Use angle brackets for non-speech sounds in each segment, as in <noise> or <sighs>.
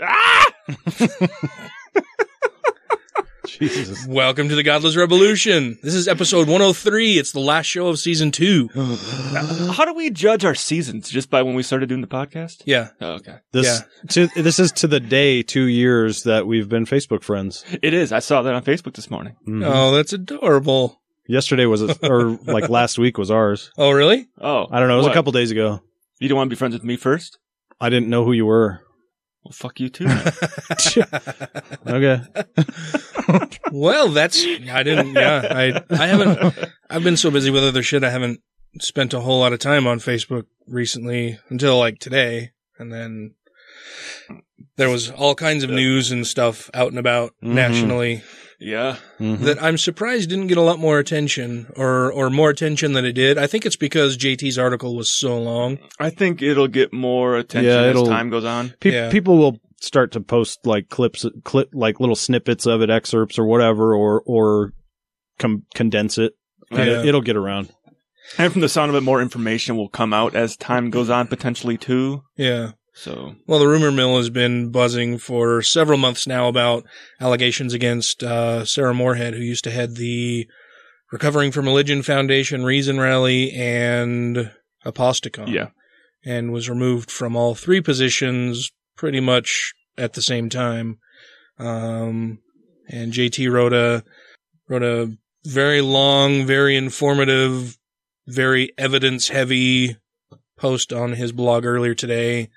Ah! <laughs> Jesus. Welcome to the Godless Revolution. This is episode 103. It's the last show of season two. <sighs> How do we judge our seasons? Just by when we started doing the podcast? Yeah. Oh, okay. This to, this is to the day two years that we've been Facebook friends. It is. I saw that on Facebook this morning. Mhm. Oh, that's adorable. Yesterday was <laughs> or like last week was ours. Oh, really? Oh, I don't know. It was What? a couple days ago. You don't want to be friends with me first? I didn't know who you were. Well, fuck you too. <laughs> Okay. <laughs> Well, that's, I didn't, yeah, I, I haven't, I've been so busy with other shit. I haven't spent a whole lot of time on Facebook recently until like today. And then there was all kinds of news and stuff out and about Mhm. nationally yeah. Mhm. that I'm surprised didn't get a lot more attention or, or more attention than it did. I think it's because JT's article was so long. I think it'll get more attention Yeah, as it'll- time goes on. Pe- Yeah. People will start to post like clips, clip like little snippets of it, excerpts or whatever, or or com- condense it. Yeah. it, it'll get around. And from the sound of it, more information will come out as time goes on, potentially too. Yeah. So Well, the rumor mill has been buzzing for several months now about allegations against uh, Sarah Morehead, who used to head the Recovering from Religion Foundation Reason Rally and Apostacon. yeah, And was removed from all three positions pretty much at the same time. Um, and JT wrote a, wrote a very long, very informative, very evidence heavy post on his blog earlier today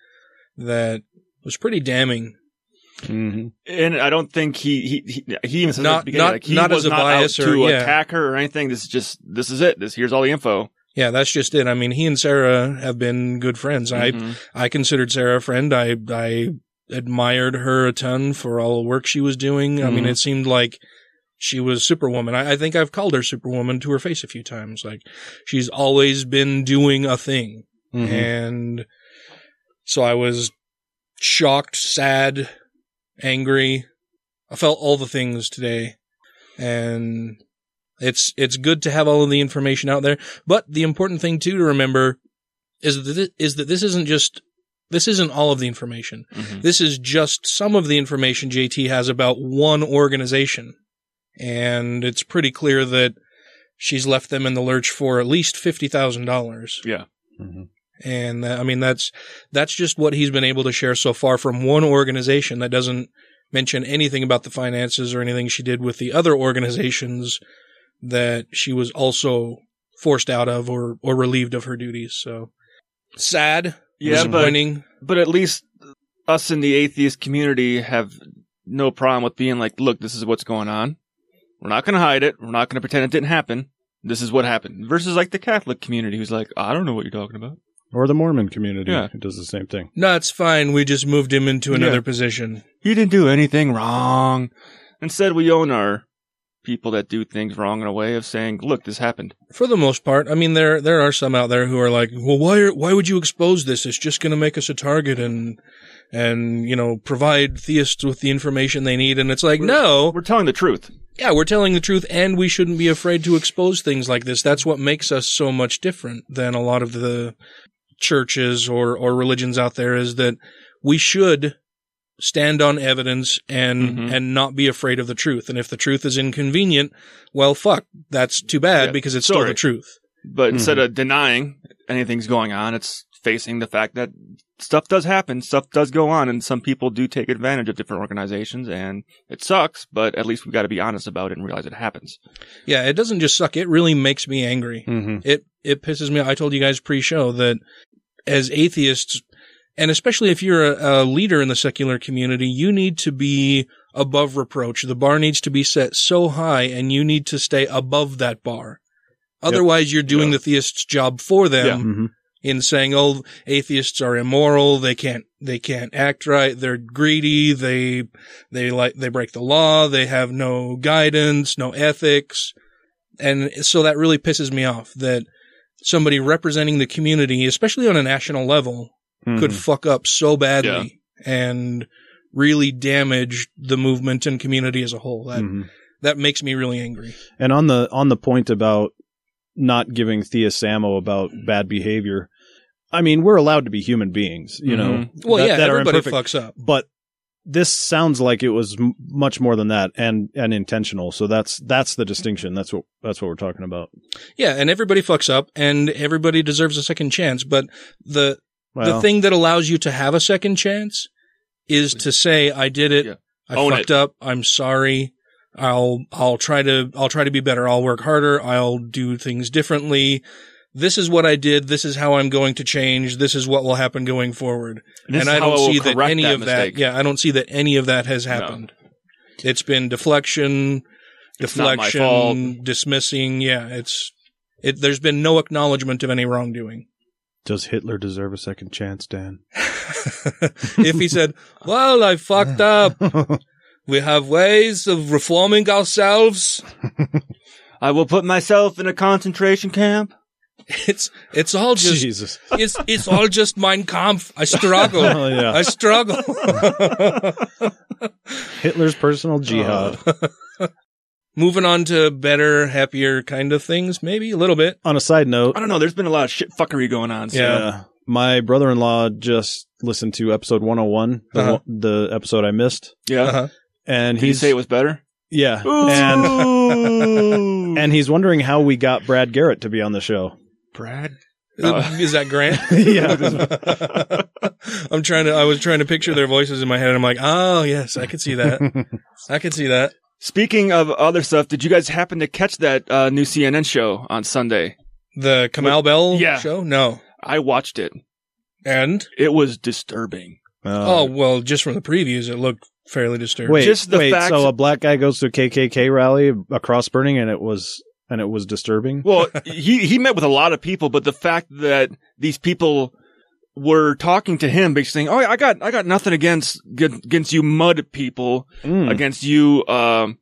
that was pretty damning. hmm and I don't think he he he, he even said Not- at the beginning, not- like, he not was as a not bias out or- to yeah. attack her or anything. This is just this is it. This here's all the info. Yeah, that's just it. I mean, he and Sarah have been good friends. Mhm. I I considered Sarah a friend. I I admired her a ton for all the work she was doing. I mean, Mhm. it seemed like she was Superwoman. I, I think I've called her Superwoman to her face a few times. Like she's always been doing a thing, Mhm. and so I was shocked, sad, angry. I felt all the things today, and it's it's good to have all of the information out there. But the important thing too to remember is that this, is that this isn't just this isn't all of the information. Mhm. This is just some of the information JT has about one organization, and it's pretty clear that she's left them in the lurch for at least fifty thousand dollars. Yeah. Mhm. And I mean that's that's just what he's been able to share so far from one organization that doesn't mention anything about the finances or anything she did with the other organizations that she was also forced out of or or relieved of her duties. So sad, Yeah, but but at least us in the atheist community have no problem with being like, look, this is what's going on. We're not going to hide it. We're not going to pretend it didn't happen. This is what happened. Versus like the Catholic community who's like, I don't know what you're talking about. Or the Mormon community Yeah. it does the same thing. no, it's fine. We just moved him into another Yeah. position. He didn't do anything wrong. Instead, we own our people that do things wrong in a way of saying, look, this happened. For the most part, I mean, there there are some out there who are like, well, why are, why would you expose this? It's just going to make us a target and and you know provide theists with the information they need. And it's like, no, We're telling the truth. yeah, we're telling the truth, and we shouldn't be afraid to expose things like this. That's what makes us so much different than a lot of the churches or or religions out there. Is that we should stand on evidence and Mhm. and not be afraid of the truth. And if the truth is inconvenient, well, fuck, that's too bad Yeah, because it's still the truth. But instead of denying anything's going on, it's facing the fact that stuff does happen, stuff does go on, and some people do take advantage of different organizations, and it sucks, but at least we've got to be honest about it and realize it happens. Yeah, it doesn't just suck. It really makes me angry. Mm-hmm. It it pisses me. I told you guys pre-show that as atheists, and especially if you're a, a leader in the secular community, you need to be above reproach. The bar needs to be set so high, and you need to stay above that bar. Otherwise, you're doing Yeah. the theist's job for them Yeah. Mm-hmm. in saying, "Oh, atheists are immoral. They can't they can't act right. They're greedy. They they like they break the law. They have no guidance, no ethics." And so that really pisses me off that somebody representing the community, especially on a national level, Mm-hmm. could fuck up so badly and really damage the movement and community as a whole. That Mhm. that makes me really angry. And on the on the point about not giving theists ammo about bad behavior, I mean we're allowed to be human beings, you know. Mm-hmm. Well, that- yeah, that everybody fucks up. but this sounds like it was m- much more than that and and intentional. So that's that's the distinction. That's what that's what we're talking about. Yeah, and everybody fucks up, and everybody deserves a second chance. But the Well, the thing that allows you to have a second chance is to say, "I did it. Yeah. I Own fucked it. up. I'm sorry. I'll I'll try to I'll try to be better. I'll work harder. I'll do things differently. This is what I did. This is how I'm going to change. This is what will happen going forward." And, this and I don't see that any that of mistake. that. Yeah, I don't see that any of that has happened. It's been deflection, It's deflection, dismissing. Yeah, it's it. There's been no acknowledgement of any wrongdoing. does Hitler deserve a second chance, Dan? <laughs> if he said, "Well, I fucked up. We have ways of reforming ourselves." <laughs> I will put myself in a concentration camp. It's it's all just Jesus. it's it's all just Mein Kampf. I struggle. <laughs> Oh, yeah. I struggle. <laughs> Hitler's personal jihad. <laughs> Moving on to better, happier kind of things, maybe a little bit. On a side note, I don't know. There's been a lot of shit fuckery going on. So. Yeah. my brother-in-law just listened to episode 101, the, Uh-huh. one- the episode I missed, Yeah. Uh-huh. and he you say it was better? yeah, and and and he's wondering how we got Brad Garrett to be on the show. Brad. Is that Grant? <laughs> yeah, <laughs> I'm trying to. I was trying to picture their voices in my head. and I'm like, oh yes, I could see that. I could see that. Speaking of other stuff, did you guys happen to catch that uh, new CNN show on Sunday? The Kamau Bell Yeah. show? No. I watched it. And It was disturbing. oh well, just from the previews, it looked fairly disturbing. wait, just the wait. fact- So a black guy goes to a KKK rally, a cross burning, and it was and it was disturbing. Well, he he met with a lot of people, but the fact that these people were talking to him, basically saying, "Oh, I got I got nothing against against you mud people, Mm. against you um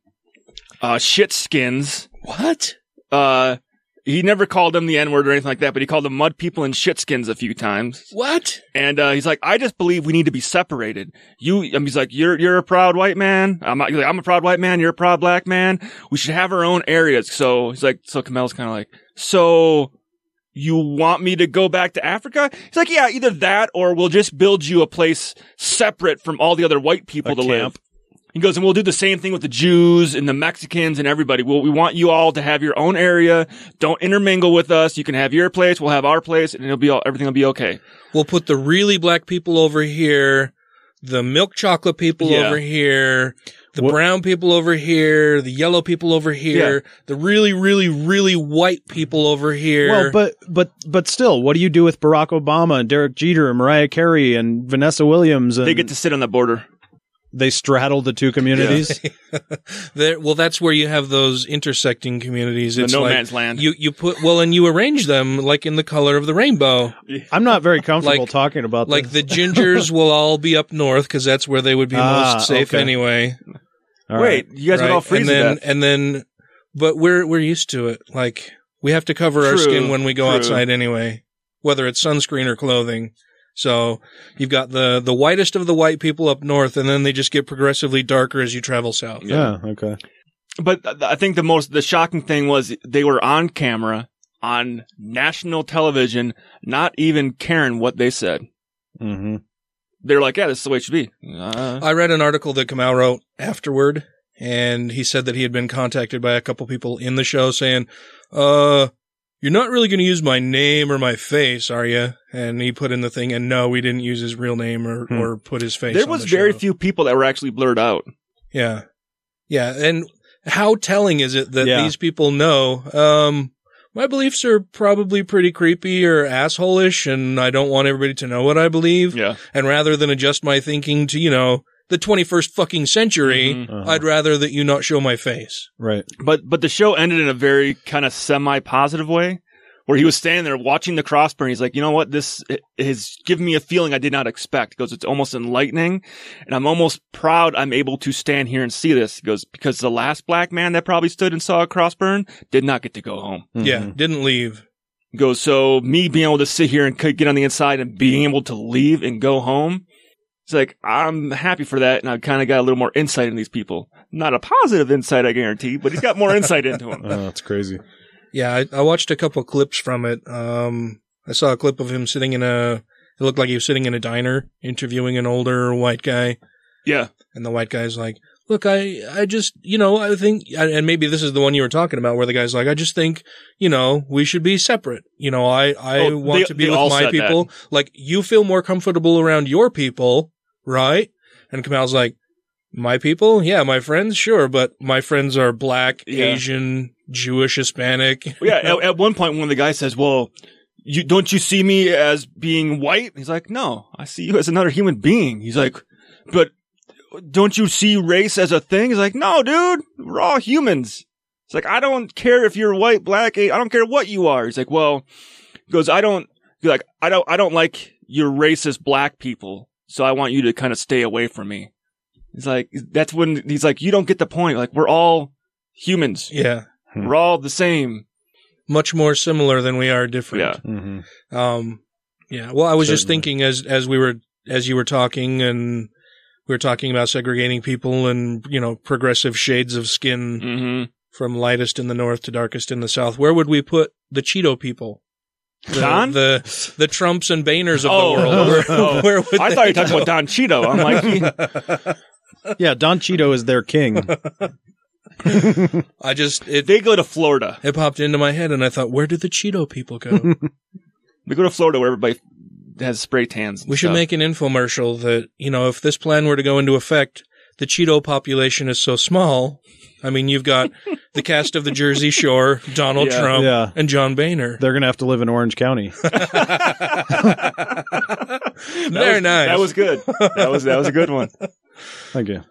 uh shit skins." What? Uh, he never called them the N word or anything like that, but he called them mud people and shitskins a few times. What? And uh, he's like, I just believe we need to be separated. You, I mean, he's like, you're you're a proud white man. I'm not, he's like, I'm a proud white man. You're a proud black man. We should have our own areas. So he's like, so Kamau's kind of like, so you want me to go back to Africa? He's like, yeah, either that or we'll just build you a place separate from all the other white people A to camp. live. He goes, and we'll do the same thing with the Jews and the Mexicans and everybody. Well, we want you all to have your own area. Don't intermingle with us. You can have your place. We'll have our place and it'll be all, everything will be okay. We'll put the really black people over here, the milk chocolate people Yeah. over here, the What- brown people over here, the yellow people over here, the really, really, really white people over here. Well, but but but still, what do you do with Barack Obama and Derek Jeter and Mariah Carey and Vanessa Williams? And They get to sit on the border. They straddle the two communities. <laughs> There, well, that's where you have those intersecting communities. The It's no like man's land. You you put well, and you arrange them like in the color of the rainbow. <laughs> I'm not very comfortable Like- talking about Like this. the gingers <laughs> will all be up north because that's where they would be Ah, most safe okay. anyway. All Wait, right. you guys would all freeze and to then death. and then, but we're we're used to it. Like we have to cover our skin when we go true. outside anyway, whether it's sunscreen or clothing. So you've got the the whitest of the white people up north, and then they just get progressively darker as you travel south. Yeah. Okay. But I think the most, the shocking thing was they were on camera on national television, not even caring what they said. hmm They're like, yeah, this is the way it should be. Uh, I read an article that Kamau wrote afterward, and he said that he had been contacted by a couple people in the show saying, uh, you're not really going to use my name or my face, are you? And he put in the thing, and no, we didn't use his real name or, Hmm. or put his face. There was the very show. few people that were actually blurred out. Yeah. Yeah. And how telling is it that Yeah. these people know, um, my beliefs are probably pretty creepy or assholish and I don't want everybody to know what I believe. Yeah. And rather than adjust my thinking to, you know, the 21st fucking century, Mhm. Uh-huh. I'd rather that you not show my face. Right. But but the show ended in a very kind of semi positive way, where he was standing there watching the crossburn. He's like, you know what, this has given me a feeling I did not expect. He goes, it's almost enlightening, and I'm almost proud I'm able to stand here and see this. He goes, because the last black man that probably stood and saw a crossburn did not get to go home. Yeah. Mhm. Didn't leave. He goes, so me being able to sit here and get on the inside and being able to leave and go home. It's like, I'm happy for that. And I've kind of got a little more insight in these people. Not a positive insight, I guarantee, but he's got more insight into <laughs> them. Oh, that's crazy. Yeah. I, I watched a couple clips from it. Um, I saw a clip of him sitting in a, it looked like he was sitting in a diner interviewing an older white guy. Yeah. And the white guy's like, look, I, I just, you know, I think, and maybe this is the one you were talking about where the guy's like, I just think, you know, we should be separate. You know, I, I Oh, want they- to be with my said people. Like, you feel more comfortable around your people, right? And Kamau's like, my people? Yeah, my friends? Sure. But my friends are black, Yeah. Asian, Jewish, Hispanic. Well, yeah. At, at one point, one of the guys says, well, you, don't you see me as being white? He's like, no, I see you as another human being. He's like, but don't you see race as a thing? He's like, no, dude, we're all humans. It's like, I don't care if you're white, black, I don't care what you are. He's like, well, he goes, I don't, he's like, I don't, I don't like your racist black people. So I want you to kind of stay away from me. He's like, that's when he's like, you don't get the point. Like, we're all humans. Yeah. We're all the same. Much more similar than we are different. Yeah. Mm-hmm. Um, yeah. Well, I was just thinking as as we were as you were talking, and we were talking about segregating people and you know progressive shades of skin Mm-hmm. from lightest in the north to darkest in the south. Where would we put the Cheeto people? The, Don? the the Trumps and Boehners of Oh, the world. Oh. Where, oh. where would I thought you were talking about Don Cheeto. I'm like, he- <laughs> Yeah, Don Cheeto is their king. I just it they go to Florida. it popped into my head, and I thought, where did the Cheeto people go? <laughs> They go to Florida where everybody has spray tans. and We should stuff. make an infomercial that, you know, if this plan were to go into effect, the Cheeto population is so small. I mean, you've got the cast of the Jersey Shore, Donald Yeah. Trump, Yeah. and John Boehner. They're gonna have to live in Orange County. <laughs> That Very was- nice. That was good. That was that was a good one. Thank you.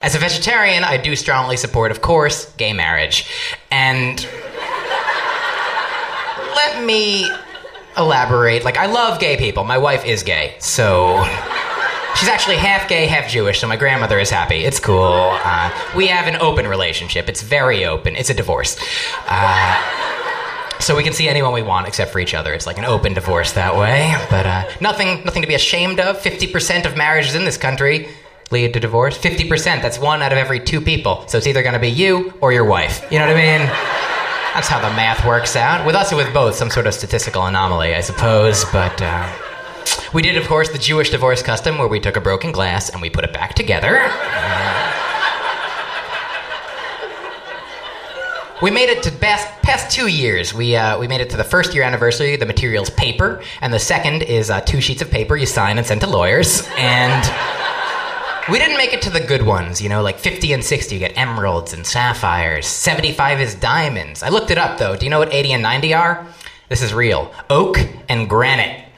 As a vegetarian, I do strongly support, of course, gay marriage. And let me elaborate. Like, I love gay people. My wife is gay, so. She's actually half gay, half Jewish, so my grandmother is happy. It's cool. Uh, we have an open relationship. It's very open. It's a divorce. Uh, so we can see anyone we want except for each other. It's like an open divorce that way. But uh, nothing, nothing to be ashamed of. Fifty percent of marriages in this country lead to divorce. Fifty percent. That's one out of every two people. So it's either going to be you or your wife. You know what I mean? That's how the math works out. With us or with both, some sort of statistical anomaly, I suppose. But uh, we did, of course, the Jewish divorce custom where we took a broken glass and we put it back together. We made it to past, past two years. We, uh, we made it to the first year anniversary. The material's paper, and the second is uh, two sheets of paper you sign and send to lawyers. And we didn't make it to the good ones, you know, like 50 and 60, you get emeralds and sapphires. 75 is diamonds. I looked it up, though. Do you know what 80 and 90 are? This is real oak and granite.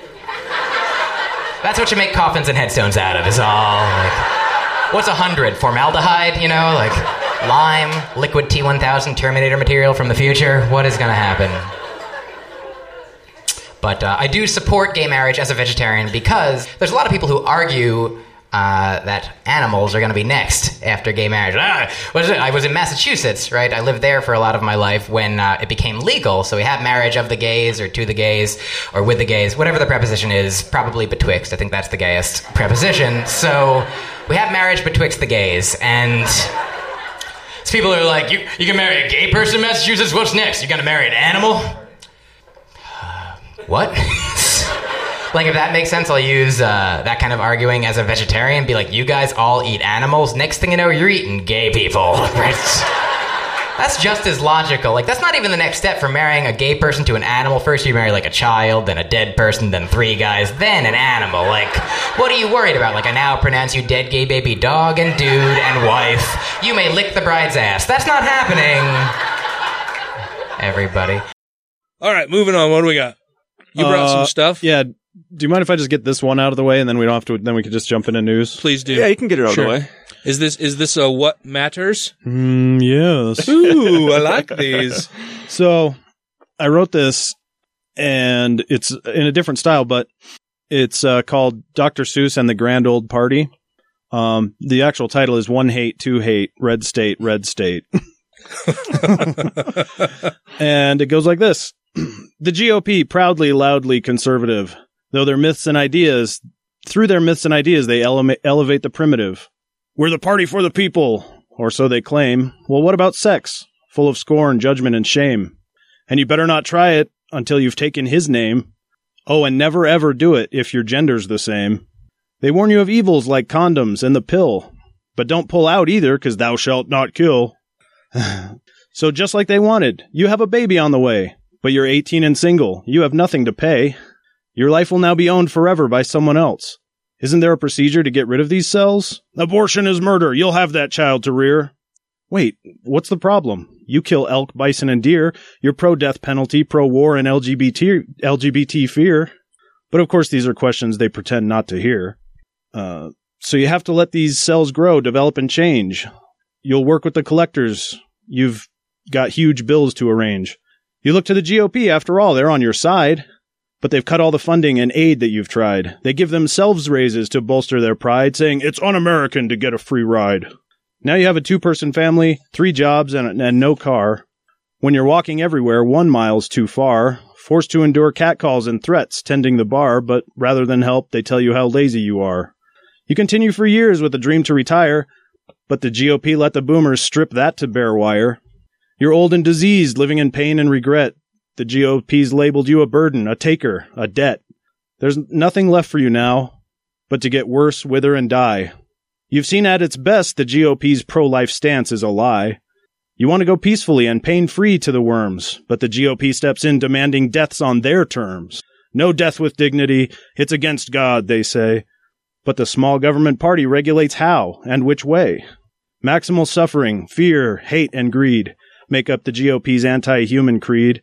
That's what you make coffins and headstones out of, is all. Like, what's a 100? Formaldehyde, you know? Like lime, liquid T1000 Terminator material from the future? What is gonna happen? But uh, I do support gay marriage as a vegetarian because there's a lot of people who argue uh, that animals are going to be next after gay marriage. Ah? I was in Massachusetts, right? I lived there for a lot of my life when uh, it became legal. So we have marriage of the gays or to the gays or with the gays, whatever the preposition is, probably betwixt. I think that's the gayest preposition. So we have marriage betwixt the gays. And so people are like, you, you can marry a gay person in Massachusetts? What's next? You're going to marry an animal? <sighs> What? <laughs> like, if that makes sense, I'll use uh, that kind of arguing as a vegetarian. Be like, you guys all eat animals. Next thing you know, you're eating gay people. <laughs> That's just as logical. Like, that's not even the next step from marrying a gay person to an animal. First, you marry like a child, then a dead person, then three guys, then an animal. Like, what are you worried about? Like, I now pronounce you dead gay baby dog and dude and wife. You may lick the bride's ass. That's not happening. Everybody. All right, moving on. What do we got? You brought Uh, some stuff. Yeah. Do you mind if I just get this one out of the way and then we don't have to? Then we could just jump into news. Please do. Yeah, you can get it out of the way. Is this is this a what matters? Mm, yes. Ooh, I like these. <laughs> So I wrote this and it's in a different style, but it's uh, called Dr. Seuss and the Grand Old Party. Um, the actual title is One Hate, Two Hate, Red State, Red State. <laughs> <laughs> and it goes like this. <clears throat> the GOP proudly, loudly conservative, though their myths and ideas, through their myths and ideas, they elema- elevate the primitive. We're the party for the people, or so they claim. Well, what about sex? Full of scorn, judgment, and shame. And you better not try it until you've taken his name. Oh, and never ever do it if your gender's the same. They warn you of evils like condoms and the pill. But don't pull out either, cause thou shalt not kill. <sighs> so just like they wanted, you have a baby on the way, but you're 18 and single. You have nothing to pay. Your life will now be owned forever by someone else. Isn't there a procedure to get rid of these cells? Abortion is murder. You'll have that child to rear. Wait, what's the problem? You kill elk, bison, and deer. You're pro death penalty, pro war, and LGBT, LGBT fear. But of course, these are questions they pretend not to hear. Uh, so you have to let these cells grow, develop, and change. You'll work with the collectors. You've got huge bills to arrange. You look to the GOP, after all, they're on your side. But they've cut all the funding and aid that you've tried. They give themselves raises to bolster their pride, saying it's un American to get a free ride. Now you have a two person family, three jobs, and, and no car. When you're walking everywhere, one mile's too far. Forced to endure catcalls and threats tending the bar, but rather than help, they tell you how lazy you are. You continue for years with a dream to retire, but the GOP let the boomers strip that to bare wire. You're old and diseased, living in pain and regret. The GOP's labeled you a burden, a taker, a debt. There's nothing left for you now but to get worse, wither, and die. You've seen at its best the GOP's pro life stance is a lie. You want to go peacefully and pain free to the worms, but the GOP steps in demanding deaths on their terms. No death with dignity. It's against God, they say. But the small government party regulates how and which way. Maximal suffering, fear, hate, and greed make up the GOP's anti human creed.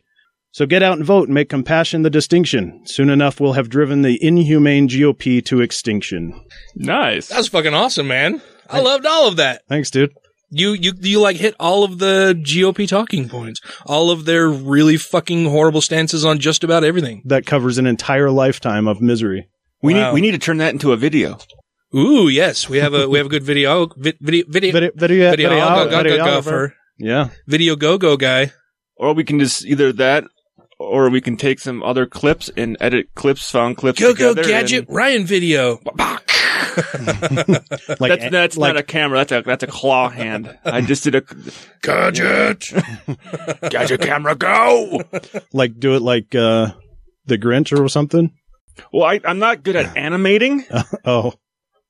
So get out and vote and make compassion the distinction. Soon enough, we'll have driven the inhumane GOP to extinction. Nice. That was fucking awesome, man. I loved all of that. Thanks, dude. You you you like hit all of the GOP talking points, all of their really fucking horrible stances on just about everything. That covers an entire lifetime of misery. We Wow. need we need to turn that into a video. Ooh, yes, we have a we have a good video vi- video video Video, video, video video, video, videographer, Yeah. video go go guy. Or we can just either that or we can take some other clips and edit clips, found clips Go go gadget and- Ryan video. <laughs> Like, that's that's like, not a camera. That's a that's a claw hand. I just did a <laughs> Gadget. <laughs> gadget camera. Go. like do it like uh the Grinch or something. Well, I, I'm not good at animating. Oh,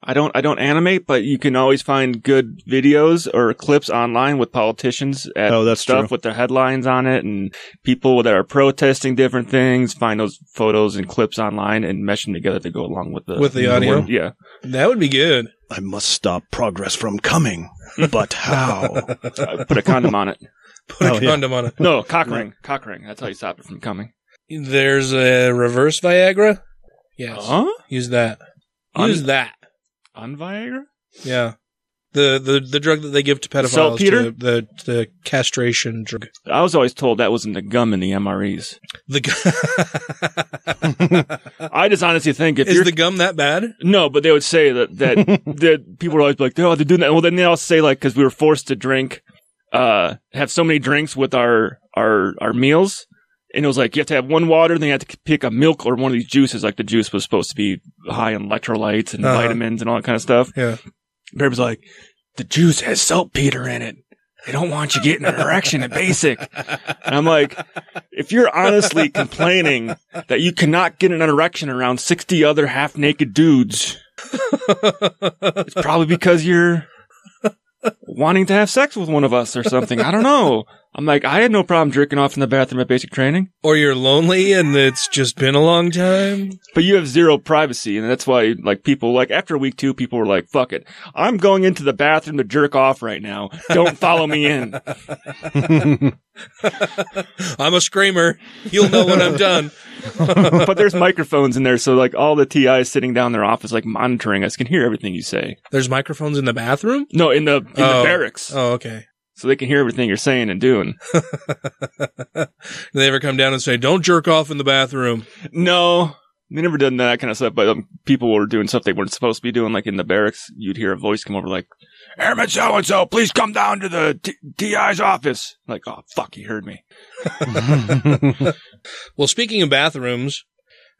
I don't I don't animate, but you can always find good videos or clips online with politicians at Oh, that's stuff true. with their headlines on it and people that are protesting different things. Find those photos and clips online and mesh them together to go along with the With the audio? word. Yeah, That would be good. I must stop progress from coming, but how? <laughs> <laughs> Put a condom on it. Put a Oh, yeah. condom on it. No, cock ring, cock ring. That's how you stop it from coming. There's a reverse Viagra. Yes. Huh? Use that. Un- Use that. On Viagra? Yeah. The, the the drug that they give to pedophiles Saltpeter? to the the castration drug. I was always told that was in the gum in the MREs. The gu- <laughs> I just honestly think if Is you're the gum that bad? No, but they would say that that <laughs> that people are always like, oh, they're doing that. Well, then they also say like because we were forced to drink, uh, have so many drinks with our our our meals, and it was like you have to have one water, then you have to pick a milk or one of these juices. Like the juice was supposed to be high in electrolytes and Uh-huh. vitamins and all that kind of stuff. Yeah. Was like, the juice has saltpeter in it. They don't want you getting an erection at basic. And I'm like, if you're honestly complaining that you cannot get an erection around 60 other half naked dudes, it's probably because you're wanting to have sex with one of us or something. I don't know. I'm like, I had no problem jerking off in the bathroom at basic training, Or you're lonely and it's just been a long time. but you have zero privacy. And that's why, like, people, like, after week two, people were like, fuck it. I'm going into the bathroom to jerk off right now. Don't follow me in. <laughs> I'm a screamer. You'll know when I'm done. <laughs> but there's microphones in there. So, like, all the TIs sitting down in their office, like, monitoring us can hear everything you say. There's microphones in the bathroom? No, in the, in Oh. the barracks. Oh, okay. So they can hear everything you're saying and doing. <laughs> They ever come down and say, don't jerk off in the bathroom? No, they never done that kind of stuff. But um, people were doing stuff they weren't supposed to be doing, like in the barracks. You'd hear a voice come over, like, "Airman so and so, please come down to the T- TI's office." Like, oh fuck, he heard me. <laughs> <laughs> Well, speaking of bathrooms,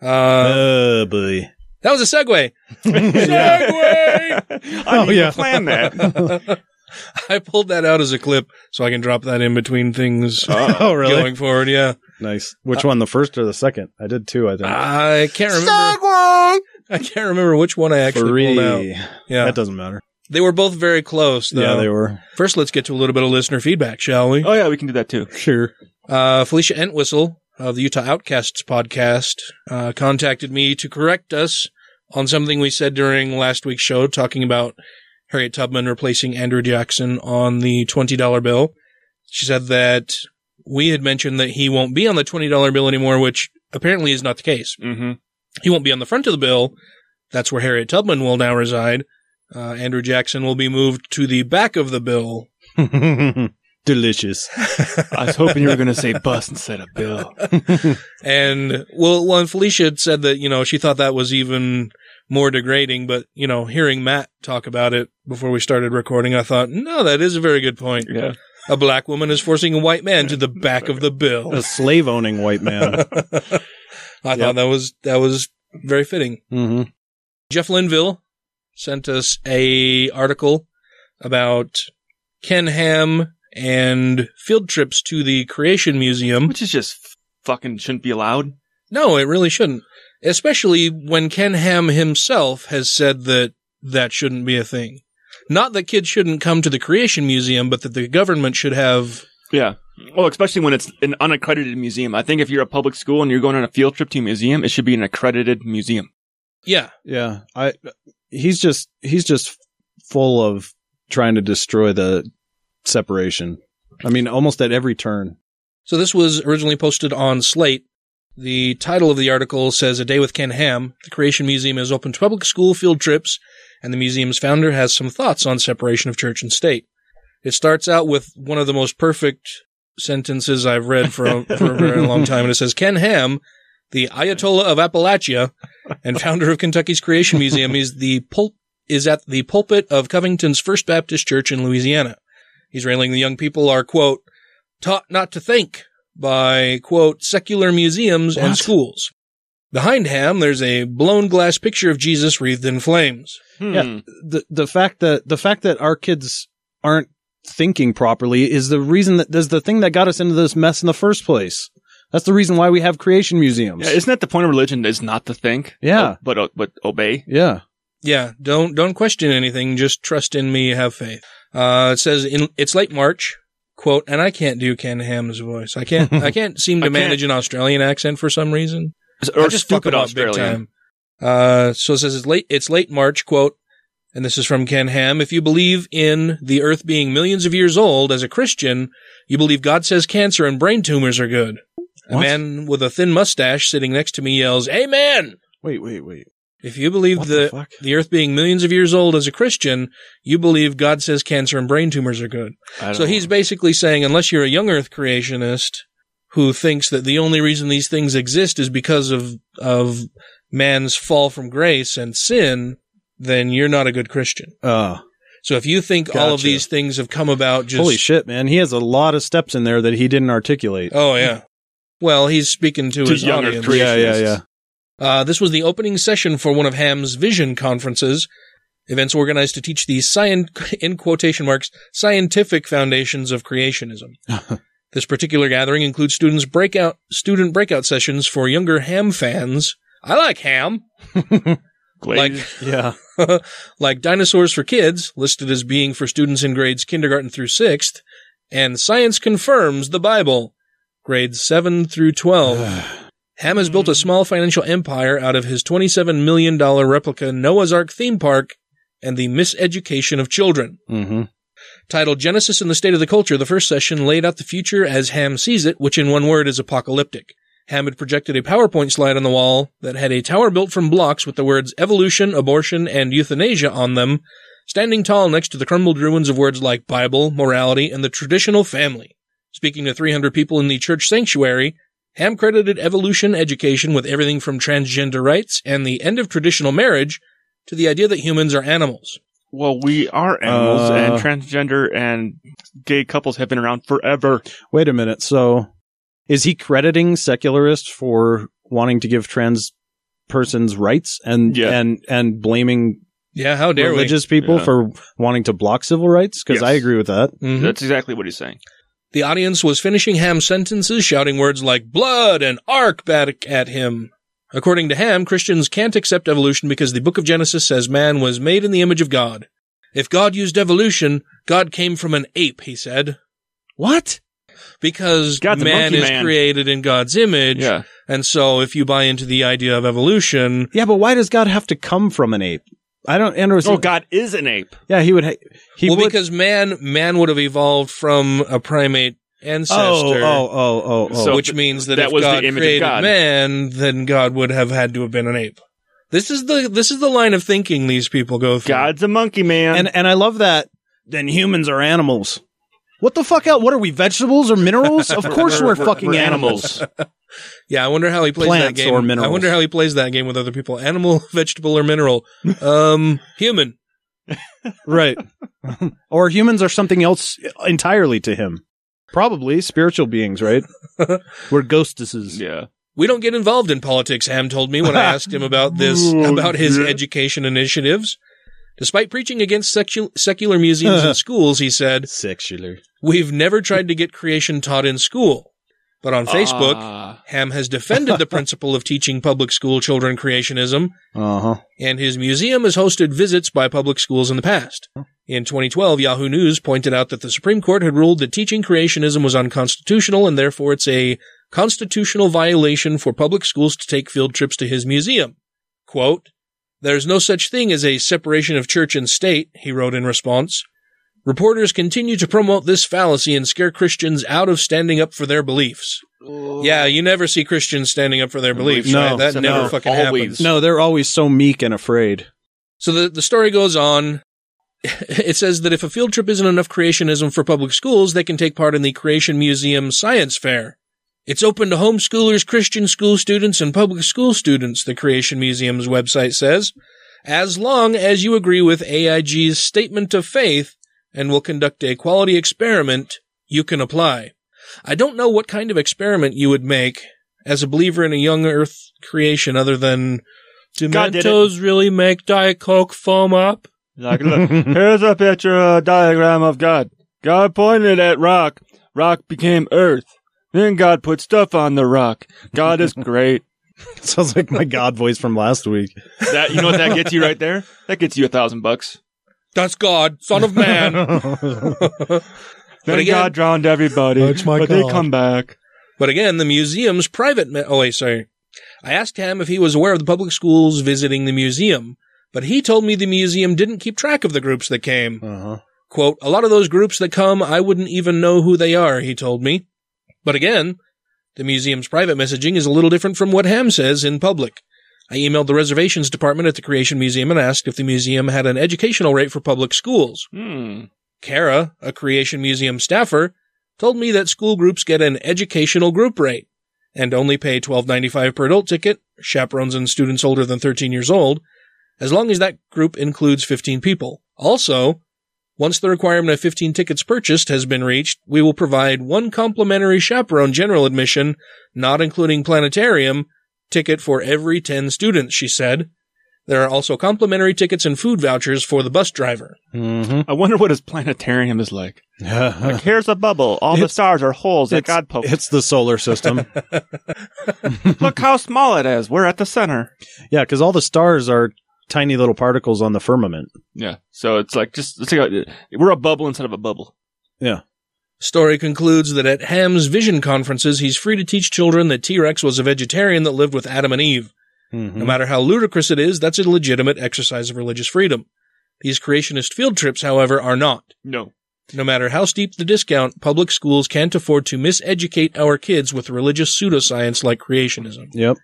uh, oh boy. that was a segue. segue. I didn't Oh, yeah. even plan that. <laughs> I pulled that out as a clip so I can drop that in between things <laughs> Oh, <laughs> really? going forward. Yeah. Nice. Which one? The first or the second? I did two. I think. I can't remember. I can't remember which one I actually pulled out. Yeah. That doesn't matter. They were both very close, though. Yeah, they were. First, let's get to a little bit of listener feedback, shall we? oh yeah, we can do that too. Sure. Uh, Felicia Entwistle of the Utah Outcasts podcast uh, contacted me to correct us on something we said during last week's show, talking about Harriet Tubman replacing Andrew Jackson on the $20 bill. She said that we had mentioned that he won't be on the $20 bill anymore, which apparently is not the case. Mm-hmm. He won't be on the front of the bill. That's where Harriet Tubman will now reside. Uh, Andrew Jackson will be moved to the back of the bill. <laughs> Delicious. <laughs> I was hoping you were going to say bus instead of bill. <laughs> And well, well, and Felicia had said that, you know, she thought that was even more degrading, but, you know, hearing Matt talk about it before we started recording, I thought, no, that is a very good point. Yeah. A black woman is forcing a white man to the back of the bill. A slave owning white man. <laughs> I thought that was, that was very fitting. hmm Jeff Linville sent us a article about Ken Ham and field trips to the Creation Museum. Which is just fucking shouldn't be allowed. No, it really shouldn't. Especially when Ken Ham himself has said that that shouldn't be a thing. Not that kids shouldn't come to the Creation Museum, but that the government should have. Yeah. Well, especially when it's an unaccredited museum. I think if you're a public school and you're going on a field trip to a museum, it should be an accredited museum. Yeah. Yeah. I. He's just. He's just full of trying to destroy the separation. I mean, almost at every turn. So this was originally posted on Slate. The title of the article says A Day with Ken Ham. The Creation Museum is open to public school field trips, and the museum's founder has some thoughts on separation of church and state. It starts out with one of the most perfect sentences I've read for a, for a very long time, and it says Ken Ham, the Ayatollah of Appalachia and founder of Kentucky's Creation Museum, is the pul- is at the pulpit of Covington's First Baptist Church in Louisiana. He's railing the young people are quote taught not to think by quote secular museums and schools. Behind Ham, there's a blown glass picture of Jesus wreathed in flames. Hmm. Yeah. The the fact that the fact that our kids aren't thinking properly is the reason that is the thing that got us into this mess in the first place. That's the reason why we have creation museums. Yeah, isn't that the point of religion? Is not to think, Yeah. but uh, but obey. yeah. Yeah, don't don't question anything. Just trust in me. Have faith. Uh, it says in it's late March. Quote, and I can't do Ken Ham's voice. I can't. I can't seem to <laughs> can't. manage an Australian accent for some reason. Or I just fuck stupid them up big Australian. time. Uh, so it says it's late. It's late March. Quote, and this is from Ken Ham. If you believe in the Earth being millions of years old as a Christian, you believe God says cancer and brain tumors are good. A man with a thin mustache sitting next to me yells, "Amen." Wait, wait, wait. If you believe What the the, the earth being millions of years old as a Christian, you believe God says cancer and brain tumors are good. So don't he's basically saying, unless you're a young earth creationist who thinks that the only reason these things exist is because of, of man's fall from grace and sin, then you're not a good Christian. Uh, So if you think all of these things have come about just, holy shit, man. He has a lot of steps in there that he didn't articulate. oh yeah. Well, he's speaking to, To his young audience. yeah, yeah, yeah. Uh, this was the opening session for one of Ham's vision conferences, events organized to teach the scient, <laughs> in quotation marks, scientific foundations of creationism. <laughs> this particular gathering includes students breakout, student breakout sessions for younger Ham fans. I like Ham. <laughs> like Yeah. like Dinosaurs for Kids, listed as being for students in grades kindergarten through sixth, and Science Confirms the Bible, grades 7 through 12. <sighs> Ham has built a small financial empire out of his $27 million replica Noah's Ark theme park and the miseducation of children. Mm-hmm. Titled Genesis and the State of the Culture, the first session laid out the future as Ham sees it, which in one word is apocalyptic. Ham had projected a PowerPoint slide on the wall that had a tower built from blocks with the words evolution, abortion, and euthanasia on them, standing tall next to the crumbled ruins of words like Bible, morality, and the traditional family. Speaking to 300 people in the church sanctuary, Ham credited evolution education with everything from transgender rights and the end of traditional marriage to the idea that humans are animals. Well, we are animals, Uh. and transgender and gay couples have been around forever. Wait a minute. So, is he crediting secularists for wanting to give trans persons rights and Yeah. and and blaming Yeah, how dare religious people Yeah. for wanting to block civil rights? Because Yes. I agree with that. we? Mhm. That's exactly what he's saying. The audience was finishing Ham's sentences, shouting words like blood and ark back at him. According to Ham, Christians can't accept evolution because the book of Genesis says man was made in the image of God. If God used evolution, God came from an ape, he said. What? Because man is man. created in God's image. Yeah. And so if you buy into the idea of evolution, Yeah, but why does God have to come from an ape? I don't understand. Oh, God is an ape. Yeah, he would. Ha- he well, would. because man, man would have evolved from a primate ancestor. oh, oh, oh, oh, oh. So- which means that, that if was the God image of created God. man, then God would have had to have been an ape. This is the this is the line of thinking these people go through. God's a monkey man. and and I love that. Then humans are animals. What the fuck out? What are we? Vegetables or minerals? <laughs> Of course we're, fucking we're animals. <laughs> Yeah, I wonder how he plays that Plants game. or I wonder how he plays that game with other people. Animal, <laughs> vegetable, or mineral. Um, human. right. or humans are something else entirely to him. Probably spiritual beings, right? we're ghostesses. yeah. We don't get involved in politics, Ham told me when I asked him about this, Oh, about his yeah. education initiatives. Despite preaching against secu- secular museums and <laughs> schools, he said, Secular. We've never tried to get creation taught in school. But on Facebook, Ah. Ham has defended the <laughs> principle of teaching public school children creationism, Uh huh. and his museum has hosted visits by public schools in the past. In 2012, Yahoo News pointed out that the Supreme Court had ruled that teaching creationism was unconstitutional, and therefore it's a constitutional violation for public schools to take field trips to his museum. Quote, There's no such thing as a separation of church and state, he wrote in response. Reporters continue to promote this fallacy and scare Christians out of standing up for their beliefs. Yeah, you never see Christians standing up for their beliefs, No, right? That except never for fucking always. happens. No, they're always so meek and afraid. So the, the story goes on. <laughs> It says that if a field trip isn't enough creationism for public schools, they can take part in the Creation Museum Science Fair. It's open to homeschoolers, Christian school students, and public school students, the Creation Museum's website says, as long as you agree with AIG's statement of faith and will conduct a quality experiment, you can apply. I don't know what kind of experiment you would make as a believer in a young earth creation other than God did it. Dementos really make Diet Coke foam up? Like, look, <laughs> here's a picture, a diagram of God. God pointed at rock. Rock became earth. Then God put stuff on the rock. God is <laughs> great. Sounds like my God voice from last week. That you know what that gets you right there? That gets you a thousand bucks. That's God, Son of Man. <laughs> <laughs> Then again- God drowned everybody. That's my but they come back. but again, the museum's private. Me- oh wait, sorry. I asked him if he was aware of the public schools visiting the museum, but he told me the museum didn't keep track of the groups that came. Uh huh. Quote, a lot of those groups that come, I wouldn't even know who they are, he told me. But again, the museum's private messaging is a little different from what Ham says in public. I emailed the reservations department at the Creation Museum and asked if the museum had an educational rate for public schools. Hmm. Kara, a Creation Museum staffer, told me that school groups get an educational group rate and only pay $12.95 per adult ticket, chaperones and students older than 13 years old, as long as that group includes 15 people. Also, once the requirement of 15 tickets purchased has been reached, we will provide one complimentary chaperone general admission, not including planetarium, ticket for every 10 students, she said. There are also complimentary tickets and food vouchers for the bus driver. Mm-hmm. I wonder what his planetarium is like. <laughs> Like, here's a bubble. All the stars are holes that it's, God poked. it's the solar system. <laughs> Look how small it is. We're at the center. yeah, because all the stars are tiny little particles on the firmament. Yeah. So it's like just it's like a, we're a bubble instead of a bubble. Yeah. Story concludes that at Ham's vision conferences, he's free to teach children that T-Rex was a vegetarian that lived with Adam and Eve. Mhm. No matter how ludicrous it is, that's a legitimate exercise of religious freedom. These creationist field trips, however, are not. No. No matter how steep the discount, public schools can't afford to miseducate our kids with religious pseudoscience like creationism. Yep.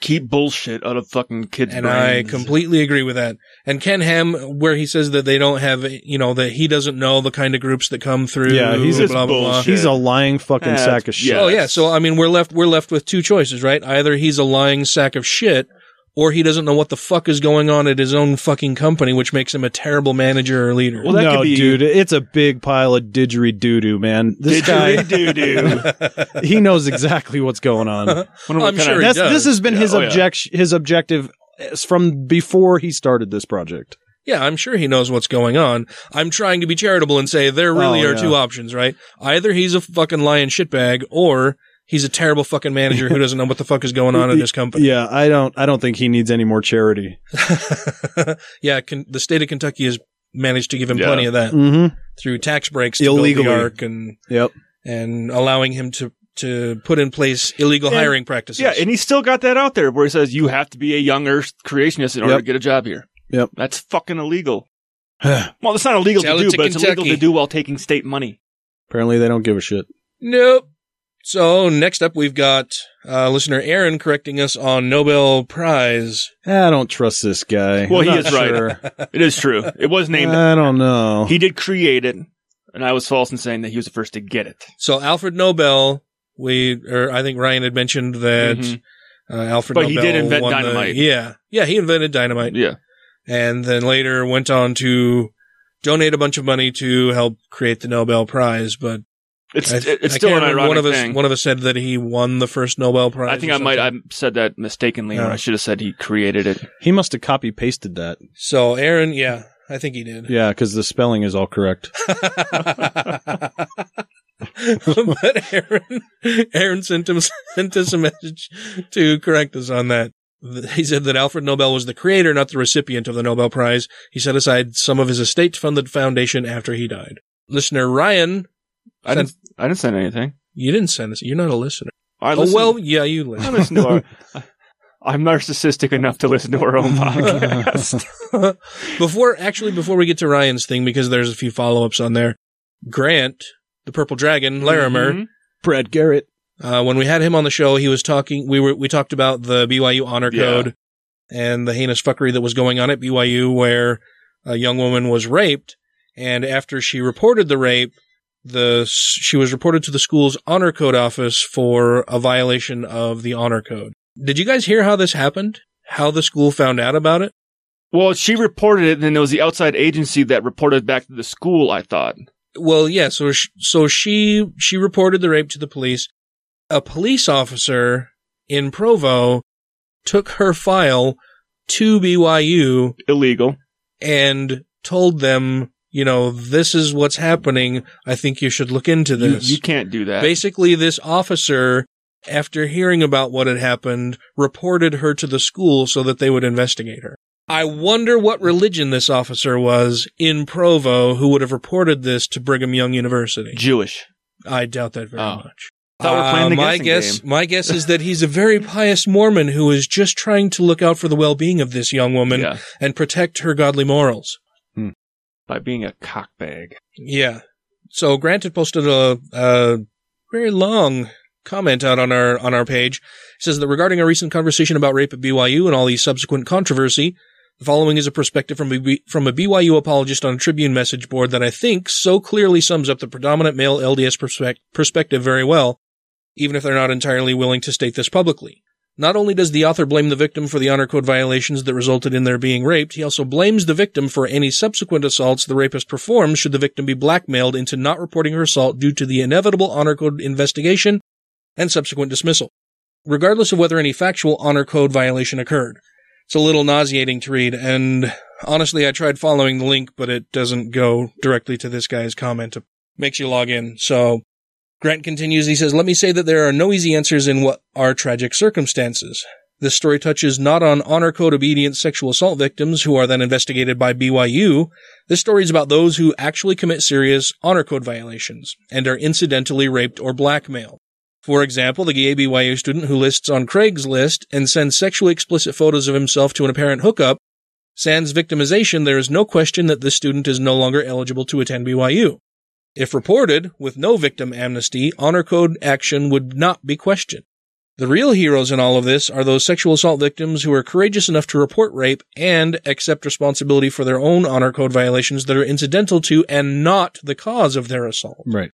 Keep bullshit out of fucking kids' And I completely agree with that. And Ken Ham, where he says that they don't have, you know, that he doesn't know the kind of groups that come through. Yeah, he's blah, a- blah, blah, blah. He's a lying fucking Yeah, sack of shit. yeah. Oh yeah, so I mean, we're left we're left with two choices, right? Either he's a lying sack of shit, or he doesn't know what the fuck is going on at his own fucking company, which makes him a terrible manager or leader. Well, that no, could be- dude, it's a big pile of didgeridoo, man. This Didgeridoo-doo. <laughs> he knows exactly what's going on. What I'm sure of- he does. this has been Yeah, his oh, yeah. his objective eh, from before he started this project. yeah, I'm sure he knows what's going on. I'm trying to be charitable and say there really Oh, are yeah. two options, right? Either he's a fucking lying shitbag, or he's a terrible fucking manager who doesn't know what the fuck is going on in his company. Yeah, I don't, I don't think he needs any more charity. <laughs> yeah, can, the state of Kentucky has managed to give him Yeah. plenty of that Mm-hmm. through tax breaks to Illegally. build and Yep. and allowing him to to put in place illegal And- hiring practices. Yeah, and he still got that out there where he says you have to be a young Earth creationist in order Yep. to get a job here. Yep. That's fucking illegal. <sighs> well, it's not illegal Tell to it do, to but it's illegal to do while taking state money. Apparently they don't give a shit. Nope. So next up, we've got uh, listener Aaron correcting us on Nobel Prize. I don't trust this guy. Well, I'm he not is right. sure. It is true. It was named. I don't know. he did create it, and I was false in saying that he was the first to get it. So Alfred Nobel, we or I think Ryan had mentioned that Mhm. uh, Alfred Nobel. But he Nobel did invent won the- dynamite. yeah, yeah, he invented dynamite, Yeah. and then later went on to donate a bunch of money to help create the Nobel Prize. But It's I, it's I still an remember, ironic one of us thing. one of us said that he won the first Nobel Prize. I think I might I said that mistakenly, or I should have said he created it. He must have copy pasted that. So Aaron, yeah, I think he did. Yeah, because the spelling is all correct. <laughs> but Aaron, Aaron sent him sent us a message to correct us on that. He said that Alfred Nobel was the creator, not the recipient of the Nobel Prize. He set aside some of his estate to fund the foundation after he died. Listener Ryan, I didn't. I didn't send anything. you didn't send this. You're not a listener. I Oh listen- well, yeah, you listen. I listen. listen to our. <laughs> I'm narcissistic enough to listen to our own podcast. <laughs> <laughs> before actually before we get to Ryan's thing, because there's a few follow ups on there. Grant, the Purple Dragon, Larimer, Mhm. Brad Garrett. Uh, when we had him on the show, he was talking. We were we talked about the BYU honor Yeah. code and the heinous fuckery that was going on at BYU, where a young woman was raped, and after she reported the rape, the she was reported to the school's honor code office for a violation of the honor code. Did you guys hear how this happened? How the school found out about it? Well, she reported it, and then it was the outside agency that reported back to the school. I thought. Well, yeah. So, sh- so she she reported the rape to the police. A police officer in Provo took her file to BYU Illegal. and told them, you know, this is what's happening. I think you should look into this. you can't do that. Basically, this officer, after hearing about what had happened, reported her to the school so that they would investigate her. I wonder what religion this officer was in Provo who would have reported this to Brigham Young University. Jewish. I doubt that very Oh. much. Thought we're playing Uh, my guess, game. my guess is that he's a very pious Mormon who is just trying to look out for the well-being of this young woman Yeah. and protect her godly morals. By being a cockbag. Yeah. So Grant had posted a, a very long comment out on our on our page. It says that regarding a recent conversation about rape at BYU and all the subsequent controversy, the following is a perspective from from a BYU apologist on a Tribune message board that I think so clearly sums up the predominant male LDS perspec- perspective very well, even if they're not entirely willing to state this publicly. Not only does the author blame the victim for the honor code violations that resulted in their being raped, he also blames the victim for any subsequent assaults the rapist performs should the victim be blackmailed into not reporting her assault due to the inevitable honor code investigation and subsequent dismissal, regardless of whether any factual honor code violation occurred. It's a little nauseating to read, and honestly, I tried following the link, but it doesn't go directly to this guy's comment. It makes you log in. So, Grant continues, he says, Let me say that there are no easy answers in what are tragic circumstances. This story touches not on honor code obedient sexual assault victims who are then investigated by BYU. This story is about those who actually commit serious honor code violations and are incidentally raped or blackmailed. For example, the gay BYU student who lists on Craigslist and sends sexually explicit photos of himself to an apparent hookup. Sans victimization, there is no question that this student is no longer eligible to attend BYU. If reported, with no victim amnesty, honor code action would not be questioned. The real heroes in all of this are those sexual assault victims who are courageous enough to report rape and accept responsibility for their own honor code violations that are incidental to and not the cause of their assault. Right.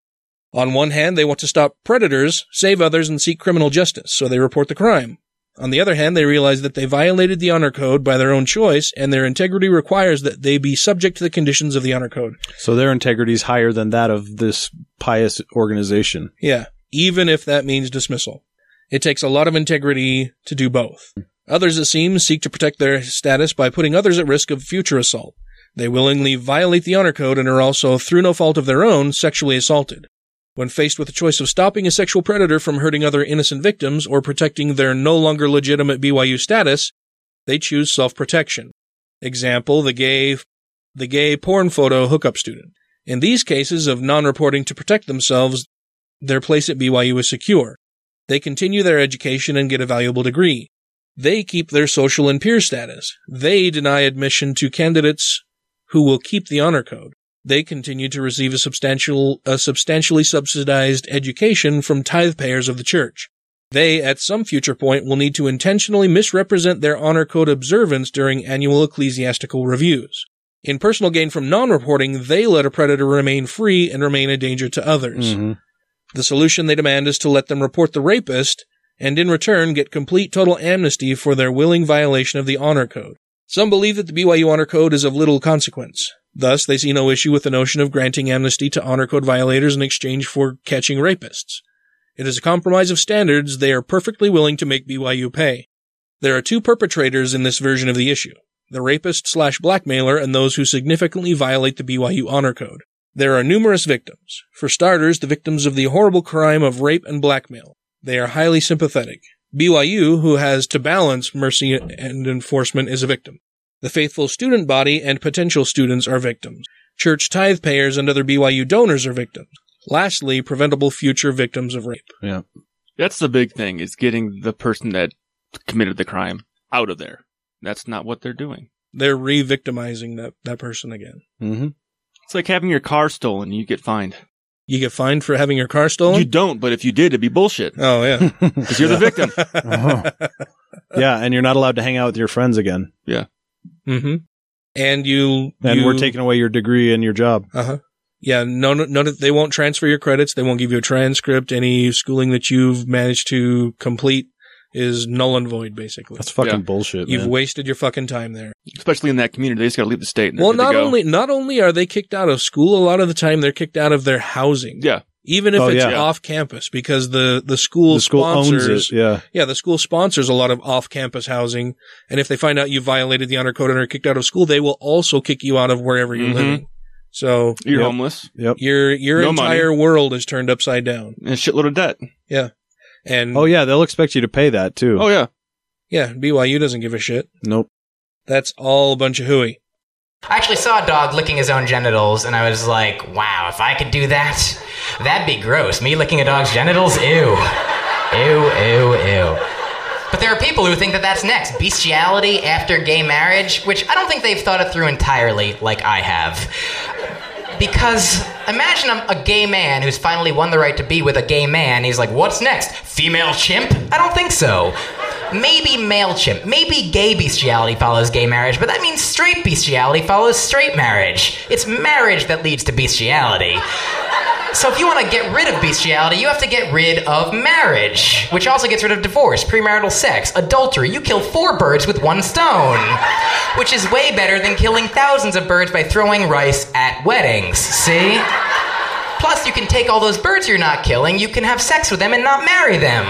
On one hand, they want to stop predators, save others, and seek criminal justice, so they report the crime. On the other hand, they realize that they violated the honor code by their own choice, and their integrity requires that they be subject to the conditions of the honor code. So their integrity is higher than that of this pious organization. Yeah, even if that means dismissal. It takes a lot of integrity to do both. Others, it seems, seek to protect their status by putting others at risk of future assault. They willingly violate the honor code and are also, through no fault of their own, sexually assaulted. When faced with the choice of stopping a sexual predator from hurting other innocent victims or protecting their no longer legitimate BYU status, they choose self-protection. Example, the gay, the gay porn photo hookup student. In these cases of non-reporting to protect themselves, their place at BYU is secure. They continue their education and get a valuable degree. They keep their social and peer status. They deny admission to candidates who will keep the honor code. They continue to receive a substantial, a substantially subsidized education from tithe payers of the church. They, at some future point, will need to intentionally misrepresent their honor code observance during annual ecclesiastical reviews. In personal gain from non-reporting, they let a predator remain free and remain a danger to others. Mm-hmm. The solution they demand is to let them report the rapist and in return get complete total amnesty for their willing violation of the honor code. Some believe that the BYU honor code is of little consequence. Thus, they see no issue with the notion of granting amnesty to honor code violators in exchange for catching rapists. It is a compromise of standards they are perfectly willing to make BYU pay. There are two perpetrators in this version of the issue. The rapist slash blackmailer and those who significantly violate the BYU honor code. There are numerous victims. For starters, the victims of the horrible crime of rape and blackmail. They are highly sympathetic. BYU, who has to balance mercy and enforcement, is a victim. The faithful student body and potential students are victims. Church tithe payers and other BYU donors are victims. Lastly, preventable future victims of rape. Yeah. That's the big thing is getting the person that committed the crime out of there. That's not what they're doing. They're re-victimizing that, that person again. Mm-hmm. It's like having your car stolen you get fined. You get fined for having your car stolen? You don't, but if you did, it'd be bullshit. Oh, yeah. <laughs> Because you're the <laughs> victim. <laughs> Yeah, and you're not allowed to hang out with your friends again. Yeah. Mm-hmm. And you, And you, we're taking away your degree and your job. Uh huh. Yeah, no, no, no, they won't transfer your credits. They won't give you a transcript. Any schooling that you've managed to complete is null and void, basically. That's fucking Yeah. bullshit. You've man. wasted your fucking time there. Especially in that community. They just gotta leave the state. And Well, not only not only are they kicked out of school, a lot of the time they're kicked out of their housing. Yeah. Even if Oh, it's yeah. off campus, because the the school the school sponsors, owns it. Yeah. yeah, the school sponsors a lot of off campus housing, and if they find out you violated the honor code and are kicked out of school, they will also kick you out of wherever you're Mhm. living. So You're Yep. homeless. Yep. your your No entire world is turned upside down. And a shitload of debt. Yeah. And Oh yeah, they'll expect you to pay that too. Oh, yeah. yeah, BYU doesn't give a shit. Nope. That's all a bunch of hooey. I actually saw a dog licking his own genitals, and I was like, wow, if I could do that, that'd be gross. Me licking a dog's genitals? Ew. Ew, ew, ew. But there are people who think that that's next bestiality after gay marriage, which I don't think they've thought it through entirely like I have. Because imagine I'm a gay man who's finally won the right to be with a gay man. He's like, what's next? Female chimp? I don't think so. Maybe male chimp. Maybe gay bestiality follows gay marriage, but that means straight bestiality follows straight marriage. It's marriage that leads to bestiality. So if you want to get rid of bestiality, you have to get rid of marriage, which also gets rid of divorce, premarital sex, adultery. You kill four birds with one stone, which is way better than killing thousands of birds by throwing rice at weddings. See? Plus, you can take all those birds you're not killing, you can have sex with them and not marry them.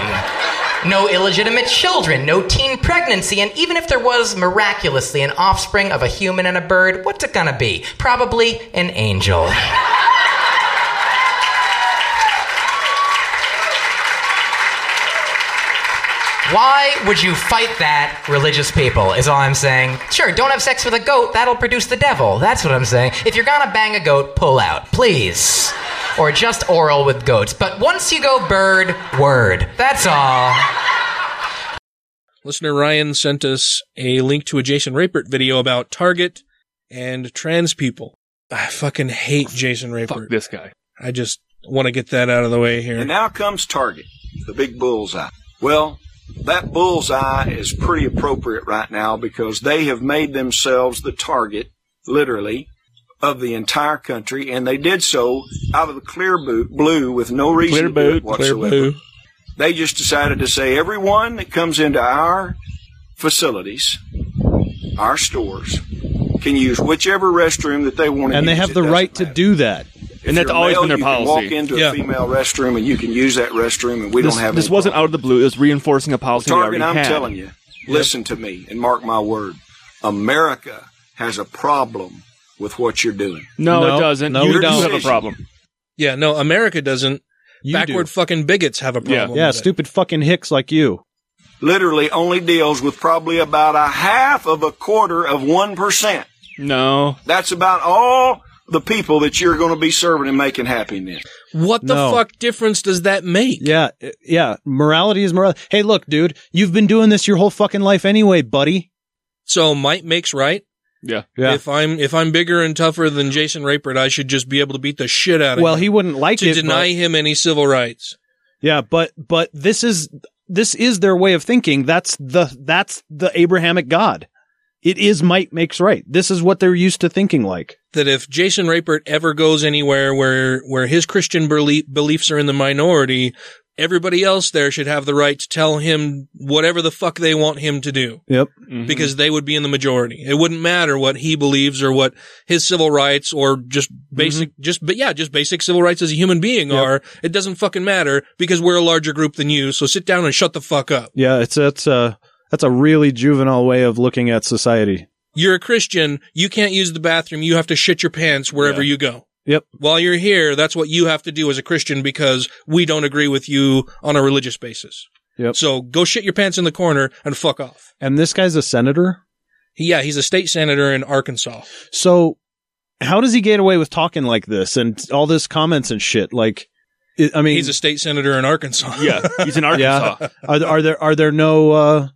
No illegitimate children, no teen pregnancy, and even if there was miraculously an offspring of a human and a bird, what's it gonna be? Probably an angel. Why would you fight that, religious people? Is all I'm saying. Sure, don't have sex with a goat, that'll produce the devil. That's what I'm saying. If you're gonna bang a goat, pull out, please. Or just oral with goats. But once you go bird, word. That's all. Listener Ryan sent us a link to a Jason Rapert video about Target and trans people. I fucking hate Jason Rapert. Fuck this guy. I just want to get that out of the way here. And now comes Target, the big bullseye. Well, that bullseye is pretty appropriate right now because they have made themselves the target, literally, of the entire country, and they did so out of the clear boot, blue with no reason Clear to do it whatsoever. They just decided to say everyone that comes into our facilities, our stores, can use whichever restroom that they want to use. And they have It the right to do that. If And that's always male, been their you can policy. walk into Yeah. a female restroom and you can use that restroom, and we this don't have this wasn't problem. out of the blue. It was reinforcing a policy we Target, I'm had. telling you, listen to me and mark my word. America has a problem with what you're doing. No, No, it doesn't. no, you, we don't. have a problem. Yeah, no, America doesn't. You Backward do. fucking bigots have a problem. Yeah, with it. stupid fucking hicks like you. Literally only deals with probably about a half of a quarter of 1%. No. That's about all the people that you're going to be serving and making happy then. What the No. fuck difference does that make? Yeah, yeah. Morality is morality. Hey, look, dude, you've been doing this your whole fucking life anyway, buddy. So might makes right. Yeah. Yeah. If I'm if I'm bigger and tougher than Jason Rapert, I should just be able to beat the shit out of well, him. Well, he wouldn't like to it. deny but- him any civil rights. yeah, but but this is this is their way of thinking. That's the that's the Abrahamic God. It is might makes right. This is what they're used to thinking like. That if Jason Rapert ever goes anywhere where where his Christian belie- beliefs are in the minority, everybody else there should have the right to tell him whatever the fuck they want him to do. Yep. Mhm. because they would be in the majority. It wouldn't matter what he believes or what his civil rights or just basic, just, but yeah, just basic civil rights as a human being Yep. are. It doesn't fucking matter because we're a larger group than you. So sit down and shut the fuck up. Yeah, it's it's a that's a really juvenile way of looking at society. You're a Christian. You can't use the bathroom. You have to shit your pants wherever Yeah. you go. Yep. While you're here, that's what you have to do as a Christian because we don't agree with you on a religious basis. Yep. So go shit your pants in the corner and fuck off. And this guy's a senator. Yeah, he's a state senator in Arkansas. So how does he get away with talking like this and all this comments and shit? Like, I mean, He's a state senator in Arkansas. Yeah. He's in <laughs> Arkansas. yeah. Are, there- are there are there no uh,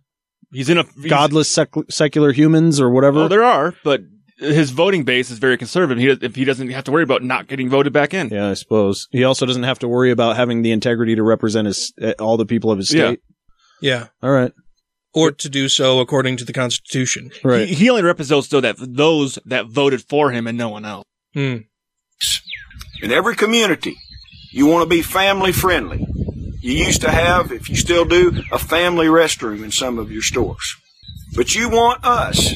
He's in a he's- godless sec- secular humans or whatever? Oh, there are, but his voting base is very conservative. He if he doesn't have to worry about not getting voted back in. yeah, I suppose he also doesn't have to worry about having the integrity to represent his uh, all the people of his Yeah. state. Yeah. All right, or to do so according to the Constitution. right. He, he only represents though that those that voted for him and no one else. Hmm. In every community, you want to be family friendly. You used to have, if you still do, a family restroom in some of your stores. But you want us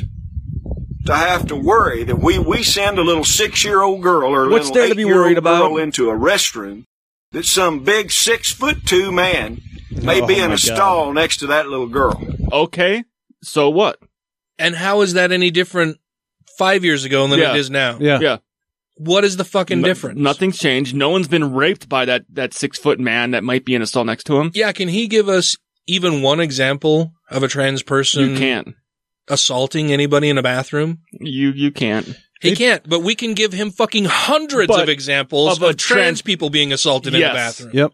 to have to worry that we, we send a little six year old girl or a What's little there eight-year-old girl into a restroom that some big six foot two man may Oh, be in a God. stall next to that little girl. Okay, so what? And how is that any different five years ago than Yeah. it is now? Yeah. Yeah, What is the fucking No- difference? Nothing's changed. No one's been raped by that that six foot man that might be in a stall next to him. Yeah, can he give us even one example of a trans person You can't. Assaulting anybody in a bathroom? You you can't. He can't, but we can give him fucking hundreds of examples of of, trans trans- people being assaulted in a bathroom. Yep.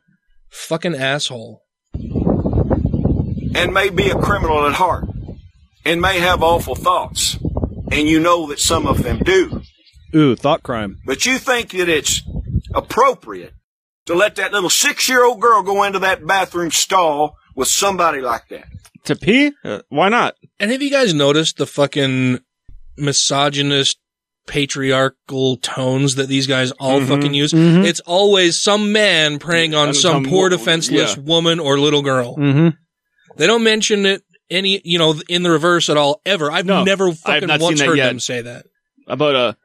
Fucking asshole. and may be a criminal at heart and may have awful thoughts. And you know that some of them do. Ooh, thought crime. But you think that it's appropriate to let that little six year old girl go into that bathroom stall with somebody like that. To pee? Uh, why not? And have you guys noticed the fucking misogynist patriarchal tones that these guys all Mhm. fucking use? Mhm. It's always some man preying on some some poor defenseless yeah. woman or little girl. Mm-hmm. They don't mention it any, you know, in the reverse at all ever. I've No, never I've fucking once heard yet. them say that. About a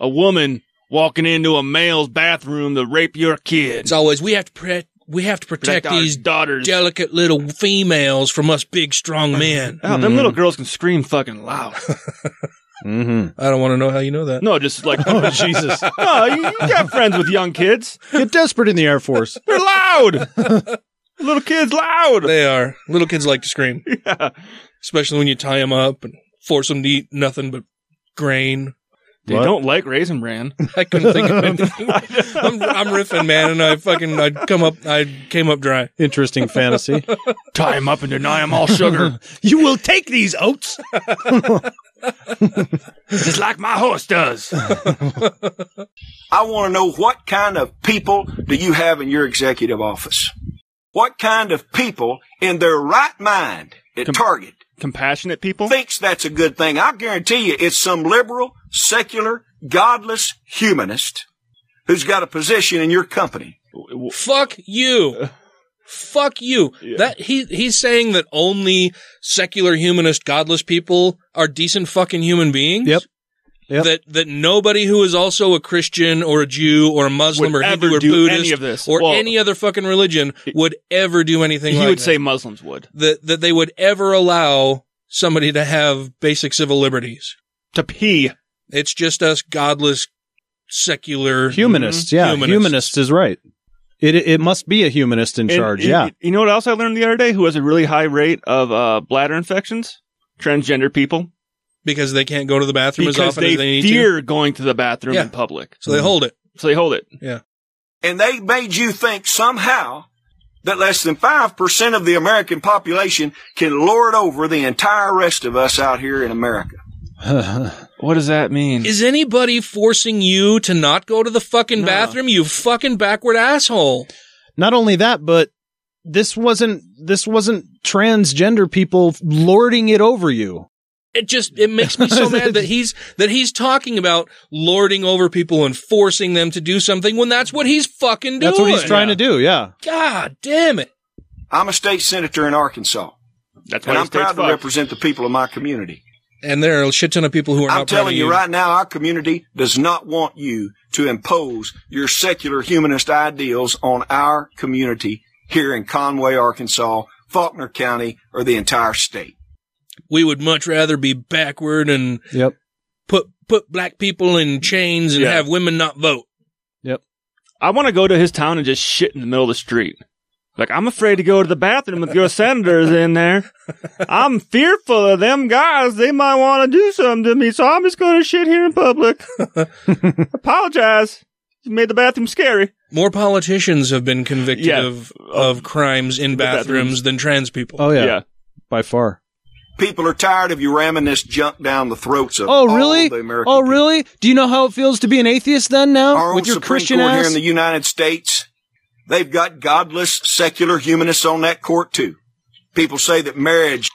a woman walking into a male's bathroom to rape your kid. It's always we have to protect we have to protect, Protect these daughters. delicate little females from us big strong men. Oh, them little girls can scream fucking loud. <laughs> Mm-hmm. I don't want to know how you know that. No, just like <laughs> Oh Jesus! no, <laughs> you, you got friends with young kids. Get desperate in the Air Force. They're loud. Little kids loud. They are. Little kids like to scream, Yeah. especially when you tie them up and force them to eat nothing but grain. They What? don't like Raisin Bran. I couldn't think of <laughs> anything. <laughs> I'm, I'm riffing, man, and I fucking I come up I came up dry. Interesting fantasy. <laughs> Tie him up and deny him all sugar. you will take these oats. Just like my horse does. I want to know what kind of people do you have in your executive office? What kind of people in their right mind at Target Compassionate people. thinks that's a good thing? I guarantee you it's some liberal, secular, godless humanist who's got a position in your company. Fuck you. Fuck you. That he he's saying that only secular humanist godless people are decent fucking human beings? Yep. Yep. That that nobody who is also a Christian or a Jew or a Muslim Would or Hindu ever or Buddhist any of this. or Well- any other fucking religion would ever do anything He like would that. say Muslims would. that that they would ever allow somebody to have basic civil liberties. To pee. It's just us godless secular Humanists, yeah, Humanists. humanist is right. It it must be a humanist in And- charge. and yeah, You, you know what else I learned the other day? Who has a really high rate of uh, bladder infections? Transgender people. Because they can't go to the bathroom as often they, as they need fear to. going to the bathroom Yeah. in public. So they hold it. So they hold it. Yeah. And they made you think somehow that less than 5% of the American population can lord over the entire rest of us out here in America. <laughs> What does that mean? Is anybody forcing you to not go to the fucking No. bathroom? You fucking backward asshole. not only that, but this wasn't this wasn't transgender people lording it over you. It just it makes me so mad that <laughs> he's that he's talking about lording over people and forcing them to do something when that's what he's fucking doing. That's what he's trying to do. Yeah, God damn it. I'm a state senator in Arkansas, That's and I'm proud to fucked. represent the people of my community. And there are a shit ton of people who are I'm not proud of telling you you. right now, our community does not want you to impose your secular humanist ideals on our community here in Conway, Arkansas, Faulkner County, or the entire state. We would much rather be backward and yep, put put black people in chains and Yeah. have women not vote. yep. I want to go to his town and just shit in the middle of the street. Like, I'm afraid to go to the bathroom if your senator's in there. I'm fearful of them guys. They might want to do something to me, so I'm just going to shit here in public. <laughs> Apologize. You made the bathroom scary. More politicians have been convicted Yeah. of of crimes in bathrooms, bathrooms. than trans people. Oh yeah, Yeah. by far. People are tired of you ramming this junk down the throats of Oh all really? of the American Oh people. really? Do you know how it feels to be an atheist then? Now Our own with your Supreme Christian Court ass. here in the United States, they've got godless secular humanists on that court too. People say that marriage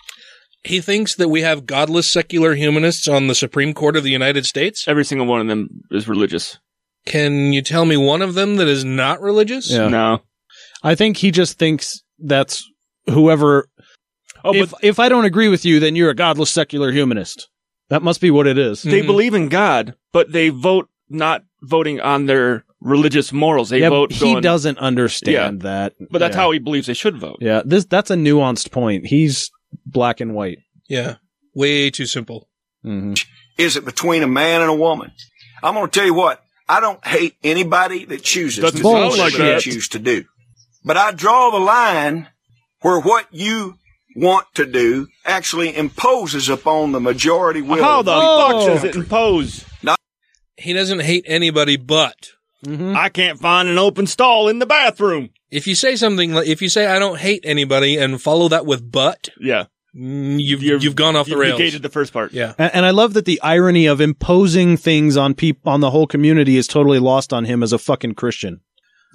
He thinks that we have godless secular humanists on the Supreme Court of the United States. Every single one of them is religious. Can you tell me one of them that is not religious? Yeah. No. I think he just thinks that's whoever. Oh, if but if I don't agree with you, then you're a godless secular humanist. That must be what it is. they Mhm. believe in God, but they vote not voting on their religious morals. They yeah, vote he going, doesn't understand that. but that's yeah. how he believes they should vote. Yeah, this that's a nuanced point. He's black and white. Yeah. Way too simple. hmm is it between a man and a woman. I'm going to tell you what. I don't hate anybody that chooses Doesn't to do sound whatever like they that. choose to do. But I draw the line where what you want to do actually imposes upon the majority will. How the people. fuck does it impose? He doesn't hate anybody but hmm I can't find an open stall in the bathroom. if you say something like if you say I don't hate anybody and follow that with but, Yeah, mm, you've You're- you've gone off the you rails. negated the first part. Yeah. And, and I love that the irony of imposing things on peop on the whole community is totally lost on him as a fucking Christian.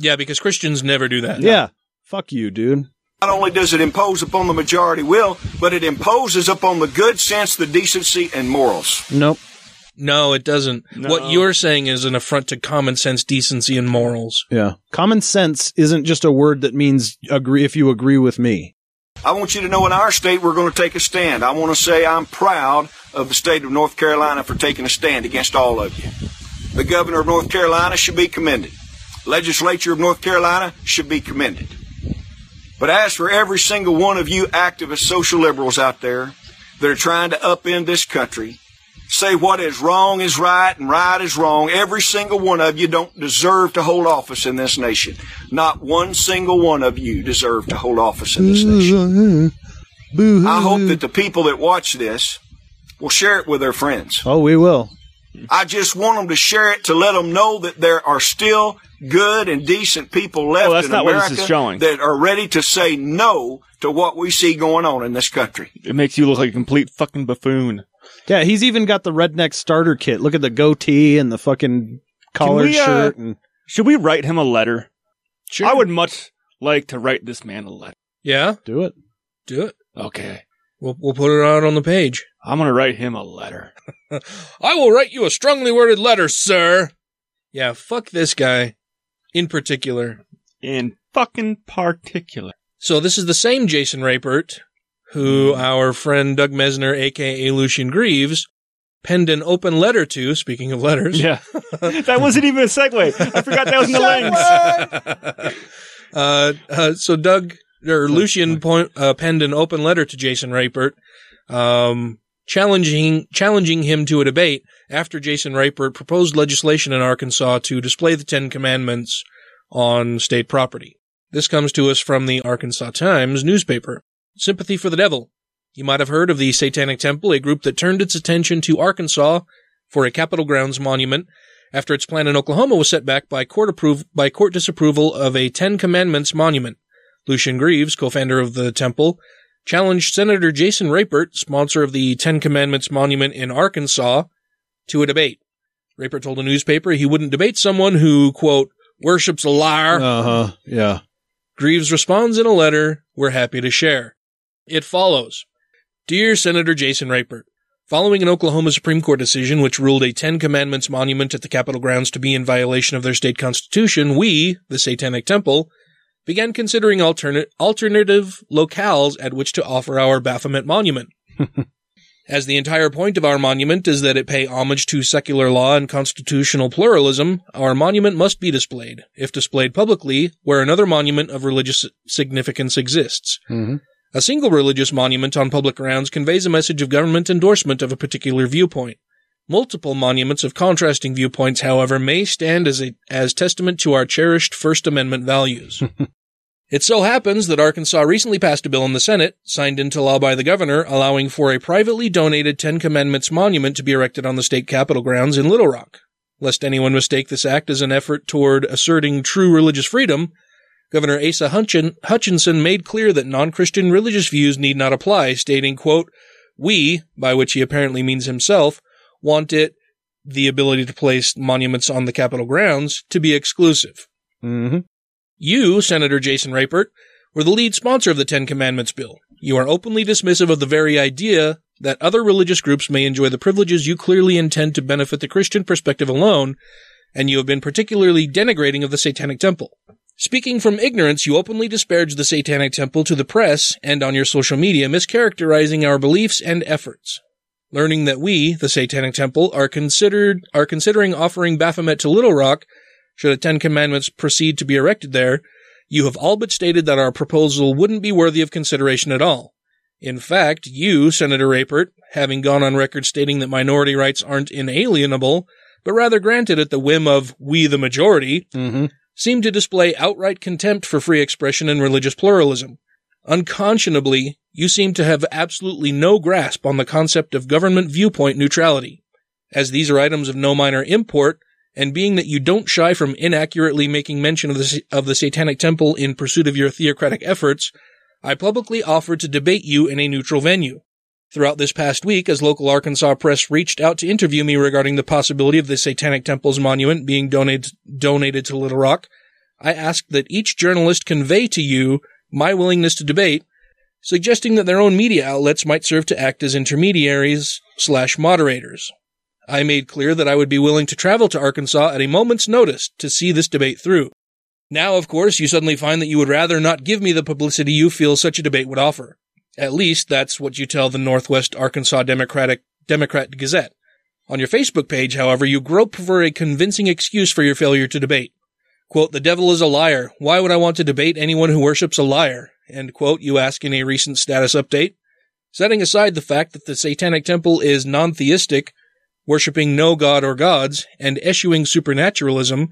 Yeah, because Christians never do that. Yeah, fuck you, dude. Not only does it impose upon the majority will, but it imposes upon the good sense, the decency, and morals. Nope. No, it doesn't. No. What you're saying is an affront to common sense, decency, and morals. Yeah. Common sense isn't just a word that means agree if you agree with me. I want you to know in our state we're going to take a stand. I want to say I'm proud of the state of North Carolina for taking a stand against all of you. The governor of North Carolina should be commended. Legislature of North Carolina should be commended. But as for every single one of you activist social liberals out there that are trying to upend this country, say what is wrong is right and right is wrong. Every single one of you don't deserve to hold office in this nation. Not one single one of you deserve to hold office in this nation. I hope that the people that watch this will share it with their friends. Oh, we will. I just want them to share it to let them know that there are still good and decent people left Well, that's in not what America this is showing. that are ready to say no to what we see going on in this country. It makes you look like a complete fucking buffoon. Yeah, he's even got the redneck starter kit. Look at the goatee and the fucking collared we, uh, shirt. And Should we write him a letter? Sure. I would much like to write this man a letter. Yeah, do it. do it. Okay. We'll we'll put it out on the page. <laughs> I'm gonna write him a letter. I will write you a strongly worded letter, sir. Yeah, fuck this guy in particular. In fucking particular. So this is the same Jason Rapert who our friend Doug Mesner, aka Lucien Greaves, penned an open letter to, speaking of letters. Yeah. <laughs> that wasn't even a segue. I forgot that was in the lens. <laughs> uh, uh, so Doug or Lucien point, uh, penned an open letter to Jason Rapert, um, challenging challenging him to a debate after Jason Rapert proposed legislation in Arkansas to display the Ten Commandments on state property. This comes to us from the Arkansas Times newspaper. Sympathy for the devil. You might have heard of the Satanic Temple, a group that turned its attention to Arkansas for a Capitol grounds monument after its plan in Oklahoma was set back by court approv- by court disapproval of a Ten Commandments monument. Lucien Greaves, co-founder of the temple, challenged Senator Jason Rapert, sponsor of the Ten Commandments monument in Arkansas, to a debate. Rapert told a newspaper he wouldn't debate someone who, quote, worships a liar. Uh huh. Yeah. Greaves responds in a letter we're happy to share. It follows. Dear Senator Jason Rapert, following an Oklahoma Supreme Court decision which ruled a Ten Commandments monument at the Capitol grounds to be in violation of their state constitution, we, the Satanic Temple, began considering alternate, alternative locales at which to offer our Baphomet monument. <laughs> As the entire point of our monument is that it pay homage to secular law and constitutional pluralism, our monument must be displayed, if displayed publicly, where another monument of religious significance exists. Mhm. A single religious monument on public grounds conveys a message of government endorsement of a particular viewpoint. Multiple monuments of contrasting viewpoints, however, may stand as a, as testament to our cherished First Amendment values. <laughs> It so happens that Arkansas recently passed a bill in the Senate, signed into law by the governor, allowing for a privately donated Ten Commandments monument to be erected on the state capitol grounds in Little Rock. Lest anyone mistake this act as an effort toward asserting true religious freedom, Governor Asa Hutchin- Hutchinson made clear that non-Christian religious views need not apply, stating, quote, we, by which he apparently means himself, want it, the ability to place monuments on the Capitol grounds, to be exclusive. Mm-hmm. You, Senator Jason Rapert, were the lead sponsor of the Ten Commandments bill. You are openly dismissive of the very idea that other religious groups may enjoy the privileges you clearly intend to benefit the Christian perspective alone, and you have been particularly denigrating of the Satanic Temple. Speaking from ignorance, you openly disparage the Satanic Temple to the press and on your social media, mischaracterizing our beliefs and efforts. Learning that we, the Satanic Temple, are considered are considering offering Baphomet to Little Rock, should the Ten Commandments proceed to be erected there, you have all but stated that our proposal wouldn't be worthy of consideration at all. In fact, you, Senator Rapert, having gone on record stating that minority rights aren't inalienable, but rather granted at the whim of we the majority, Mm-hmm. seem to display outright contempt for free expression and religious pluralism. Unconscionably, you seem to have absolutely no grasp on the concept of government viewpoint neutrality. As these are items of no minor import, and being that you don't shy from inaccurately making mention of the, of the Satanic Temple in pursuit of your theocratic efforts, I publicly offered to debate you in a neutral venue. Throughout this past week, as local Arkansas press reached out to interview me regarding the possibility of the Satanic Temple's monument being donated, donated to Little Rock, I asked that each journalist convey to you my willingness to debate, suggesting that their own media outlets might serve to act as intermediaries slash moderators. I made clear that I would be willing to travel to Arkansas at a moment's notice to see this debate through. Now, of course, you suddenly find that you would rather not give me the publicity you feel such a debate would offer. At least that's what you tell the Northwest Arkansas Democratic Democrat Gazette. On your Facebook page, however, you grope for a convincing excuse for your failure to debate. Quote, the devil is a liar. Why would I want to debate anyone who worships a liar? End quote, you ask in a recent status update. Setting aside the fact that the Satanic Temple is non-theistic, worshipping no god or gods, and eschewing supernaturalism,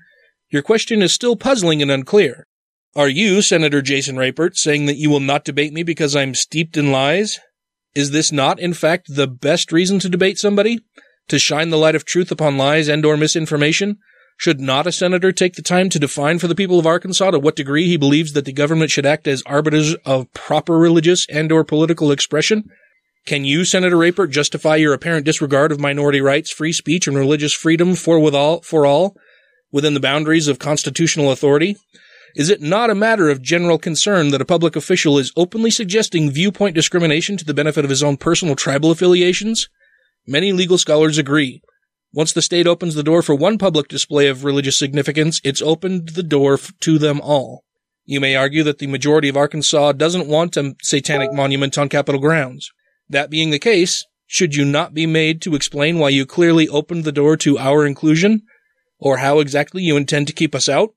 your question is still puzzling and unclear. Are you, Senator Jason Rapert, saying that you will not debate me because I'm steeped in lies? Is this not, in fact, the best reason to debate somebody? To shine the light of truth upon lies and or misinformation? Should not a senator take the time to define for the people of Arkansas to what degree he believes that the government should act as arbiters of proper religious and or political expression? Can you, Senator Rapert, justify your apparent disregard of minority rights, free speech, and religious freedom for withal, for all within the boundaries of constitutional authority? Is it not a matter of general concern that a public official is openly suggesting viewpoint discrimination to the benefit of his own personal tribal affiliations? Many legal scholars agree. Once the state opens the door for one public display of religious significance, it's opened the door to them all. You may argue that the majority of Arkansas doesn't want a satanic monument on Capitol grounds. That being the case, should you not be made to explain why you clearly opened the door to our inclusion? Or how exactly you intend to keep us out?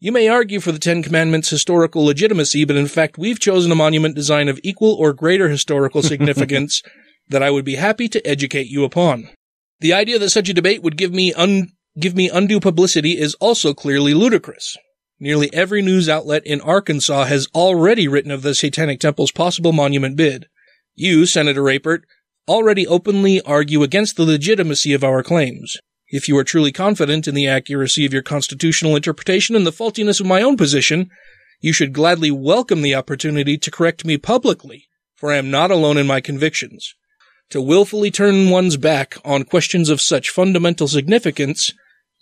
You may argue for the Ten Commandments' historical legitimacy, but in fact, we've chosen a monument design of equal or greater historical <laughs> significance that I would be happy to educate you upon. The idea that such a debate would give me un- give me undue publicity is also clearly ludicrous. Nearly every news outlet in Arkansas has already written of the Satanic Temple's possible monument bid. You, Senator Rapert, already openly argue against the legitimacy of our claims. If you are truly confident in the accuracy of your constitutional interpretation and the faultiness of my own position, you should gladly welcome the opportunity to correct me publicly, for I am not alone in my convictions. To willfully turn one's back on questions of such fundamental significance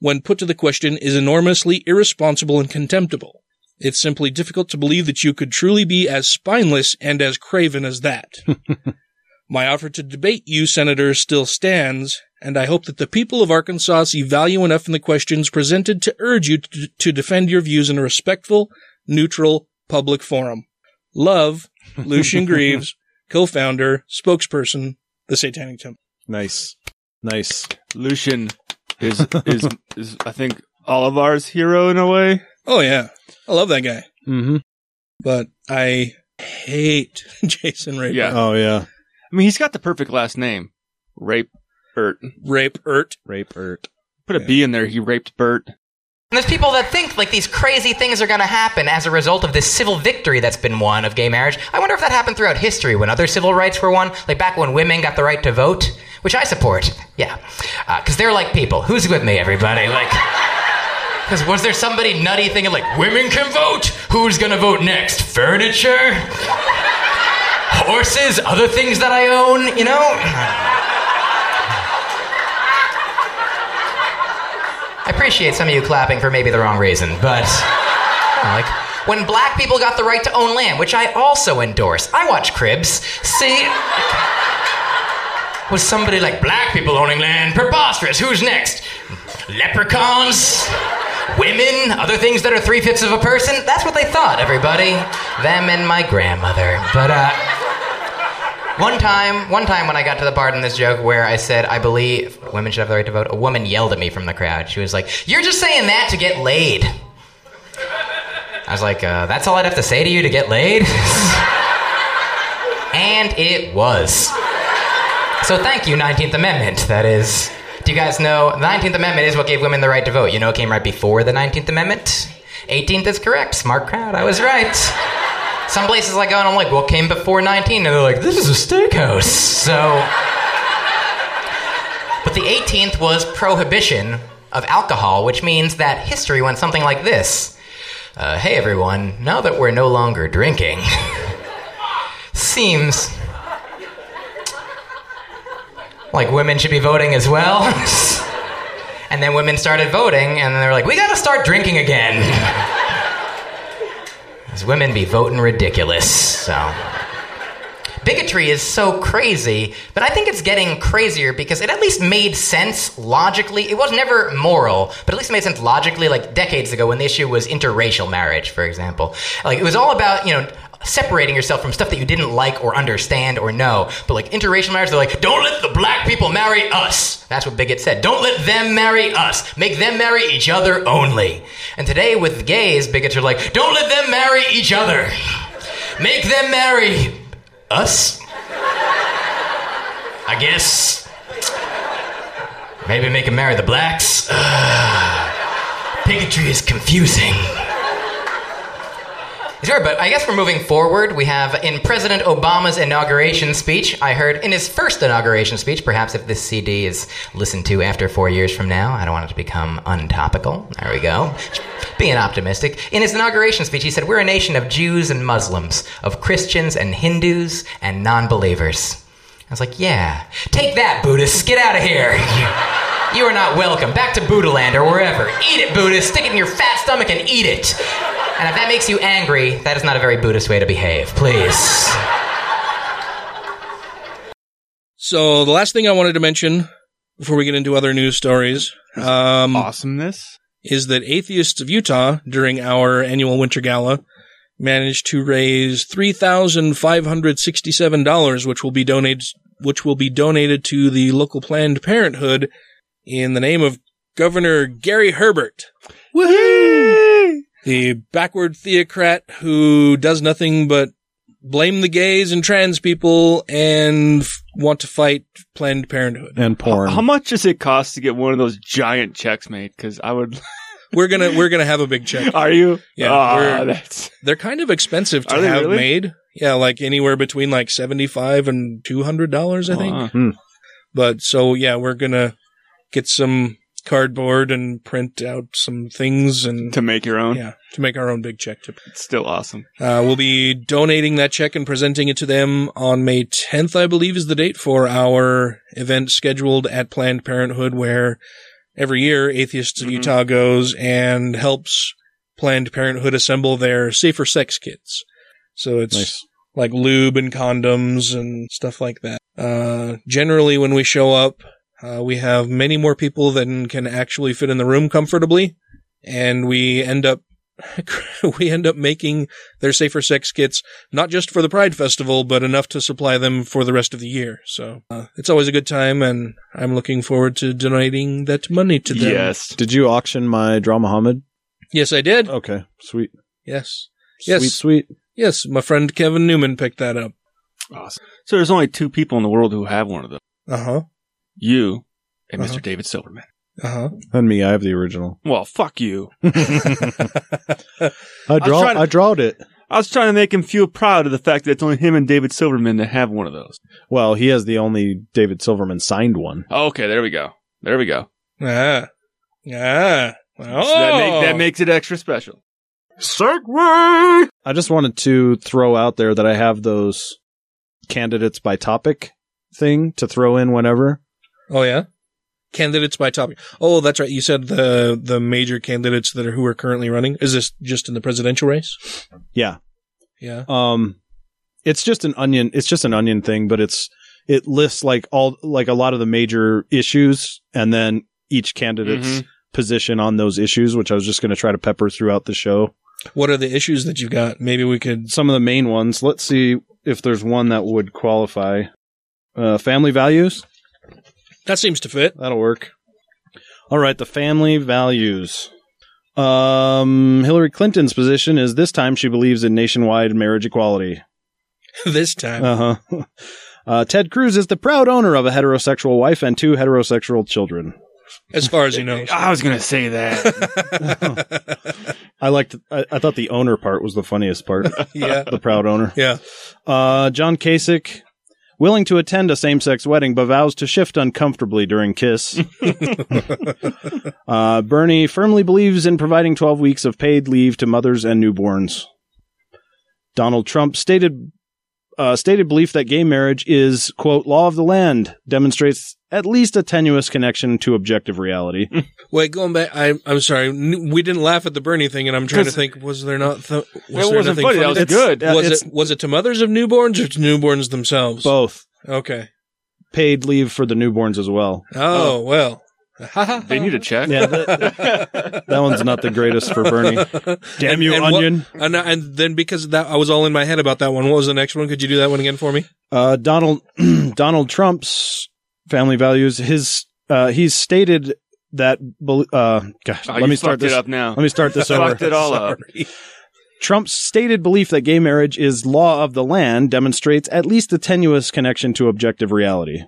when put to the question is enormously irresponsible and contemptible. It's simply difficult to believe that you could truly be as spineless and as craven as that. <laughs> My offer to debate you, Senator, still stands, and I hope that the people of Arkansas see value enough in the questions presented to urge you to, to defend your views in a respectful, neutral, public forum. Love, <laughs> Lucien Greaves, co-founder, spokesperson, the Satanic Temple. Nice. Nice. Lucien is is is I think all of ours hero in a way. Oh yeah, I love that guy, Mm-hmm. but I hate <laughs> Jason Rape. Yeah. Oh yeah. I mean, he's got the perfect last name, Rape Bert. Rape Ert. Rape Ert. Put a B in there. He raped Bert. And there's people that think like these crazy things are going to happen as a result of this civil victory that's been won of gay marriage. I wonder if that happened throughout history when other civil rights were won, like back when women got the right to vote, which I support. Yeah, because they're like people. Who's with me, everybody? Like, because was there somebody nutty thinking like women can vote? Who's gonna vote next? Furniture, horses, other things that I own. You know. I appreciate some of you clapping for maybe the wrong reason, but you know, like when black people got the right to own land, which I also endorse. I watch Cribs. See, was somebody like black people owning land preposterous? Who's next? Leprechauns, women, other things that are three fifths of a person. That's what they thought. Everybody, them and my grandmother. But uh. One time, one time when I got to the part in this joke where I said I believe women should have the right to vote, a woman yelled at me from the crowd. She was like, "You're just saying that to get laid." I was like, uh, "That's all I'd have to say to you to get laid," <laughs> and it was. So thank you, 19th Amendment. That is. Do you guys know the 19th Amendment is what gave women the right to vote? You know, it came right before the 19th Amendment. 18th is correct. Smart crowd. I was right. Some places I go and I'm like, what came before 19? And they're like, this is a steakhouse. So. But the 18th was prohibition of alcohol, which means that history went something like this. Uh, hey everyone, now that we're no longer drinking, <laughs> seems like women should be voting as well. <laughs> and then women started voting, and they're like, we gotta start drinking again. As women be voting ridiculous, so. Bigotry is so crazy, but I think it's getting crazier because it at least made sense logically. It was never moral, but at least it made sense logically, like decades ago when the issue was interracial marriage, for example. Like, it was all about, you know, separating yourself from stuff that you didn't like or understand or know. But like interracial marriage, they're like, don't let the black people marry us. That's what bigots said. Don't let them marry us. Make them marry each other only. And today with gays, bigots are like, don't let them marry each other. Make them marry us. I guess. maybe make him marry the blacks. Ugh. Bigotry is confusing. Sure, but I guess we're moving forward. We have in President Obama's inauguration speech, I heard in his first inauguration speech, perhaps if this CD is listened to after four years from now, I don't want it to become untopical. There we go. Being optimistic. In his inauguration speech, he said, We're a nation of Jews and Muslims, of Christians and Hindus and non believers. I was like, Yeah. Take that, Buddhists. Get out of here. You, are not welcome. Back to Buddha land or wherever. Eat it, Buddhist. Stick it in your fat stomach and eat it. And if that makes you angry, that is not a very Buddhist way to behave. Please. So the last thing I wanted to mention before we get into other news stories, um, Awesomeness. is that Atheists of Utah during our annual winter gala managed to raise three thousand five hundred sixty-seven dollars, which will be donated, which will be donated to the local Planned Parenthood in the name of Governor Gary Herbert. The backward theocrat who does nothing but blame the gays and trans people and f- want to fight Planned Parenthood. And porn. How much does it cost to get one of those giant checks made? Because I would. <laughs> We're gonna we're gonna have a big check. Are you? Yeah, Ah, that's They're kind of expensive to Are have really? made. Yeah, like anywhere between like seventy five and two hundred dollars, I think. Wow. Hmm. But so yeah, we're gonna get some cardboard and print out some things and to make your own. yeah to make our own big check. To It's still awesome. uh, we'll be donating that check and presenting it to them on May tenth, I believe, is the date for our event scheduled at Planned Parenthood, where every year Atheists of Mhm. Utah goes and helps Planned Parenthood assemble their safer sex kits. So it's Nice. like lube and condoms and stuff like that. Uh, generally, when we show up, uh, we have many more people than can actually fit in the room comfortably, and we end up <laughs> we end up making their safer sex kits not just for the Pride Festival, but enough to supply them for the rest of the year. So uh, it's always a good time, and I'm looking forward to donating that money to them. Yes. Did you auction my Draw Muhammad? yes, I did. Okay, sweet. Yes, Sweet, Yes. sweet. yes, my friend Kevin Newman picked that up. Awesome. So there's only two people in the world who have one of them. Uh huh. You and Uh-huh. Mr. David Silverman. Uh huh. And me, I have the original. Well, fuck you. <laughs> <laughs> I draw. trying to- I drawed it. I was trying to make him feel proud of the fact that it's only him and David Silverman that have one of those. Well, he has the only David Silverman signed one. Okay, there we go. There we go. Yeah. Ah. Oh. So that, make, that makes it extra special. Segue. I just wanted to throw out there that I have those candidates by topic thing to throw in whenever. Oh yeah. Candidates by topic. Oh, that's right. You said the the major candidates that are who are currently running. Is this just in the presidential race? Yeah. Yeah. Um, it's just an onion. It's just an onion thing, but it's it lists like all like a lot of the major issues, and then each candidate's Mhm. position on those issues, which I was just going to try to pepper throughout the show. What are the issues that you've got? Maybe we could. Some of the main ones. Let's see if there's one that would qualify. Uh, family values. That seems to fit. That'll work. All right, the family values. Um, Hillary Clinton's position is this time she believes in nationwide marriage equality. <laughs> this time. Uh huh. <laughs> Uh, Ted Cruz is the proud owner of a heterosexual wife and two heterosexual children. as far as he knows. <laughs> I was going to say that. I liked. I, I thought the owner part was the funniest part. yeah. the proud owner. Yeah. Uh, John Kasich, willing to attend a same-sex wedding, but vows to shift uncomfortably during kiss. <laughs> <laughs> uh, Bernie firmly believes in providing 12 weeks of paid leave to mothers and newborns. Donald Trump stated uh, stated belief that gay marriage is quote law of the land demonstrates at least a tenuous connection to objective reality. <laughs> Wait, going back. I, I'm sorry. We didn't laugh at the Bernie thing, and I'm trying to think. Was there not? Th- was It there wasn't nothing funny, that was It's- good. Yeah, Was it? Was it to mothers of newborns or to newborns themselves? both Okay. paid leave for the newborns as well. Oh, well. <laughs> they need a check. Yeah, that, that one's not the greatest for Bernie. <laughs> Damn And- you, and what- onion. and, and then because of that, I was all in my head about that one. What was the next one? Could you do that one again for me? Uh, Donald <clears throat> Donald Trump's family values. His uh, he's stated that. Uh, gosh, Oh, let me start this. it up now. Let me start this <laughs> over. Fucked it all up. Trump's stated belief that gay marriage is law of the land demonstrates at least a tenuous connection to objective reality.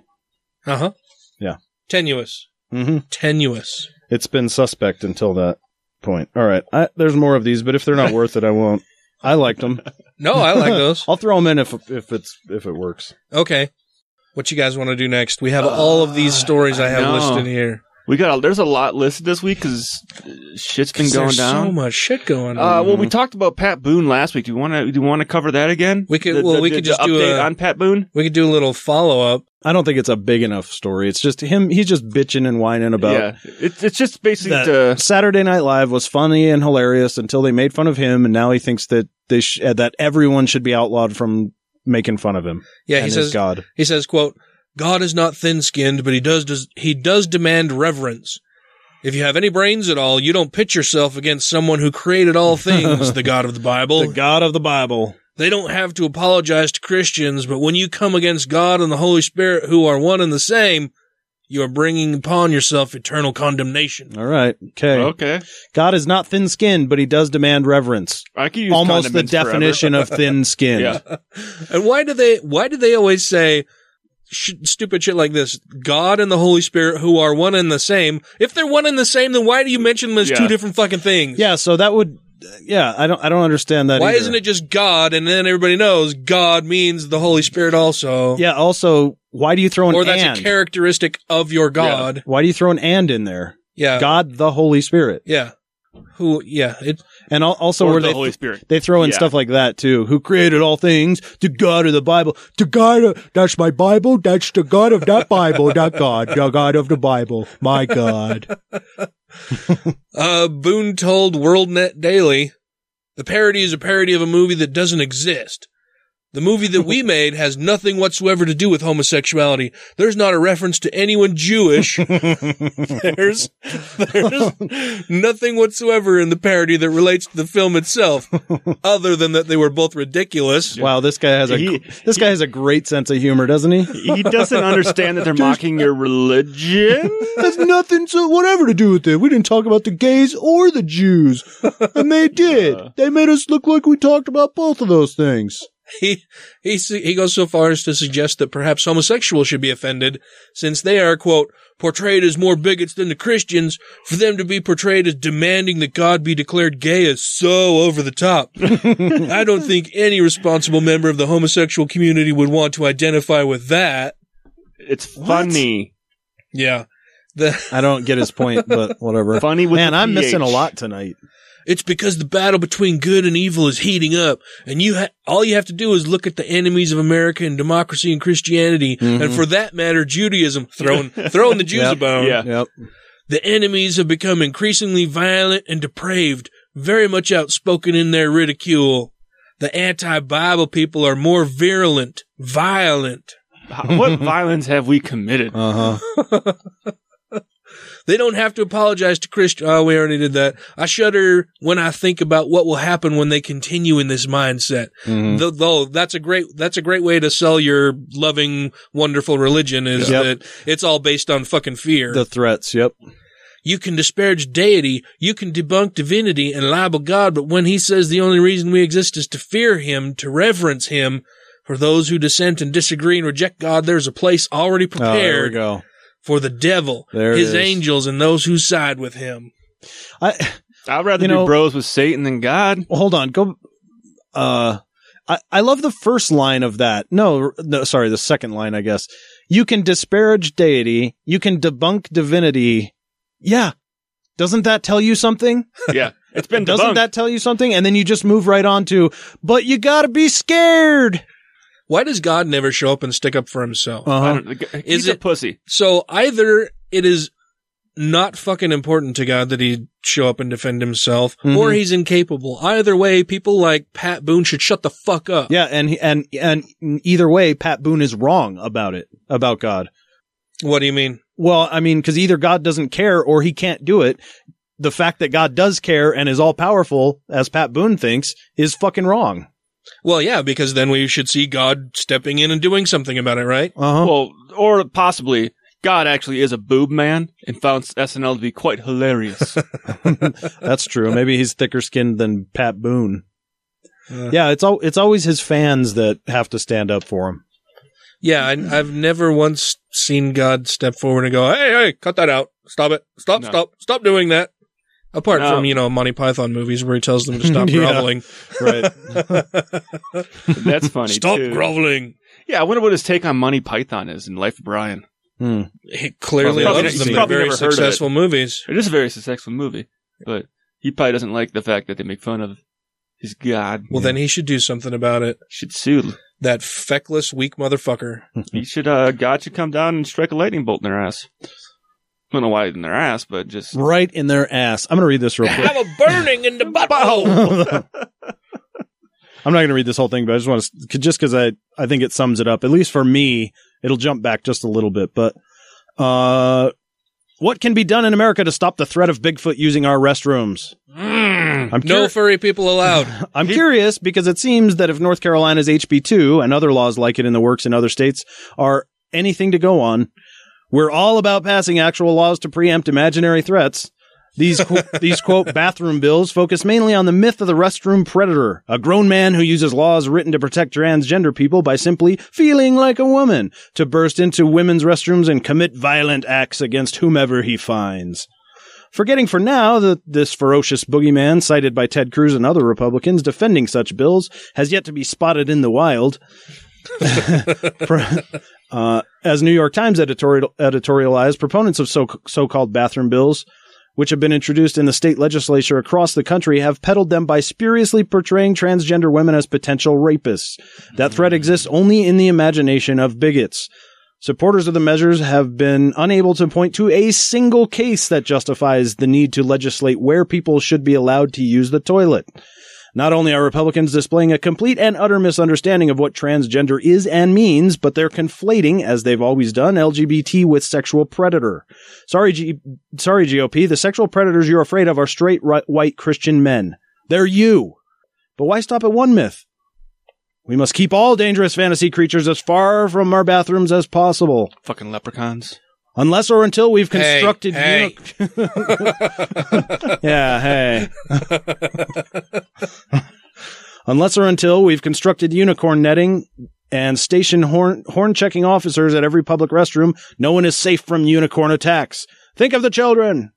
Uh huh. Yeah. Tenuous. Mm-hmm. tenuous. It's been suspect until that point. All right. I, there's more of these, but if they're not worth it, I won't. I liked them. No, I like <laughs> those. I'll throw them in if if it's if it works. Okay. What you guys want to do next? We have all of these <sighs> stories I have know. listed here. We got a, there's a lot listed this week because shit's been 'Cause going there's down. so much shit going on. Uh, well, we talked about Pat Boone last week. Do you want to do you want to cover that again? We could- The- well, the- we the- could the just do update a- on Pat Boone. we could do a little follow up. I don't think it's a big enough story. It's just him. He's just bitching and whining about yeah, it's it's just basically that to, Saturday Night Live was funny and hilarious until they made fun of him, and now he thinks that they sh- uh, that everyone should be outlawed from making fun of him. Yeah, and he his says God. He says, "quote God is not thin-skinned, but he does, does he does demand reverence. If you have any brains at all, you don't pitch yourself against someone who created all things, the God of the Bible. <laughs> The God of the Bible. They don't have to apologize to Christians, but when you come against God and the Holy Spirit, who are one and the same, you are bringing upon yourself eternal condemnation. All right. Okay. okay. God is not thin skinned, but he does demand reverence. I could use Almost the definition of <laughs> thin skinned. Yeah. And why do they? Why do they always say sh- stupid shit like this? God and the Holy Spirit, who are one and the same. If they're one and the same, then why do you mention them as Yeah. two different fucking things? Yeah, so that would yeah, I don't I don't understand that Why either. isn't it just God, and then everybody knows God means the Holy Spirit also? Yeah, also why do you throw an Or that's and? a characteristic of your God. why do you throw an and in there? Yeah. God the Holy Spirit. Yeah. Who? Yeah. It. And also Or where the they Holy Spirit. they throw in Yeah. stuff like that too. Who created all things? The God of the Bible. The God of, that's my Bible. That's the God of that Bible. That God. The God of the Bible. My God. <laughs> Uh, Boone told WorldNet Daily, the parody is a parody of a movie that doesn't exist. The movie that we made has nothing whatsoever to do with homosexuality. There's not a reference to anyone Jewish. <laughs> there's, there's nothing whatsoever in the parody that relates to the film itself, other than that they were both ridiculous. Wow, this guy has a He- this guy has a great sense of humor, doesn't he? He doesn't understand that they're mocking your religion. has nothing to whatever to do with it. We didn't talk about the gays or the Jews, and they did. <laughs> Uh. They made us look like we talked about both of those things. <laughs> He he he goes so far as to suggest that perhaps homosexuals should be offended, since they are quote portrayed as more bigots than the Christians. For them to be portrayed as demanding that God be declared gay is so over the top. <laughs> I don't think any responsible member of the homosexual community would want to identify with that. It's funny. Yeah, the I don't get his point, but whatever. Funny with Man, I'm missing a lot tonight. It's because the battle between good and evil is heating up, and you ha- all you have to do is look at the enemies of America and democracy and Christianity, and for that matter, Judaism. Throwing <laughs> throwing the Jews Yep. a bone. Yeah. Yep. The enemies have become increasingly violent and depraved, very much outspoken in their ridicule. The anti-Bible people are more virulent, violent. what violence have we committed? Uh huh. <laughs> They don't have to apologize to Christian. Oh, we already did that. I shudder when I think about what will happen when they continue in this mindset. Mm-hmm. Th- Though that's a great that's a great way to sell your loving, wonderful religion is Yep. that it's all based on fucking fear. The threats. Yep. you can disparage deity, you can debunk divinity and libel God, but when he says the only reason we exist is to fear him, to reverence him, for those who dissent and disagree and reject God, there's a place already Oh, there we prepared go. For the devil, There his angels, and those who side with him. I I'd rather You be know- bros with Satan than God. hold on. Go. Uh, I I love the first line of that. No, no, sorry, the second line. I guess you can disparage deity. You can debunk divinity. Yeah. Doesn't that tell you something? <laughs> Yeah, it's been Doesn't debunked. that tell you something? And then you just move right on to, but you gotta be scared. Why does God never show up and stick up for himself? Uh-huh. don't, Is he's a it- pussy? So either it is not fucking important to God that he show up and defend himself, Mhm. or he's incapable. Either way, people like Pat Boone should shut the fuck up. Yeah, and and and either way, Pat Boone is wrong about it about God. What do you mean? Well, I mean, because either God doesn't care or he can't do it. The fact that God does care and is all powerful, as Pat Boone thinks, is fucking wrong. Well, yeah, because then we should see God stepping in and doing something about it, right? Uh huh. Well, or possibly God actually is a boob man and found SNL to be quite hilarious. <laughs> <laughs> That's true. Maybe he's thicker skinned than Pat Boone. Uh. yeah, it's all it's always his fans that have to stand up for him. Yeah, I, I've never once seen God step forward and go, "Hey, hey, cut that out! Stop it! Stop! No. Stop! Stop doing that!" Apart No. from you know Monty Python movies where he tells them to <laughs> stop Yeah. groveling. Right. <laughs> That's funny. Stop too. groveling. Yeah, I wonder what his take on Monty Python is in Life of Brian. Hmm. He clearly Probably- loves them. he's They're very never heard of it. movies. It is a very successful movie, but he probably doesn't like the fact that they make fun of his god. Well, then he should do something about it. should sue. That feckless, weak motherfucker. He should. Uh, God should come down and strike a lightning bolt in their ass. I don't know why in their ass, but just Right in their ass. I'm going to read this real quick. Have a burning in the butthole. <laughs> I'm not going to read this whole thing, but I just want to, just because I, I think it sums it up. At least for me, it'll jump back just a little bit. But, uh, what can be done in America to stop the threat of Bigfoot using our restrooms? I'm, no furry people allowed. <laughs> I'm curious because it seems that if North Carolina's HB2 and other laws like it in the works in other states are anything to go on, we're all about passing actual laws to preempt imaginary threats. These qu- <laughs> these quote bathroom bills focus mainly on the myth of the restroom predator, a grown man who uses laws written to protect transgender people by simply feeling like a woman to burst into women's restrooms and commit violent acts against whomever he finds. Forgetting for now that this ferocious boogeyman cited by Ted Cruz and other Republicans defending such bills has yet to be spotted in the wild. <laughs> Uh, as New York Times editorial, editorialized, proponents of so, so-called bathroom bills, which have been introduced in the state legislature across the country, have peddled them by spuriously portraying transgender women as potential rapists. That threat exists only in the imagination of bigots. Supporters of the measures have been unable to point to a single case that justifies the need to legislate where people should be allowed to use the toilet. Not only are Republicans displaying a complete and utter misunderstanding of what transgender is and means, but they're conflating, as they've always done, LGBT with sexual predator. Sorry, G- sorry, GOP. The sexual predators you're afraid of are straight white Christian men. They're you. But why stop at one myth? We must keep all dangerous fantasy creatures as far from our bathrooms as possible. fucking leprechauns. Unless or until we've Hey, constructed hey. uni- <laughs> yeah, hey. Unless or until we've constructed unicorn netting and stationed horn horn checking officers at every public restroom, no one is safe from unicorn attacks. Think of the children.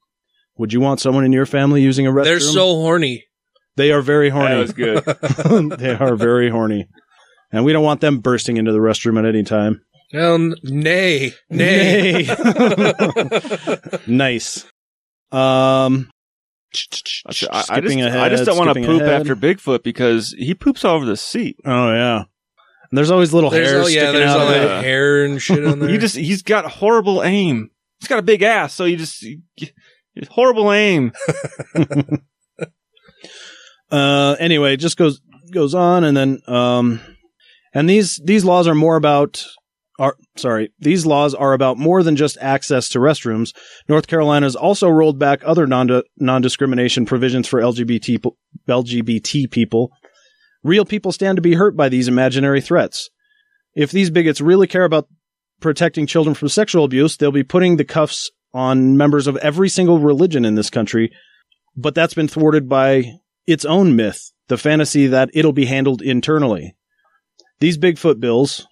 Would you want someone in your family using a restroom? They're so horny. they are very horny. That was good. <laughs> they are very horny. And we don't want them bursting into the restroom at any time. Um, nay, nay. <laughs> nice. Um, I, I just, ahead. I just don't want to poop ahead. after Bigfoot because he poops all over the seat. Oh yeah. And there's always little There's hairs all, yeah, sticking there's out all of that it. hair and shit on <laughs> there. He just he's got horrible aim. He's got a big ass, so you just you- horrible aim. <laughs> Uh, anyway, it just goes goes on, and then um, and these these laws are more about are sorry these laws are about more than just access to restrooms. North Carolina's also rolled back other non discrimination provisions for LGBT LGBT people. Real people stand to be hurt by these imaginary threats. If these bigots really care about protecting children from sexual abuse, they'll be putting the cuffs on members of every single religion in this country. But that's been thwarted by its own myth, the fantasy that it'll be handled internally. These Bigfoot bills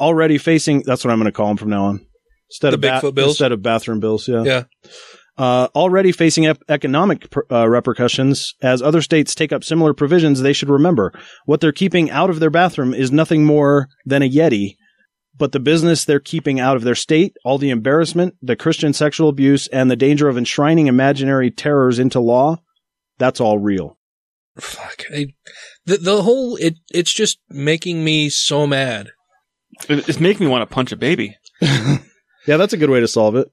already facing that's what I'm going to call them from now on. Instead The of ba- Bigfoot bills? instead of bathroom bills, yeah. Yeah. Uh, already facing ep- economic pr- uh, repercussions as other states take up similar provisions, they should remember what they're keeping out of their bathroom is nothing more than a Yeti. But the business they're keeping out of their state, all the embarrassment, the Christian sexual abuse, and the danger of enshrining imaginary terrors into law, that's all real. Fuck. I, the the whole it it's just making me so mad. It- It's making me want to punch a baby. <laughs> Yeah, that's a good way to solve it.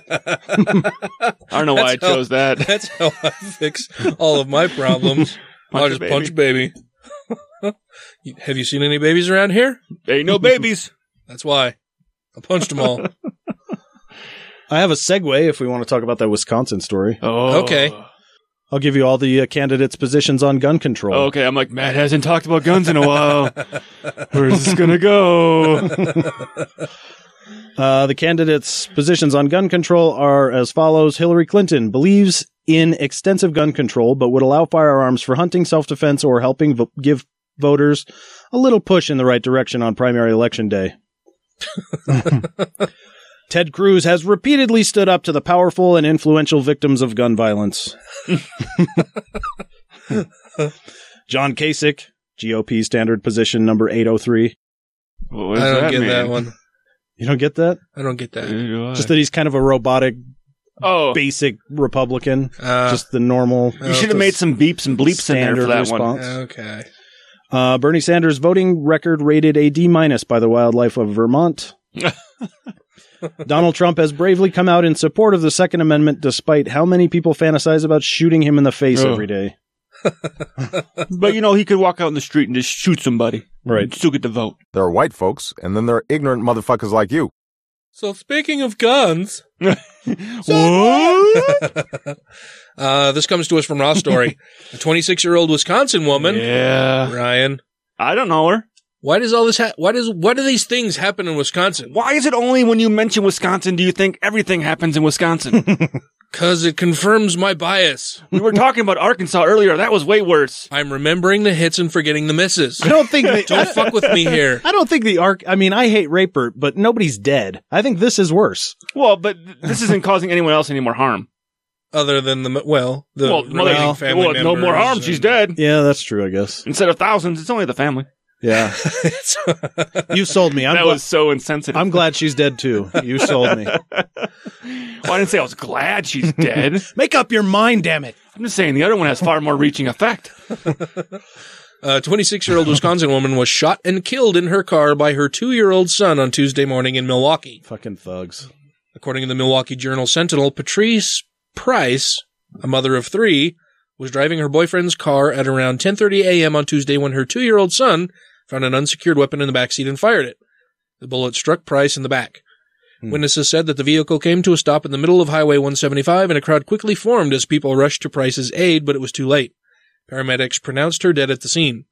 I don't know why I That's how- chose that. <laughs> That's how I fix all of my problems. <laughs> Punch I'll a just baby. punch a baby. Have you seen any babies around here? Ain't no babies. That's why. I punched them all. I have a segue if we want to talk about that Wisconsin story. Oh, Okay. I'll give you all the uh, candidates' positions on gun control. Okay, I'm like Matt hasn't talked about guns in a while. Where's this gonna go? <laughs> Uh, the candidates' positions on gun control are as follows. Hillary Clinton believes in extensive gun control, but would allow firearms for hunting, self-defense, or helping vo- give voters a little push in the right direction on primary election day. <laughs> <laughs> Ted Cruz has repeatedly stood up to the powerful and influential victims of gun violence. <laughs> John Kasich, GOP standard position number 803. What I don't that get mean? that one. You don't get that? I don't get that. Do Just that he's kind of a robotic, oh, basic Republican. Uh, just the normal. you should have made some beeps and bleeps in there for that response. one. okay. Uh, Bernie Sanders' voting record rated a D minus by the wildlife of Vermont. <laughs> Donald Trump has bravely come out in support of the Second Amendment, despite how many people fantasize about shooting him in the face Oh. every day. <laughs> But you know, he could walk out in the street and just shoot somebody. Right. And still get the vote. There are white folks, and then there are ignorant motherfuckers like you. So speaking of guns, <laughs> What? <laughs> uh, this comes to us from Raw Story. A 26 year old Wisconsin woman, Yeah. Ryan. I don't know her. Why does all this? Ha- why does? Why do these things happen in Wisconsin? Why is it only when you mention Wisconsin do you think everything happens in Wisconsin? <laughs> Because it confirms my bias. we were talking about Arkansas earlier. That was way worse. I'm remembering the hits and forgetting the misses. I don't think they, Don't fuck with me here. I don't think the arc. I mean, I hate Rapert, but nobody's dead. I think this is worse. Well, but this isn't causing anyone else any more harm. Other than the well, the well, remaining well, family well, no more members harm. She's dead. Yeah, that's true. I guess. Instead of thousands, it's only the family. Yeah, <laughs> you sold me. I'm, that gla- was so insensitive. I'm glad she's dead too. You sold me. <laughs> well, I didn't say I was glad she's dead. <laughs> Make up your mind, damn it. I'm just saying the other one has far more reaching effect. A 26 year old Wisconsin woman was shot and killed in her car by her two year old son on Tuesday morning in Milwaukee. Fucking thugs. According to the Milwaukee Journal Sentinel, Patrice Price, a mother of three, was driving her boyfriend's car at around 10:30 a.m. on Tuesday when her two-year-old son found an unsecured weapon in the backseat and fired it. The bullet struck Price in the back. Hmm. Witnesses said that the vehicle came to a stop in the middle of Highway 175 and a crowd quickly formed as people rushed to Price's aid, but it was too late. Paramedics pronounced her dead at the scene.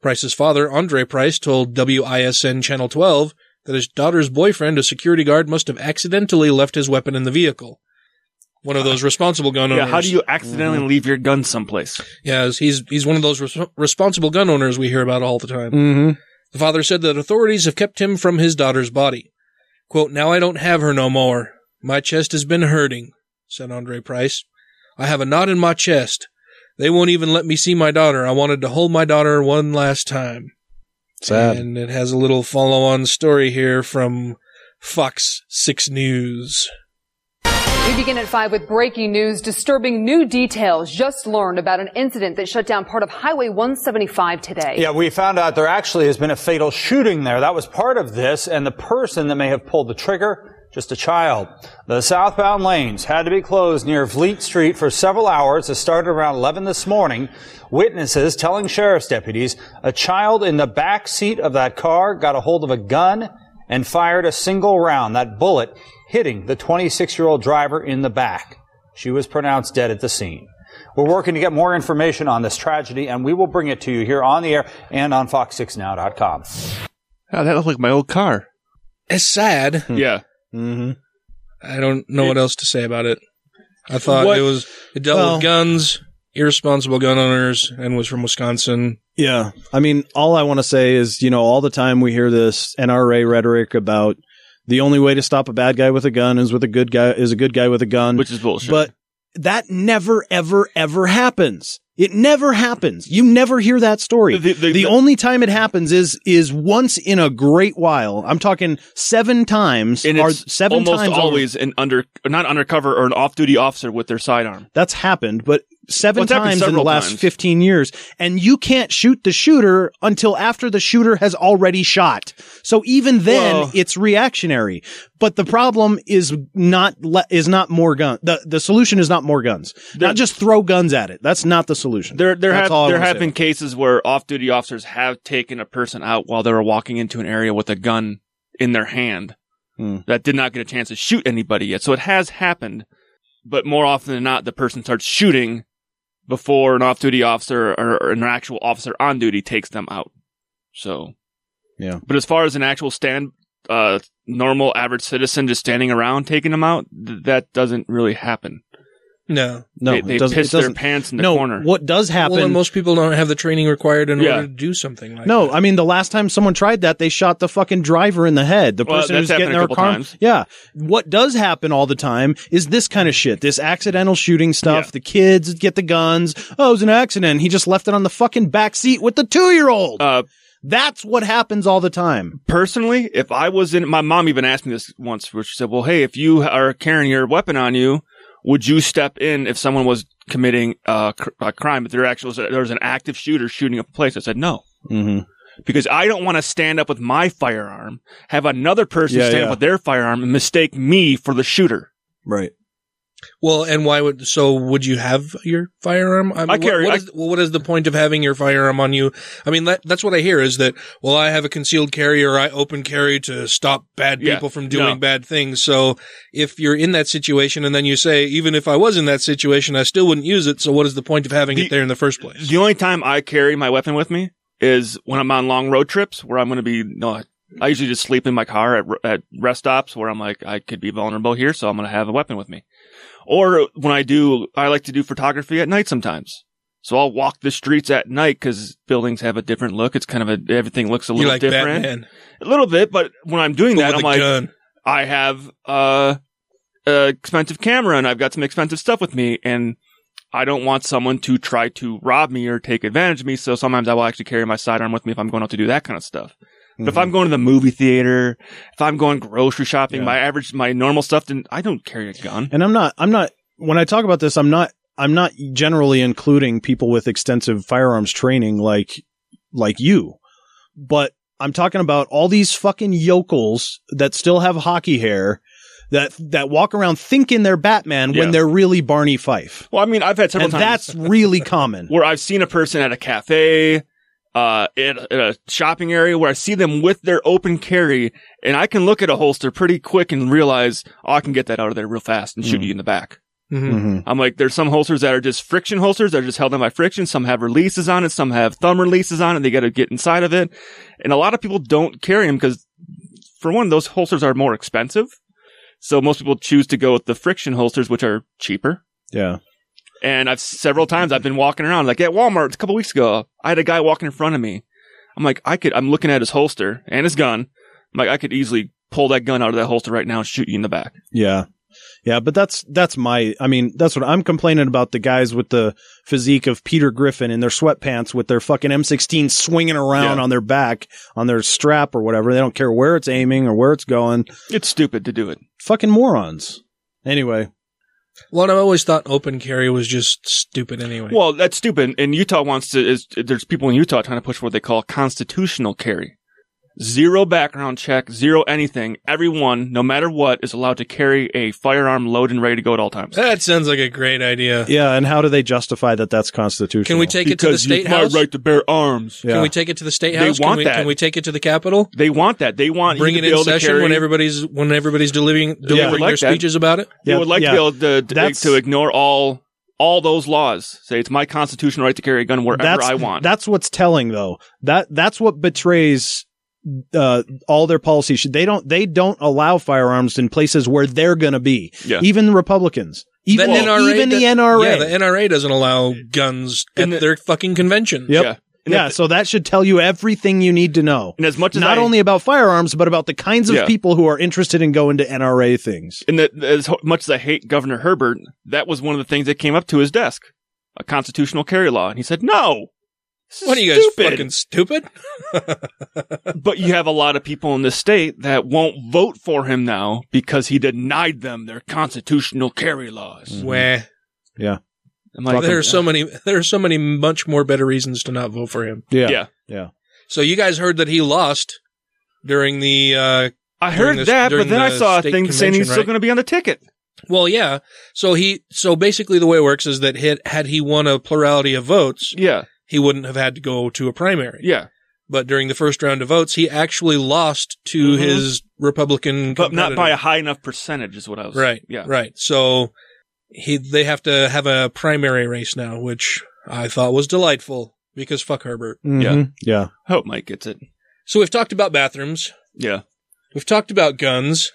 Price's father, Andre Price, told WISN Channel 12 that his daughter's boyfriend, a security guard, must have accidentally left his weapon in the vehicle. One of those responsible gun owners. Yeah, how do you accidentally leave your gun someplace? Yeah, he's he's one of those res- responsible gun owners we hear about all the time. Mm-hmm. The father said that authorities have kept him from his daughter's body. Quote, now I don't have her no more. My chest has been hurting, said Andre Price. I have a knot in my chest. They won't even let me see my daughter. I wanted to hold my daughter one last time. Sad. And it has a little follow on story here from Fox 6 News. We begin at 5 with breaking news. Disturbing new details just learned about an incident that shut down part of Highway 175 today. Yeah, we found out there actually has been a fatal shooting there. That was part of this, and the person that may have pulled the trigger, just a child. The southbound lanes had to be closed near Fleet Street for several hours. It started around 11 this morning. Witnesses telling sheriff's deputies a child in the back seat of that car got a hold of a gun and fired a single round. That bullet hitting the 26 year old driver in the back. She was pronounced dead at the scene. We're working to get more information on this tragedy, and we will bring it to you here on the air and on fox6now.com. Oh, that looked like my old car. It's sad. Yeah. Mm-hmm. I don't know what else to say about it. I thought What- it was it dealt Well- with guns, irresponsible gun owners, and was from Wisconsin. Yeah. I mean, all I want to say is, you know, all the time we hear this NRA rhetoric about the only way to stop a bad guy with a gun is with a good guy is a good guy with a gun. Which is bullshit. But that never ever ever happens. It never happens. You never hear that story. The- The, the- the- only time it happens is is once in a great while. I'm talking seven times and or seven almost times over- always an under, not undercover or an off-duty officer with their sidearm. That's happened, but seven Well, times in the last times. 15 years. And you can't shoot the shooter until after the shooter has already shot. So even then, Well- it's reactionary. But the problem is not, le- is not more gun. The, the solution is not more guns. not just throw guns at it. That's not the solution. There, there That's have there have been cases where off-duty officers have taken a person out while they were walking into an area with a gun in their hand Hmm. that did not get a chance to shoot anybody yet. So it has happened, but more often than not, the person starts shooting before an off-duty officer or, or an actual officer on duty takes them out. So, Yeah. But as far as an actual stand, uh, normal average citizen just standing around taking them out, th- that doesn't really happen. No. No, They- it they doesn't- piss it their doesn't. pants in the no, corner. What does happen? Well, most people don't have the training required in Yeah. order to do something like that. no, I mean the last time someone tried that, they shot the fucking driver in the head. The Well, person who's getting a their car. times. Yeah. What does happen all the time is this kind of shit. This accidental shooting stuff. The kids get the guns. Oh, it was an accident. He just left it on the fucking back seat with the two year old. Uh, That's what happens all the time. personally, if I was in, my mom even asked me this once, where she said, "Well, hey, if you are carrying your weapon on you, would you step in if someone was committing uh, cr- a crime? If there actually was, there was an active shooter shooting up a place?" I said, "No." Mm-hmm. Because I don't want to stand up with my firearm, have another person Yeah, stand yeah. up with their firearm and mistake me for the shooter. Right. Well, and why would so would you have your firearm? I, mean, I carry- What, what, I- is, well, what is the point of having your firearm on you? I mean, that, that's what I hear is that well, I have a concealed carry or I open carry to stop bad Yeah, people from doing no. bad things. So if you're in that situation and then you say, even if I was in that situation, I still wouldn't use it. So what is the point of having it there in the first place? The only time I carry my weapon with me is when I'm on long road trips where I'm going to be, no, I usually just sleep in my car at, at rest stops where I'm like, I could be vulnerable here, so I'm going to have a weapon with me. Or when I do, I like to do photography at night sometimes. So I'll walk the streets at night because buildings have a different look. It's kind of a, everything looks a little like different. Batman. A little bit, but when I'm doing But that, I'm like, gun. I have, uh, a expensive camera and I've got some expensive stuff with me and I don't want someone to try to rob me or take advantage of me. So sometimes I will actually carry my sidearm with me if I'm going out to do that kind of stuff. But if I'm mm-hmm. going to the movie theater, if I'm going grocery shopping, my average, my normal stuff, then I don't carry a gun. And I'm not, I'm not, when I talk about this, I'm not, I'm not generally including people with extensive firearms training like, like you, but I'm talking about all these fucking yokels that still have hockey hair that, that walk around thinking they're Batman Yeah. when they're really Barney Fife. Well, I mean, I've had several And times that's really common. <laughs> where I've seen a person at a cafe, uh, in a, in a shopping area where I see them with their open carry and I can look at a holster pretty quick and realize, oh, I can get that out of there real fast and shoot you in the back. Mhm. I'm like, there's some holsters that are just friction holsters that are just held on by friction. Some have releases on it. Some have thumb releases on it. They got to get inside of it. And a lot of people don't carry them because for one, those holsters are more expensive. So most people choose to go with the friction holsters, which are cheaper. Yeah. And I've several times I've been walking around like at Walmart a couple weeks ago. I had a guy walking in front of me. I'm like, I could, I'm looking at his holster and his gun. I'm like, I could easily pull that gun out of that holster right now and shoot you in the back. Yeah. Yeah, but that's that's my I mean, that's what I'm complaining about the guys with the physique of Peter Griffin in their sweatpants with their fucking M16 swinging around Yeah. on their back, on their strap or whatever. They don't care where it's aiming or where it's going. It's stupid to do it. Fucking morons. Anyway, Well, I've always thought open carry was just stupid anyway. Well, that's stupid. And Utah wants to, is, there's people in Utah trying to push what they call constitutional carry. Zero background check, zero anything. Everyone, no matter what, is allowed to carry a firearm loaded and ready to go at all times. that sounds like a great idea. yeah, and how do they justify that that's constitutional? Can we take it to the Because state it's house? my right to bear arms. Yeah. Can we take it to the state They house? want can, we, that. can we take it to the Capitol? They want that. They want Bring you it to be in able to session carry, when everybody's when everybody's delivering delivering like their that. speeches about it. They Yeah, would like yeah. to be able to, to, That's- to ignore all, all those laws. Say it's my constitutional right to carry a gun wherever that's, I want. That's what's telling though. That that's what betrays uh, all their policies. They don't they don't allow firearms in places where they're going to be. Yeah. Even Republicans. Even, the NRA even the do- NRA. Yeah, the NRA doesn't allow guns at the- their fucking convention. Yep. Yeah. And Yeah, if- so that should tell you everything you need to know. And as much as Not I- only about firearms, but about the kinds of Yeah. people who are interested in going to NRA things. And that, as much as I hate Governor Herbert, that was one of the things that came up to his desk, a constitutional carry law, and he said, "No, this is What are you guys fucking stupid? <laughs> But you have a lot of people in the state that won't vote for him now because he denied them their constitutional carry laws. Wah. Yeah. I'm like, there are so many. There are so many much more better reasons to not vote for him. Yeah. yeah. Yeah. So you guys heard that he lost during the. Uh, I heard the- that, but during then I saw a thing saying he's convention, still going to be on the ticket. Well, yeah. So he. So basically, the way it works is that had, had he won a plurality of votes, Yeah, he wouldn't have had to go to a primary. yeah, But during the first round of votes, he actually lost to Mhm. his Republican, but not by a high enough percentage, is what I was. right. Yeah. right. So he they have to have a primary race now, which I thought was delightful because fuck Herbert. Mhm. Yeah. Hope Mike gets it. So we've talked about bathrooms, Yeah. we've talked about guns,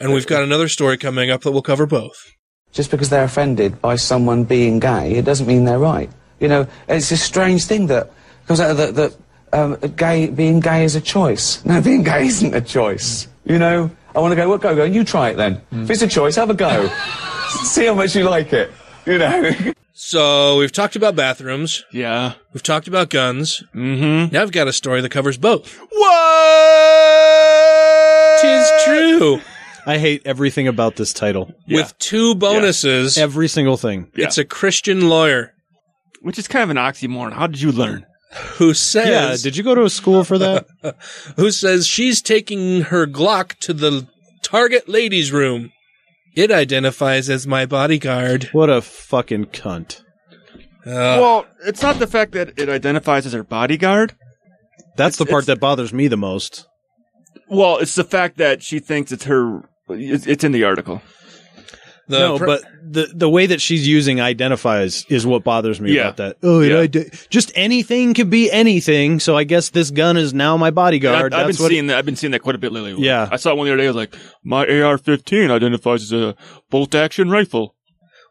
and we've got another story coming up that will cover both. just because they're offended by someone being gay, it doesn't mean they're right. You know, it's a strange thing that comes out of that, that um, gay, being gay is a choice. No, being gay <laughs> isn't a choice. You know, I want to go, well, go, go, you try it then. If it's a choice, have a go. <laughs> See how much you like it. You know? <laughs> So we've talked about bathrooms. Yeah. We've talked about guns. Mm-hmm. Now I've got a story that covers both. What? Tis true. I hate everything about this title. With two bonuses. Every single thing. It's a Christian lawyer Which is kind of an oxymoron. How did you learn? who says Yeah, did you go to a school for that? <laughs> who says she's taking her Glock to the Target ladies' room. It identifies as my bodyguard. what a fucking cunt. Uh, well, it's not the fact that it identifies as her bodyguard. That's the part that bothers me the most. Well, it's the fact that she thinks it's her. It's, it's in the article. The no, pr- but the the way that she's using identifies is what bothers me Yeah. about that. Oh, Yeah. just anything could be anything. So I guess this gun is now my bodyguard. I've been That's what seeing that. I've been seeing that quite a bit lately. Yeah. I saw one the other day. I was like, my AR-15 identifies as a bolt-action rifle.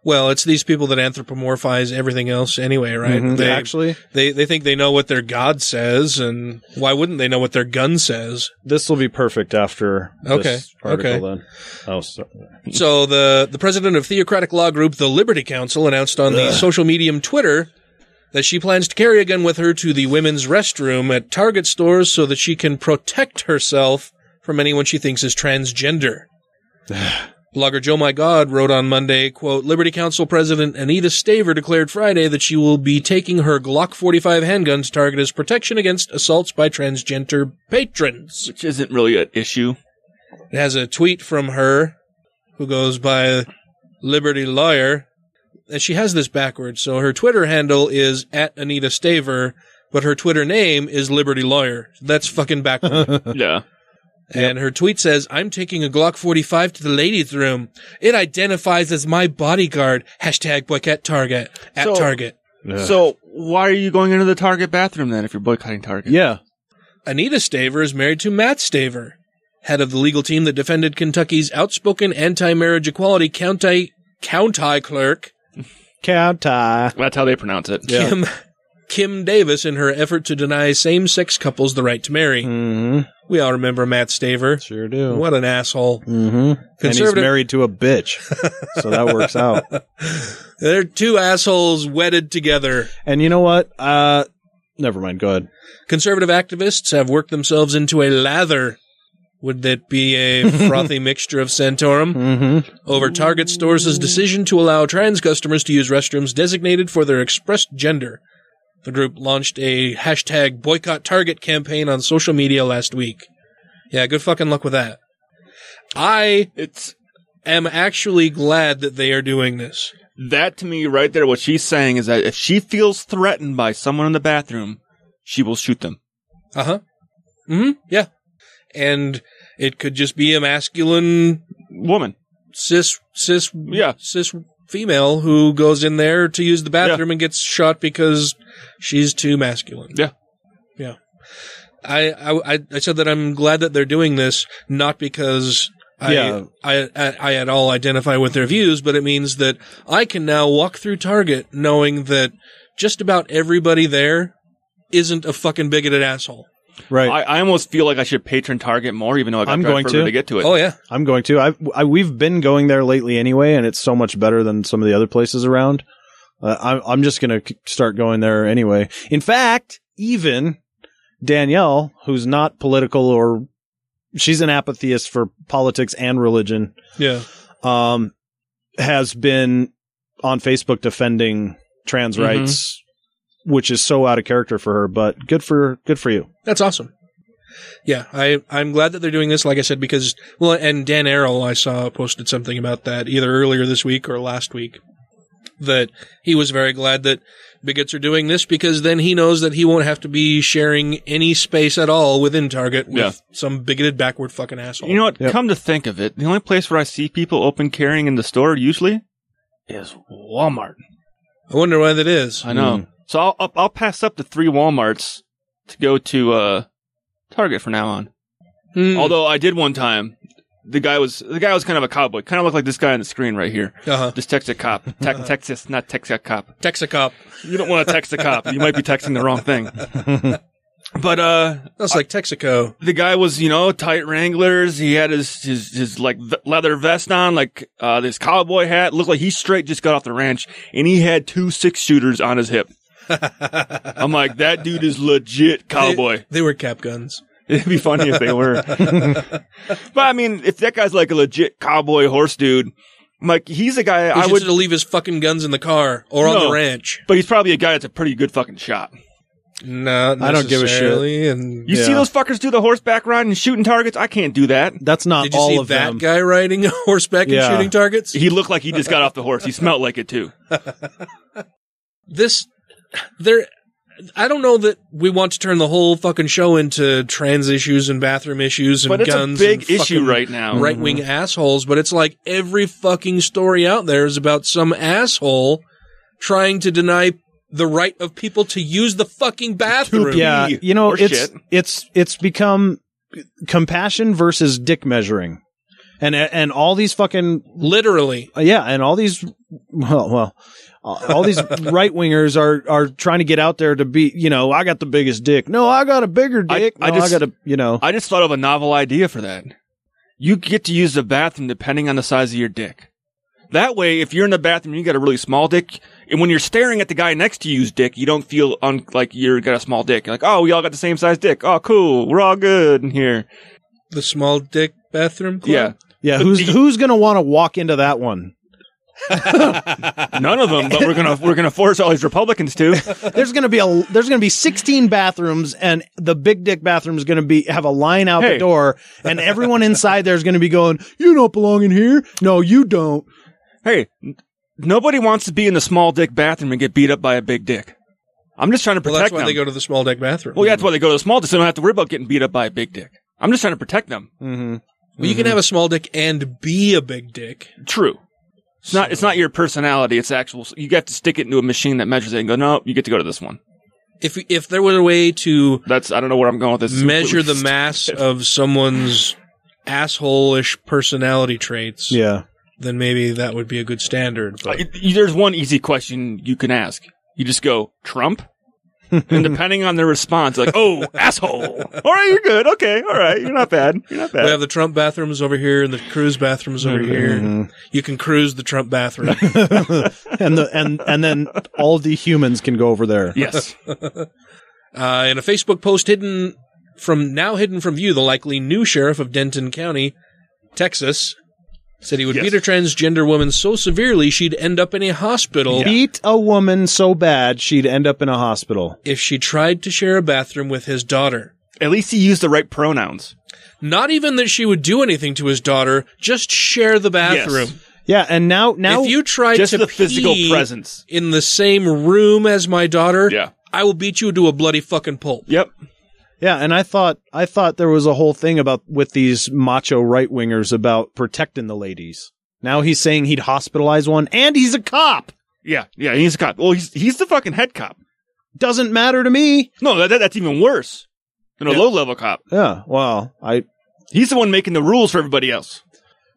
Well, it's these people that anthropomorphize everything else anyway, right? Mhm, They actually. they they think they know what their God says, and why wouldn't they know what their gun says? this will be perfect after Okay, this article okay. then. Oh, sorry. So the the president of theocratic law group the Liberty Counsel announced on the social medium Twitter that she plans to carry a gun with her to the women's restroom at Target stores so that she can protect herself from anyone she thinks is transgender. <sighs> <sighs> Blogger Joe My God wrote on Monday, quote, Liberty Counsel President Anita Staver declared Friday that she will be taking her Glock 45 handgun to Target as protection against assaults by transgender patrons. Which isn't really an issue. It has a tweet from her who goes by Liberty Lawyer. And she has this backwards. So her Twitter handle is at Anita Staver, but her Twitter name is Liberty Lawyer. That's fucking backwards. <laughs> Yeah. And her tweet says, I'm taking a Glock 45 to the ladies' room. It identifies as my bodyguard. Hashtag boycott Target. At So- Target. So why are you going into the Target bathroom then if you're boycotting Target? Yeah. Anita Staver is married to Matt Staver, head of the legal team that defended Kentucky's outspoken anti-marriage equality county, county clerk, County. That's how they pronounce it. Kim Kim Davis in her effort to deny same-sex couples the right to marry. Mm-hmm. We all remember Matt Staver. Sure do. What an asshole. Mm-hmm. And he's married to a bitch. so that works out. <laughs> They're two assholes wedded together. And you know what? Uh, never mind. Go ahead. Conservative activists have worked themselves into a lather. Would that be a <laughs> frothy mixture of Santorum? Mm-hmm. Over Target Stores' decision to allow trans customers to use restrooms designated for their expressed gender. The group launched a hashtag boycott Target campaign on social media last week. Yeah, good fucking luck with that. I It's am actually glad that they are doing this. that to me right there. What she's saying is that if she feels threatened by someone in the bathroom, she will shoot them. Uh huh. Hmm. Yeah. And it could just be a masculine Woman. cis cis Yeah. cis female who goes in there to use the bathroom and gets shot because she's too masculine. Yeah. Yeah. I, I I- I said that I'm glad that they're doing this, not because Yeah. I, I I at all identify with their views, but it means that I can now walk through Target knowing that just about everybody there isn't a fucking bigoted asshole. Right. I, I almost feel like I should patron Target more, even though I got I'm going to. to get to it. Oh yeah, I'm going to. I, I we've been going there lately anyway, and it's so much better than some of the other places around. Uh, I'm I'm just gonna start going there anyway. In fact, even Danielle, who's not political or she's an apatheist for politics and religion, yeah. um, has been on Facebook defending trans Mhm. rights, which is so out of character for her. But good for good for you. That's awesome. Yeah, I I'm glad that they're doing this. Like I said, because well, and Dan Arel I saw posted something about that either earlier this week or last week. That he was very glad that bigots are doing this because then he knows that he won't have to be sharing any space at all within Target with Yeah. some bigoted backward fucking asshole. You know what? Come to think of it, the only place where I see people open carrying in the store usually is Walmart. I wonder why that is. I know. Hmm. So I'll, I'll I'll pass up the three WalMarts to go to uh, Target from now on. Hmm. Although I did one time the guy was the guy was kind of a cowboy, kind of looked like this guy on the screen right here. Uh-huh. Just text a cop, <laughs> Te- Texas, not text a cop. Text a cop. You don't want to text a cop. You might be texting the wrong thing. <laughs> But uh, that's like Texaco. The guy was, you know, tight Wranglers. He had his his his like v- leather vest on, like uh this cowboy hat. Looked like he straight just got off the ranch, and he had two six shooters on his hip. I'm like, that dude is legit cowboy. They, they were cap guns. It'd be funny if they were. <laughs> but I mean, if that guy's like a legit cowboy horse dude, I'm like he's a guy He I would still leave his fucking guns in the car or on the ranch. But he's probably a guy that's a pretty good fucking shot. No, I don't give a shit. And You see those fuckers do the horseback ride and shooting targets? I can't do that. That's not Did you all see of that them. guy riding a <laughs> horseback and shooting targets? He looked like he just got off the horse. He smelled like it too. <laughs> This, there, I don't know that we want to turn the whole fucking show into trans issues and bathroom issues and But it's a guns. big and issue right now. Right wing mm-hmm. assholes, but it's like every fucking story out there is about some asshole trying to deny the right of people to use the fucking bathroom. Yeah, you know, or it's shit. it's it's become compassion versus dick measuring, and and all these fucking literally, yeah, and all these well, well, Uh, all these right wingers are are trying to get out there to be, you know, I got the biggest dick. No, I got a bigger dick. I no, I just- got a, you know, I just thought of a novel idea for that. You get to use the bathroom depending on the size of your dick. That way, if you're in the bathroom and you got a really small dick, and when you're staring at the guy next to you's dick, you don't feel un- like you're got a small dick. You're like, oh, we all got the same size dick. Oh, cool. We're all good in here. The small dick bathroom club? Yeah. yeah. Who's who's gonna want to walk into that one? <laughs> None of them, but we're gonna we're gonna force all these Republicans to. There's gonna be a there's gonna be 16 bathrooms, and the big dick bathroom is gonna be have a line out Hey. the door, and everyone inside there is gonna be going, "You don't belong in here. No, you don't." Hey, n- nobody wants to be in the small dick bathroom and get beat up by a big dick. I'm just trying to Well, protect that's why them. they go to the small deck bathroom. well, yeah, that's why they go to the small dick, so they don't have to worry about getting beat up by a big dick. I'm just trying to protect them. Mm-hmm. Well, you can have a small dick and be a big dick. True. It's not. It's not your personality. It's actual. You have to stick it into a machine that measures it and go. No, you get to go to this one. If if there was a way to That's. I don't know where I'm going with this. Measure the mass <laughs> of someone's asshole-ish personality traits, Yeah. then maybe that would be a good standard. But Uh, There's one easy question you can ask. You just go Trump, and depending on their response, like, oh, asshole. All right, you're good. Okay, all right, you're not bad. You're not bad. we have the Trump bathrooms over here and the Cruz bathrooms over here. You can cruise the Trump bathroom. <laughs> and the and and then all the humans can go over there. yes. <laughs> Uh, in a Facebook post hidden from now hidden from view, the likely new sheriff of Denton County, Texas, said he would Yes. beat a transgender woman so severely she'd end up in a hospital Beat a woman so bad she'd end up in a hospital. if she tried to share a bathroom with his daughter. At least he used the right pronouns. Not even that she would do anything to his daughter, just share the bathroom. Yeah, and now now if you try Just to the physical pee presence. in the same room as my daughter, Yeah. I will beat you to a bloody fucking pulp. Yep. Yeah, and I thought I thought there was a whole thing about with these macho right wingers about protecting the ladies. Now he's saying he'd hospitalize one, and he's a cop. Yeah. Yeah. He's a cop. Well, he's he's the fucking head cop. Doesn't matter to me. No, that, that that's even worse than a Yeah. low level cop. Yeah, well, I He's the one making the rules for everybody else.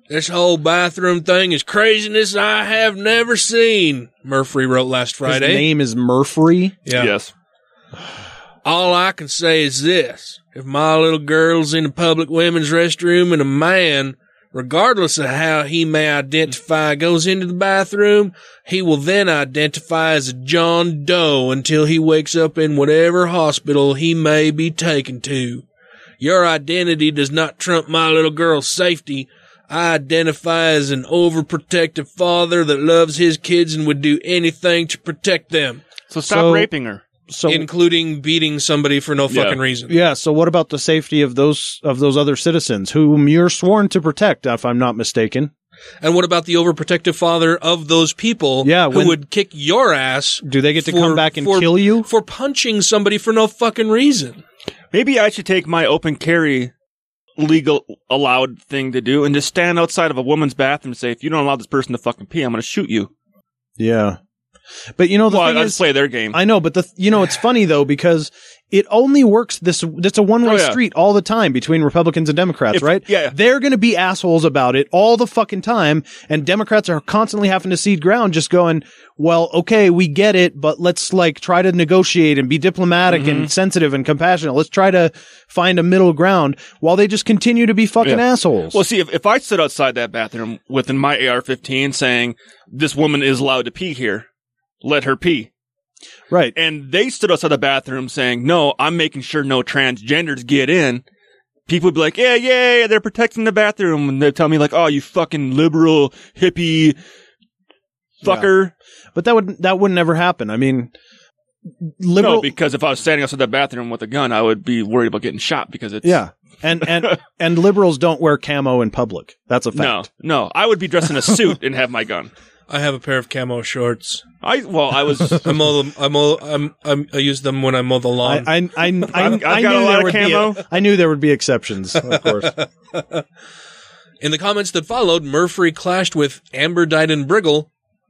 This whole bathroom thing is craziness I have never seen, Murphy wrote last Friday. his name is Murphy. yeah. Yes. All I can say is this. If my little girl's in a public women's restroom and a man, regardless of how he may identify, goes into the bathroom, he will then identify as a John Doe until he wakes up in whatever hospital he may be taken to. Your identity does not trump my little girl's safety. I identify as an overprotective father that loves his kids and would do anything to protect them, So stop So- raping her. So including beating somebody for no Yeah. fucking reason. yeah, so what about the safety of those of those other citizens whom you're sworn to protect, if I'm not mistaken? And what about the overprotective father of those people Yeah, who would kick your ass? Do they get to for- come back and for- kill you? For punching somebody for no fucking reason. Maybe I should take my open carry legal allowed thing to do and just stand outside of a woman's bathroom and say, if you don't allow this person to fucking pee, I'm going to shoot you. Yeah. But you know the Well, thing I is, play their game. I know, but the you know it's funny though because it only works this. It's a one way Oh, yeah. street all the time between Republicans and Democrats, If- right? yeah. they're going to be assholes about it all the fucking time, and Democrats are constantly having to cede ground, just going, "Well, okay, we get it, but let's like try to negotiate and be diplomatic Mm-hmm. and sensitive and compassionate. Let's try to find a middle ground." While they just continue to be fucking Yeah. assholes. Well, see, if, if I stood outside that bathroom within my AR-15 saying this woman is allowed to pee here, let her pee. Right. And they stood outside the bathroom saying, no, I'm making sure no transgenders get in. People would be like, yeah, yeah, yeah, they're protecting the bathroom. And they'd tell me like, oh, you fucking liberal hippie fucker. But that would that would never happen. I mean, liberal. No, because if I was standing outside the bathroom with a gun, I would be worried about getting shot because it's yeah, and and <laughs> and liberals don't wear camo in public. That's a fact. No, no, I would be dressed in a suit and have my gun. <laughs> I have a pair of camo shorts. I well, I was <laughs> I mow them. I mow. I'm, I'm, I use them when I mow the lawn. I I I, I, <laughs> I've- I've I got a knew lot there of would be camo. a, I knew there would be exceptions, of <laughs> course. In the comments that followed, Murphy clashed with Amber Dyden Briggle,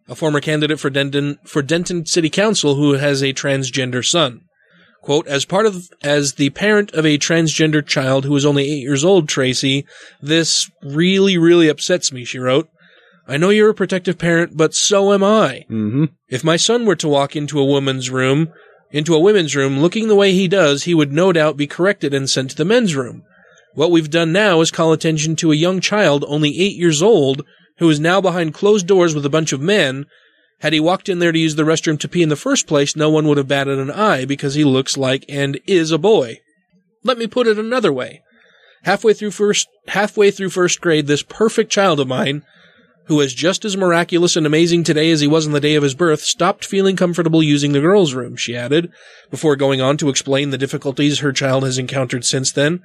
a former candidate for Denton for Denton City Council who has a transgender son. Quote, as part of, as the parent of a transgender child who is only eight years old, Tracy, this really, really upsets me, she wrote. I know you're a protective parent, but so am I. Mm-hmm. If my son were to walk into a woman's room, into a women's room, looking the way he does, he would no doubt be corrected and sent to the men's room. What we've done now is call attention to a young child only eight years old who is now behind closed doors with a bunch of men. Had he walked in there to use the restroom to pee in the first place, no one would have batted an eye because he looks like and is a boy. Let me put it another way. Halfway through first, halfway through first grade, this perfect child of mine, who is just as miraculous and amazing today as he was on the day of his birth, stopped feeling comfortable using the girls' room, she added, before going on to explain the difficulties her child has encountered since then.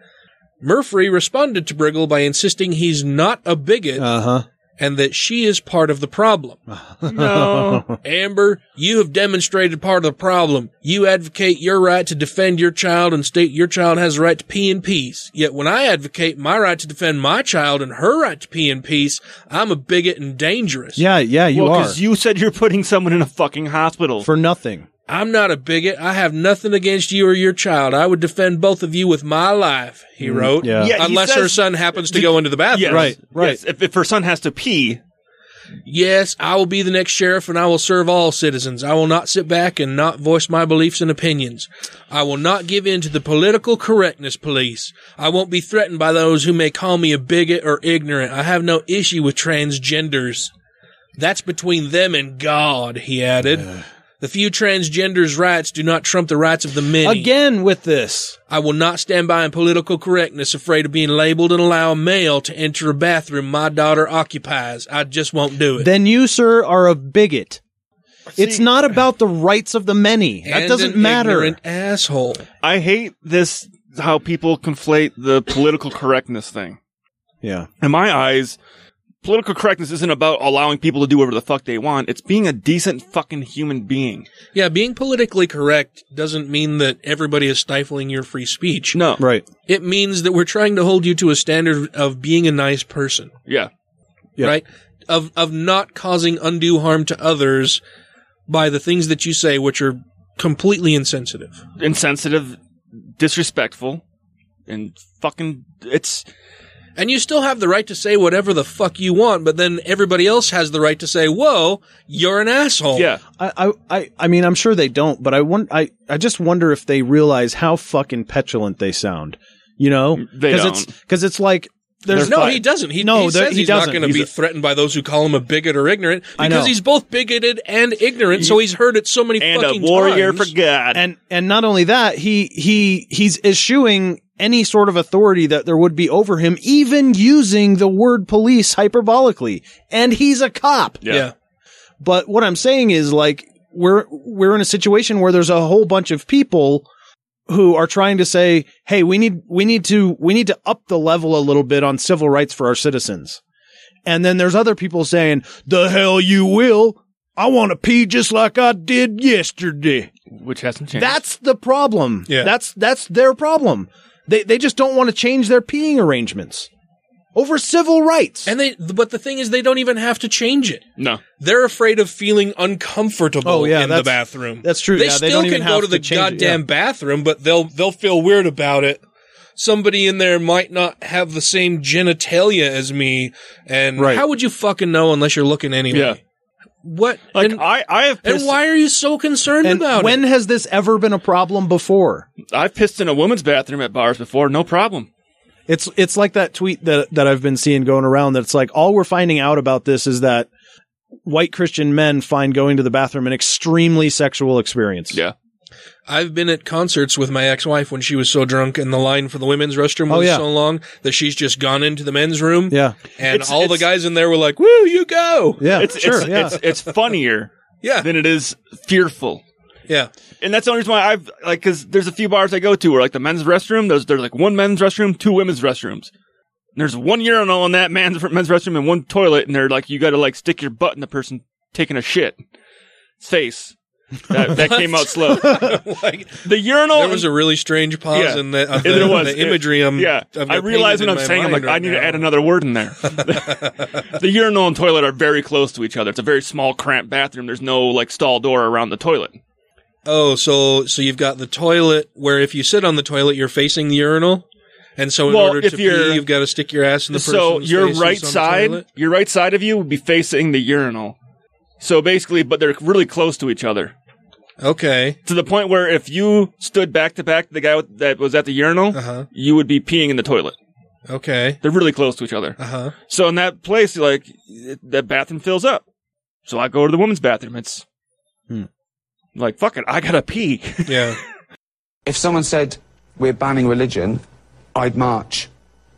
Murphy responded to Briggle by insisting he's not a bigot Uh huh. And that she is part of the problem. <laughs> no. Amber, you have demonstrated part of the problem. You advocate your right to defend your child and state your child has a right to pee in peace. Yet when I advocate my right to defend my child and her right to pee in peace, I'm a bigot and dangerous. Yeah, yeah, you well, are because you said you're putting someone in a fucking hospital. for nothing. I'm not a bigot. I have nothing against you or your child. I would defend both of you with my life, he mm, wrote. yeah. Yeah, he Unless her son happens to go into the bathroom. Yes, Right, right. yes. If, if her son has to pee, Yes, I will be the next sheriff and I will serve all citizens. I will not sit back and not voice my beliefs and opinions. I will not give in to the political correctness police. I won't be threatened by those who may call me a bigot or ignorant. I have no issue with transgenders. That's between them and God, he added. The few transgenders' rights do not trump the rights of the many. Again with this. I will not stand by in political correctness, afraid of being labeled and allow a male to enter a bathroom my daughter occupies. I just won't do it. Then you, sir, are a bigot. it's not about the rights of the many. that doesn't an matter. ignorant asshole. I hate this how people conflate the political correctness thing. Yeah. In my eyes, political correctness isn't about allowing people to do whatever the fuck they want. It's being a decent fucking human being. Yeah, being politically correct doesn't mean that everybody is stifling your free speech. No. Right. It means that we're trying to hold you to a standard of being a nice person, Yeah. Yeah. right? Of of not causing undue harm to others by the things that you say, which are completely insensitive. Insensitive, disrespectful, and fucking, it's, And you still have the right to say whatever the fuck you want, but then everybody else has the right to say, "Whoa, you're an asshole." yeah. I, I, I, I mean, I'm sure they don't, but I want, I, I just wonder if they realize how fucking petulant they sound. You know, They Cause don't. it's because it's like there's no, fi- he doesn't. He, No, he there- says he he's not doesn't. going to be a- threatened by those who call him a bigot or ignorant because he's both bigoted and ignorant. So he's heard it so many And a fucking warrior times. for God. and and not only that, he he he's eschewing any sort of authority that there would be over him, even using the word police hyperbolically. And he's a cop. yeah. yeah. But what I'm saying is like we're we're in a situation where there's a whole bunch of people who are trying to say, "Hey, we need we need to we need to up the level a little bit on civil rights for our citizens." And then there's other people saying, "The hell you will. I want to pee just like I did yesterday." Which hasn't changed. That's the problem. Yeah. That's that's their problem. They they just don't want to change their peeing arrangements. over civil rights. And they, but the thing is, they don't even have to change it. No. They're afraid of feeling uncomfortable Oh, yeah, in the that's- bathroom. that's true. They Yeah, they still don't even can go have to the to change it, goddamn yeah. bathroom, but they'll they'll feel weird about it. Somebody in there might not have the same genitalia as me, and Right. how would you fucking know unless you're looking anyway? Yeah. What? Like and, I, I have and why are you so concerned And about when it? When has this ever been a problem before? I've pissed in a woman's bathroom at bars before, no problem. It's it's like that tweet that that I've been seeing going around. That's like all we're finding out about this is that white Christian men find going to the bathroom an extremely sexual experience. Yeah. I've been at concerts with my ex-wife when she was so drunk, and the line for the women's restroom oh, was Oh, yeah. so long that she's just gone into the men's room. Yeah. and It's- all the guys in there were like, "Woo, you go!" Yeah. It's sure. it's, yeah. it's it's funnier Yeah, than it is fearful. yeah. And that's the only reason why I've like because there's a few bars I go to where like the men's restroom, there's there's like one men's restroom, two women's restrooms. There's one urinal in that man's men's restroom and one toilet, and they're like you got to like stick your butt in the person taking a shit face. That, that came out slow. <laughs> like The urinal. there was a really strange pause Yeah. in the, of It the, was. the imagery. Um, I'm, yeah, I've got I realize when I'm saying I'm like I need now. to add another word in there. <laughs> the urinal and toilet are very close to each other. It's a very small, cramped bathroom. There's no like stall door around the toilet. Oh, so so you've got the toilet where if you sit on the toilet, you're facing the urinal, and so in Well, order to pee, you've got to stick your ass in the person's so your right who's on the side, your right side of you would be facing the urinal. So basically, but they're really close to each other Okay. to the point where if you stood back to back, to the guy with- that was at the urinal, Uh-huh. you would be peeing in the toilet. Okay. They're really close to each other. Uh huh. So in that place, like that bathroom fills up. So I go to the women's bathroom. It's Hmm. like fuck it, I gotta pee. <laughs> Yeah. If someone said we're banning religion, I'd march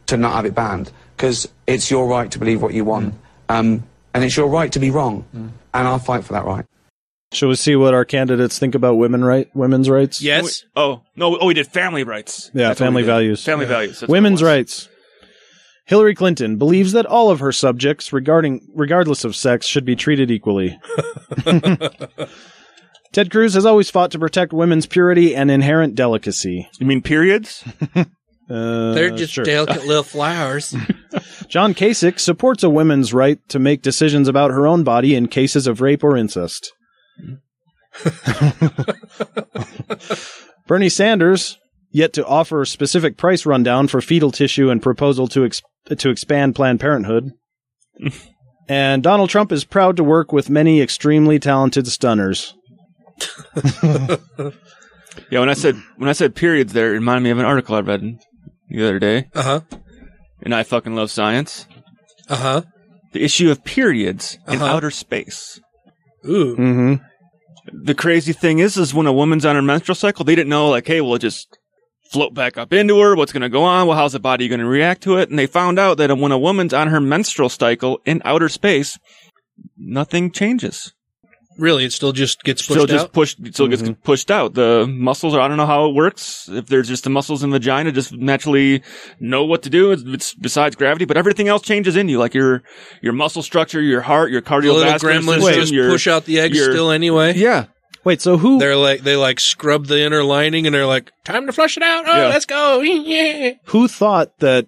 to not have it banned because it's your right to believe what you want, um, and it's your right to be wrong, and I'll fight for that right. Shall we see what our candidates think about women right women's rights? Yes. oh no! Oh, we did family rights. Yeah, That's what we family did. values. Family Yeah. values. That's what it Women's was. rights. Hillary Clinton believes that all of her subjects, regarding regardless of sex, should be treated equally. <laughs> <laughs> Ted Cruz has always fought to protect women's purity and inherent delicacy. You mean periods? <laughs> Uh, They're just sure. delicate little flowers. John Kasich supports a woman's right to make decisions about her own body in cases of rape or incest. <laughs> Bernie Sanders yet to offer a specific price rundown for fetal tissue and proposal to ex- to expand Planned Parenthood. <laughs> and Donald Trump is proud to work with many extremely talented stunners. <laughs> Yeah, when I said when I said periods, there it reminded me of an article I read the other day. Uh huh. And I fucking love science. Uh huh. The issue of periods in Uh-huh. outer space. Ooh. Mm-hmm. The crazy thing is, is when a woman's on her menstrual cycle, they didn't know like, hey, will it just float back up into her? What's going to go on? Well, how's the body going to react to it? And they found out that when a woman's on her menstrual cycle in outer space, nothing changes. Really, it still just gets pushed still just out. pushed still gets mm-hmm. pushed out the muscles are i don't know how it works if there's just the muscles in the vagina just naturally know what to do it's, it's besides gravity but everything else changes in you like your your muscle structure your heart your cardiovascular gremlins system just your, push out the eggs your- still anyway. yeah Wait, so who? They're like they like scrub the inner lining and they're like, time to flush it out. Oh, Yeah. let's go. <laughs> Yeah. Who thought that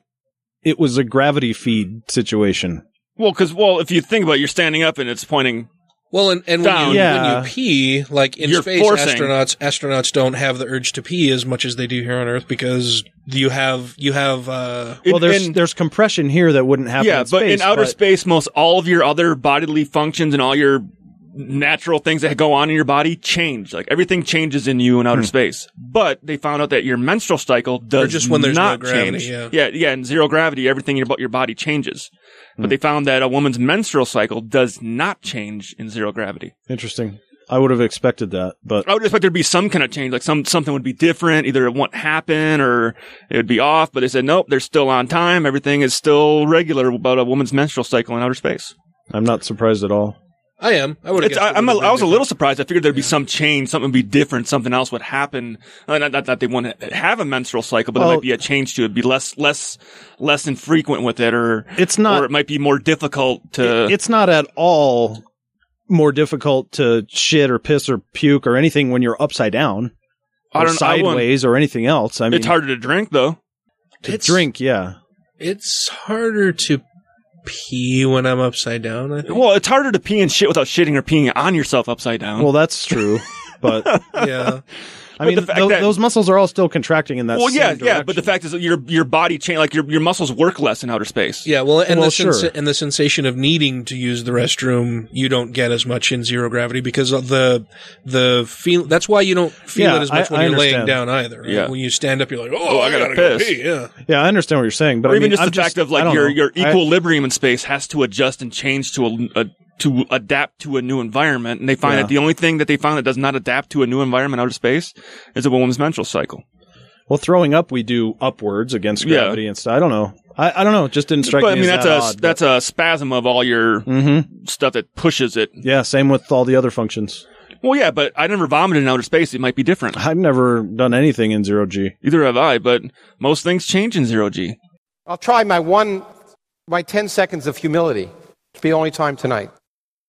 it was a gravity feed situation? well because well if you think about it you're standing up and it's pointing Well, and, and when, you, Yeah. when you pee, like in You're space, forcing. astronauts astronauts don't have the urge to pee as much as they do here on Earth because you have you have uh, well, there's in- there's compression here that wouldn't happen. yeah in but space, in outer but- space most all of your other bodily functions and all your natural things that go on in your body change like everything changes in you in Hmm. outer space but they found out that your menstrual cycle does just when there's no not gravity, change yeah. yeah yeah in zero gravity everything about your body changes Hmm. but they found that a woman's menstrual cycle does not change in zero gravity Interesting. I would have expected that, but I would expect there to be some kind of change, like some something would be different. Either it won't happen or it would be off. But they said nope, they're still on time. Everything is still regular about a woman's menstrual cycle in outer space. I'm not surprised at all. I am. I would I, I'm a, I was a little surprised. I figured there'd be some change, something would be different, something else would happen. Uh, Not, not that they want to have a menstrual cycle, but there might be a change to it. would Be less, less, less infrequent with it, or It's not- or it might be more difficult to. it's not at all more difficult to shit or piss or puke or anything when you're upside down or I wouldn't- sideways or anything else. I mean, it's harder to drink though. to drink. Yeah, It's harder to pee when I'm upside down. I think. Well, it's harder to pee and shit without shitting or peeing on yourself upside down. Well, that's true, but <laughs> yeah. I mean, the fact tho- that- those muscles are all still contracting in that. well, same yeah, yeah, but the fact is that your your body change like your your muscles work less in outer space. Yeah, well, and Well, the sens- sure. and the sensation of needing to use the restroom, you don't get as much in zero gravity because of the the feel. That's why you don't feel Yeah, it as much I- when I you're laying down either. right? Yeah. when you stand up, you're like, oh, Oh, I, I gotta gotta, go piss. pee. Yeah, yeah, I understand what you're saying, but or I even mean, just I'm the fact of like your know. your I- equilibrium in space has to adjust and change to a, a to adapt to a new environment, and they find Yeah. that the only thing that they found that does not adapt to a new environment out of space is a woman's menstrual cycle. well, throwing up, we do upwards against Yeah. gravity and stuff. I don't know. I, I don't know. It just didn't strike but I mean, as that's that a odd, that's a spasm of all your Mm-hmm. stuff that pushes it. Yeah, same with all the other functions. Well, yeah, but I never vomited in outer space. It might be different. I've never done anything in zero G. Either have I, but most things change in zero G. I'll try my one, my 10 seconds of humility. It's the only time tonight.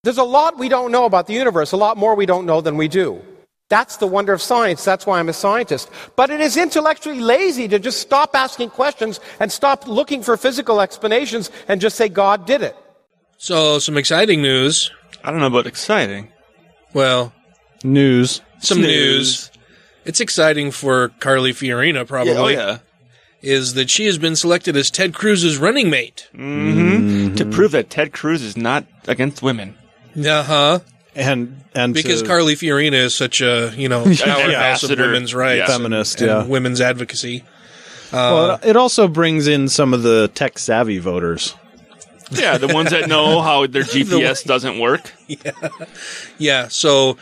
There's a lot we don't know about the universe, a lot more we don't know than we do. That's the wonder of science. That's why I'm a scientist. But it is intellectually lazy to just stop asking questions and stop looking for physical explanations and just say God did it. So some exciting news. I don't know about exciting. Well, News. some news. It's exciting for Carly Fiorina, probably. Yeah, oh yeah. Is that she has been selected as Ted Cruz's running mate? Mm-hmm. To prove that Ted Cruz is not against women. Uh huh. And and Because to- Carly Fiorina is such a you know <laughs> powerhouse of ambassador. women's rights, Yeah. Feminist, and, yeah. women's advocacy. Uh, it it also brings in some of the tech savvy voters. Yeah, the ones that know how their <laughs> GPS doesn't work. <laughs> Yeah, yeah, so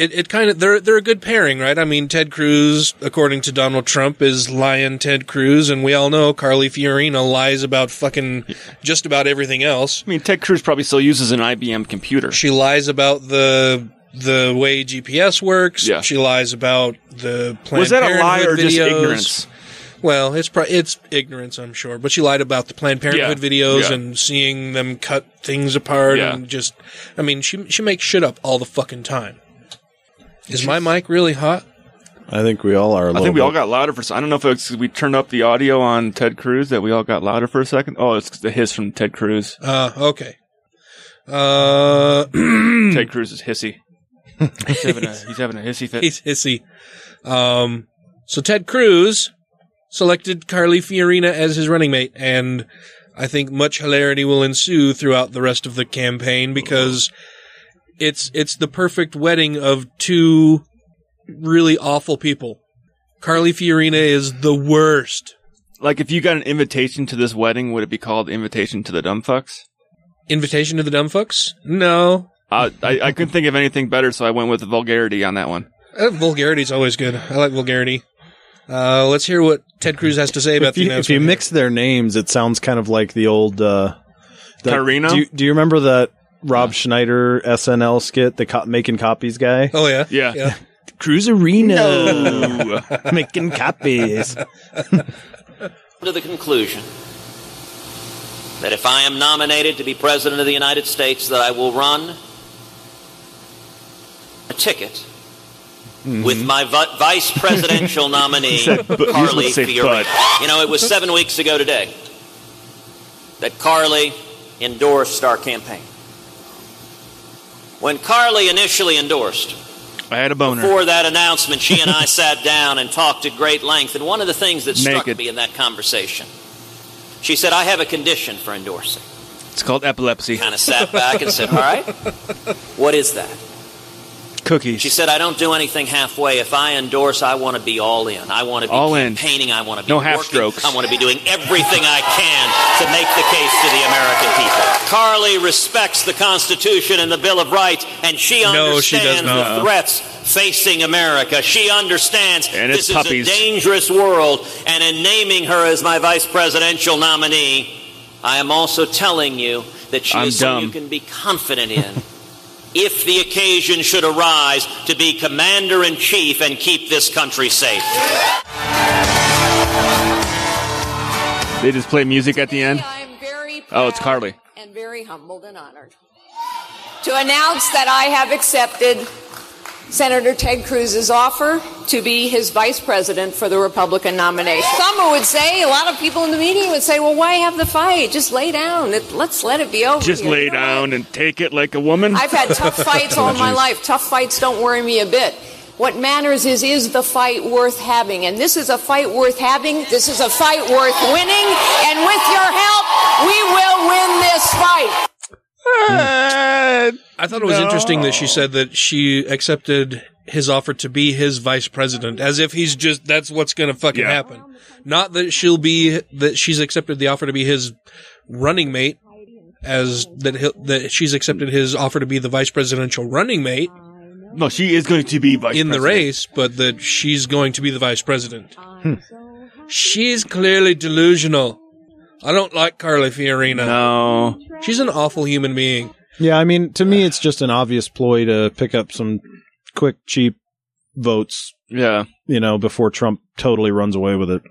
it, it kind of they're they're a good pairing, right? I mean, Ted Cruz, according to Donald Trump, is lying Ted Cruz, and we all know Carly Fiorina lies about fucking just about everything else. I mean, Ted Cruz probably still uses an IBM computer. She lies about the the way GPS works. Yeah. She lies about the Planned Was that a lie Parenthood or just ignorance? Well, it's pro- it's ignorance, I'm sure, but she lied about the Planned Parenthood Yeah. videos Yeah. and seeing them cut things apart Yeah. and just, I mean, she she makes shit up all the fucking time. Is my mic really hot? I think we all are. I I think we all got louder for. I don't know if it's we turned up the audio on Ted Cruz that we all got louder for a second. Oh, it's the hiss from Ted Cruz. Uh, okay. Uh, <clears throat> Ted Cruz is hissy. He's having a, he's having a hissy fit. He's hissy. Um, so Ted Cruz selected Carly Fiorina as his running mate, and I think much hilarity will ensue throughout the rest of the campaign because it's it's the perfect wedding of two really awful people. Carly Fiorina is the worst. Like, if you got an invitation to this wedding, would it be called Invitation to the Dumb Fucks? Invitation to the Dumb Fucks? No. Uh, I, I couldn't think of anything better, so I went with the vulgarity on that one. Uh, vulgarity's always good. I like vulgarity. Uh, let's hear what Ted Cruz has to say about If the you, if announcement. you mix their names, it sounds kind of like the old. Uh, the- Carino? Do you, do you remember that Rob Schneider SNL skit, the co- making copies guy? oh yeah, Yeah. yeah. Cruise Arena, <laughs> making copies. <laughs> to the conclusion that if I am nominated to be President of the United States, that I will run a ticket mm-hmm. with my vi- vice presidential <laughs> nominee, said, but- he was Carly supposed to say, Fiorina. but. You know, it was seven weeks ago today that Carly endorsed our campaign. When Carly initially endorsed, I had a boner. before that announcement, she and I <laughs> sat down and talked at great length. And one of the things that struck Naked. me in that conversation, she said, I have a condition for endorsing. It's called epilepsy. Kind of sat back and said, All right, what is that? Cookies. She said, I don't do anything halfway. If I endorse, I want to be all in. I want to be All in. campaigning. I want to be No working. half strokes. I want to be doing everything I can to make the case to the American people. Carly respects the Constitution and the Bill of Rights, and she No, she understands the threats facing America. She understands And this puppies. is a dangerous world, and in naming her as my vice presidential nominee, I am also telling you that she I'm is someone you can be confident in. <laughs> if the occasion should arise to be commander in chief and keep this country safe. They just play music at the end. Oh, it's Carly. and very humbled and honored to announce that I have accepted Senator Ted Cruz's offer to be his vice president for the Republican nomination. Some would say, a lot of people in the media would say, well, why have the fight? Just lay down. It- Let's let it be over. Just here." lay down and take it like a woman. I've had tough <laughs> fights all my life. Tough fights don't worry me a bit. What matters is, is the fight worth having? And this is a fight worth having. This is a fight worth winning. And with your help, we will win this fight. Mm. I thought it was interesting that she said that she accepted his offer to be his vice president, as if he's just that's what's going to fucking Yeah. happen. Not that she'll be that she's accepted the offer to be his running mate, as that he'll, that she's accepted his offer to be the vice presidential running mate. No, she is going to be vice in the race, but that she's going to be the vice president. Hmm. She's clearly delusional. I don't like Carly Fiorina. No, she's an awful human being. Yeah, I mean, to me, it's just an obvious ploy to pick up some quick, cheap votes. Yeah. You know, before Trump totally runs away with it.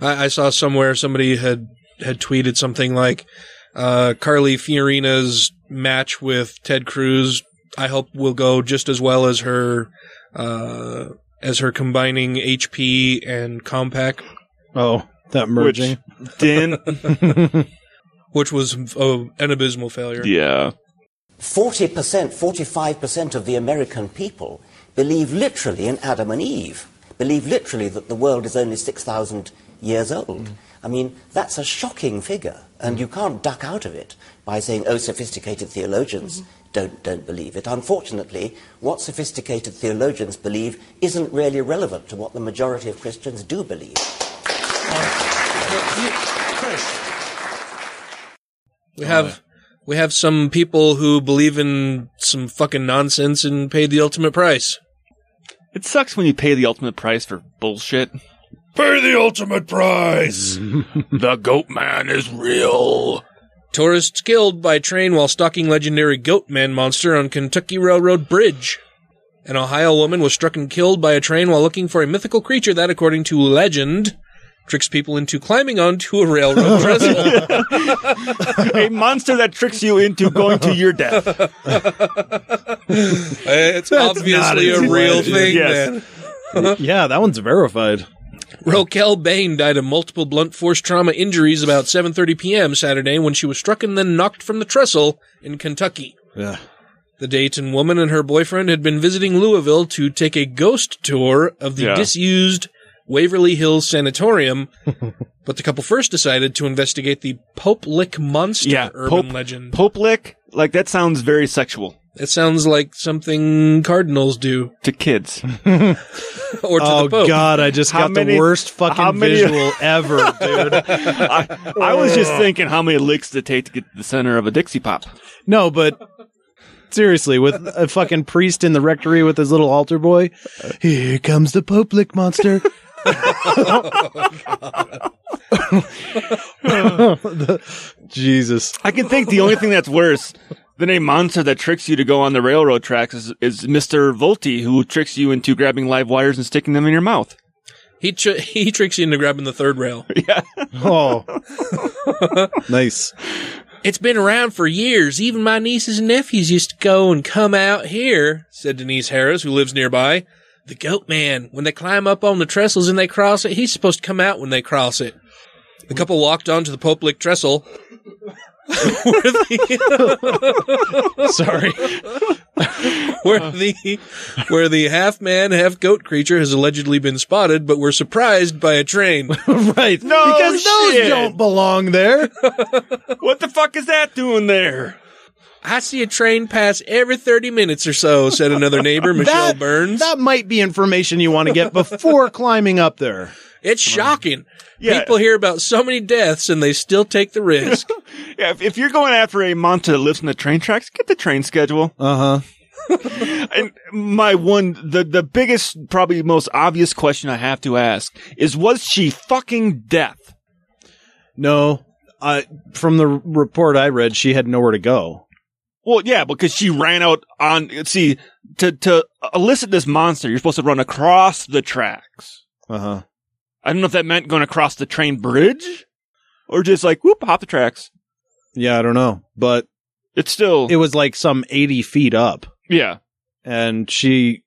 I, I saw somewhere somebody had had tweeted something like uh, Carly Fiorina's match with Ted Cruz. I hope will go just as well as her uh, as her combining HP and Compaq. Oh, that merging. Which didn't. <laughs> Which was uh, an abysmal failure. Yeah. 40%, 45% of the American people believe literally in Adam and Eve, believe literally that the world is only 6,000 years old. I mean, that's a shocking figure, and you can't duck out of it by saying, oh, sophisticated theologians don't, don't believe it. Unfortunately, what sophisticated theologians believe isn't really relevant to what the majority of Christians do believe. We have we have some people who believe in some fucking nonsense and pay the ultimate price. It sucks when you pay the ultimate price for bullshit. Pay the ultimate price. <laughs> the goat man is real. Tourists killed by train while stalking legendary goat man monster on Kentucky Railroad Bridge. An Ohio woman was struck and killed by a train while looking for a mythical creature that, according to legend, tricks people into climbing onto a railroad <laughs> trestle. <laughs> a monster that tricks you into going to your death. <laughs> Eh, it's obviously a real thing, man. yeah, that one's verified. Roquel Bain died of multiple blunt force trauma injuries about 7:30 p.m. Saturday when she was struck and then knocked from the trestle in Kentucky. Yeah. The Dayton woman and her boyfriend had been visiting Louisville to take a ghost tour of the Yeah. disused Waverly Hills Sanatorium, <laughs> but the couple first decided to investigate the Pope Lick monster Yeah, urban Pope- legend. Pope lick, like that sounds very sexual. It sounds like something cardinals do to kids. <laughs> <laughs> or to oh the Pope. God, I just How got many- the worst fucking many- visual ever, dude. I, I was just oh. thinking how many licks does it take to get to the center of a Dixie Pop. No, but seriously, with a fucking priest in the rectory with his little altar boy, here comes the Pope Lick monster. <laughs> Jesus. I can think the only thing that's worse than a monster that tricks you to go on the railroad tracks is, is Mr. Volti, who tricks you into grabbing live wires and sticking them in your mouth. He tr- <laughs> he tricks you into grabbing the third rail. <laughs> Yeah. Oh. nice. It's been around for years. Even my nieces and nephews used to go and come out here, said Denise Harris, who lives nearby. The goat man, when they climb up on the trestles and they cross it, he's supposed to come out when they cross it. The couple walked onto the Pope Lick trestle. <laughs> the <laughs> Sorry. <laughs> where the where the half man, half goat creature has allegedly been spotted, but were surprised by a train. right. No because those shit. don't belong there. What the fuck is that doing there? I see a train pass every 30 minutes or so, said another neighbor, <laughs> Michelle that, Burns. That might be information you want to get before climbing up there. It's shocking. Yeah. People hear about so many deaths and they still take the risk. <laughs> Yeah, if, if you're going after a monster that lives in the train tracks, get the train schedule. Uh huh. <laughs> and my one, the, the biggest, probably most obvious question I have to ask is, was she fucking deaf? No. Uh, from the report I read, she had nowhere to go. Well, yeah, because she ran out on, see, to, to elicit this monster, you're supposed to run across the tracks. Uh huh. I don't know if that meant going across the train bridge or just like, whoop, hop the tracks. Yeah, I don't know, but It's still, it was like some 80 feet up. yeah. and she,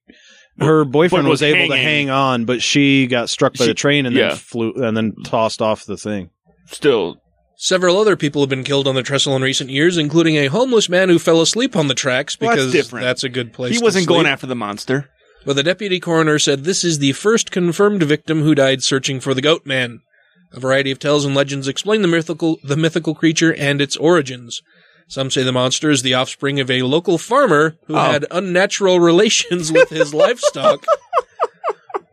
her boyfriend was, was able to hang on, but she got struck by She- the train and yeah. then flew and then tossed off the thing. Still, Several other people have been killed on the trestle in recent years, including a homeless man who fell asleep on the tracks Well, that's because different. that's a good place. he to wasn't going after the monster. But the deputy coroner said this is the first confirmed victim who died searching for the goat man. A variety of tales and legends explain the mythical the mythical creature and its origins. Some say the monster is the offspring of a local farmer who Oh. had unnatural relations with his <laughs> livestock.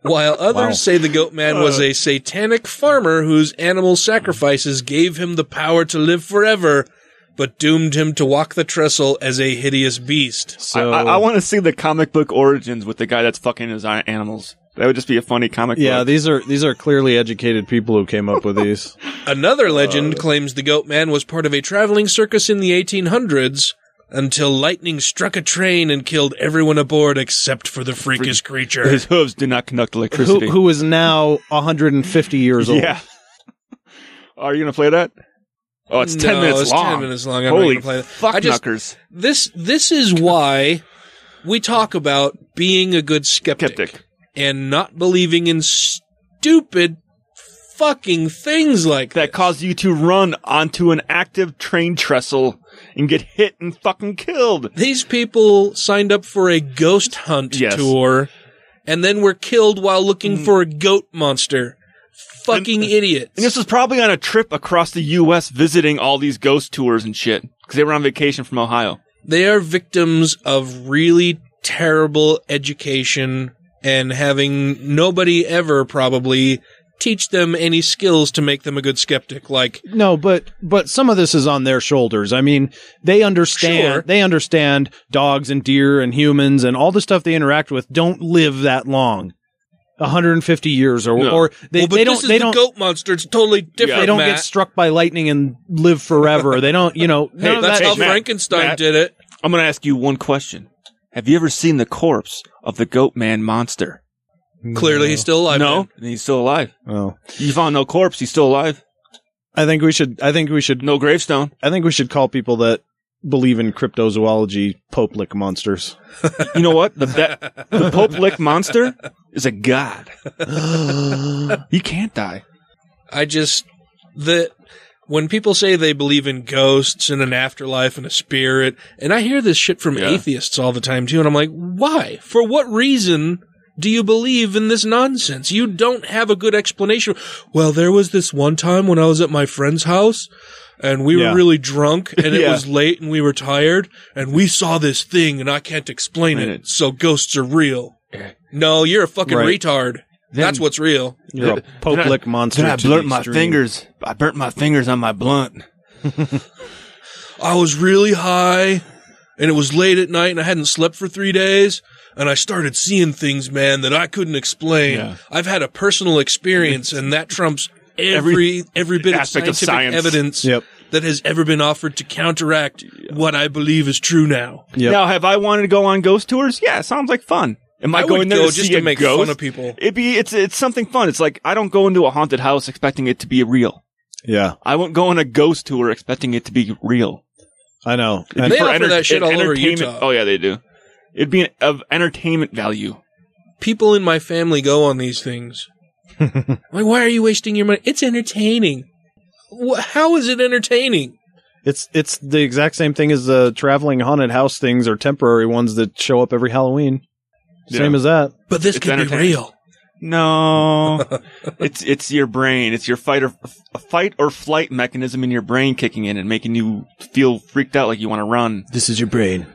While others Wow. say the goat man was Uh. a satanic farmer whose animal sacrifices gave him the power to live forever, but doomed him to walk the trestle as a hideous beast. I, I, I want to see the comic book origins with the guy that's fucking his animals. That would just be a funny comic Yeah, book. these are these are clearly educated people who came up with these. Another legend claims the goat man was part of a traveling circus in the 1800s until lightning struck a train and killed everyone aboard except for the freakish creature. His hooves do not conduct who, electricity. who is now 150 years old. Yeah. <laughs> Are you gonna play that? Oh, it's ten No, minutes it's long. 10 minutes long. I'm Holy gonna play that. fuck I just- knuckers. This this is why we talk about being a good skeptic, and not believing in stupid fucking things like that cause you to run onto an active train trestle and get hit and fucking killed. These people signed up for a ghost hunt Yes. tour and then were killed while looking mm. for a goat monster. Fucking uh, idiots. And this was probably on a trip across the U.S. visiting all these ghost tours and shit because they were on vacation from Ohio. They are victims of really terrible education and having nobody ever probably teach them any skills to make them a good skeptic. Like, No, but but some of this is on their shoulders. I mean, they understand Sure. they understand dogs and deer and humans and all the stuff they interact with don't live that long. 150 years or No. or they, well, but they don't is they the don't goat monster. It's totally different. they don't Matt. get struck by lightning and live forever. they don't, you know, none of that's that how shit. Frankenstein did it. I'm going to ask you one question. Have you ever seen the corpse of the goat man monster? Clearly, he's still alive. No, he's still alive. Oh. You found no corpse. He's still alive. I think we should I think we should No gravestone. I think we should call people that believe in cryptozoology Pope-lick monsters. You know what? The be- the Pope Lick monster is a god. <gasps> he can't die. I just the when people say they believe in ghosts and an afterlife and a spirit, and I hear this shit from Yeah. atheists all the time too, and I'm like, why? For what reason do you believe in this nonsense? You don't have a good explanation. Well, there was this one time when I was at my friend's house. And we Yeah. were really drunk and it <laughs> Yeah. was late and we were tired and we saw this thing and I can't explain it. Right. So ghosts are real. No, you're a fucking Right. retard. That's what's real. You're a Pope-lick monster. Then I burnt my fingers. I burnt my fingers on my blunt. <laughs> I was really high and it was late at night and I hadn't slept for three days and I started seeing things, man, that I couldn't explain. Yeah. I've had a personal experience and that trumps every, every, bit of aspect of scientific science. evidence Yep. that has ever been offered to counteract what I believe is true now. Yep. Now, have I wanted to go on ghost tours? Yeah, sounds like fun. Am I, I going there go to just see to a make ghost? fun of people. It'd be it's it's something fun. It's like I don't go into a haunted house expecting it to be real. Yeah, I won't go on a ghost tour expecting it to be real. I know. And They for offer that shit all over Utah. Oh yeah, they do. It'd be of entertainment value. People in my family go on these things. <laughs> like, why are you wasting your money? It's entertaining. Wh- How is it entertaining? It's it's the exact same thing as the traveling haunted house things or temporary ones that show up every Halloween. Same as that. But this It's could be real. No, <laughs> it's it's your brain. It's your fight or a fight or flight mechanism in your brain kicking in and making you feel freaked out like you want to run. This is your brain.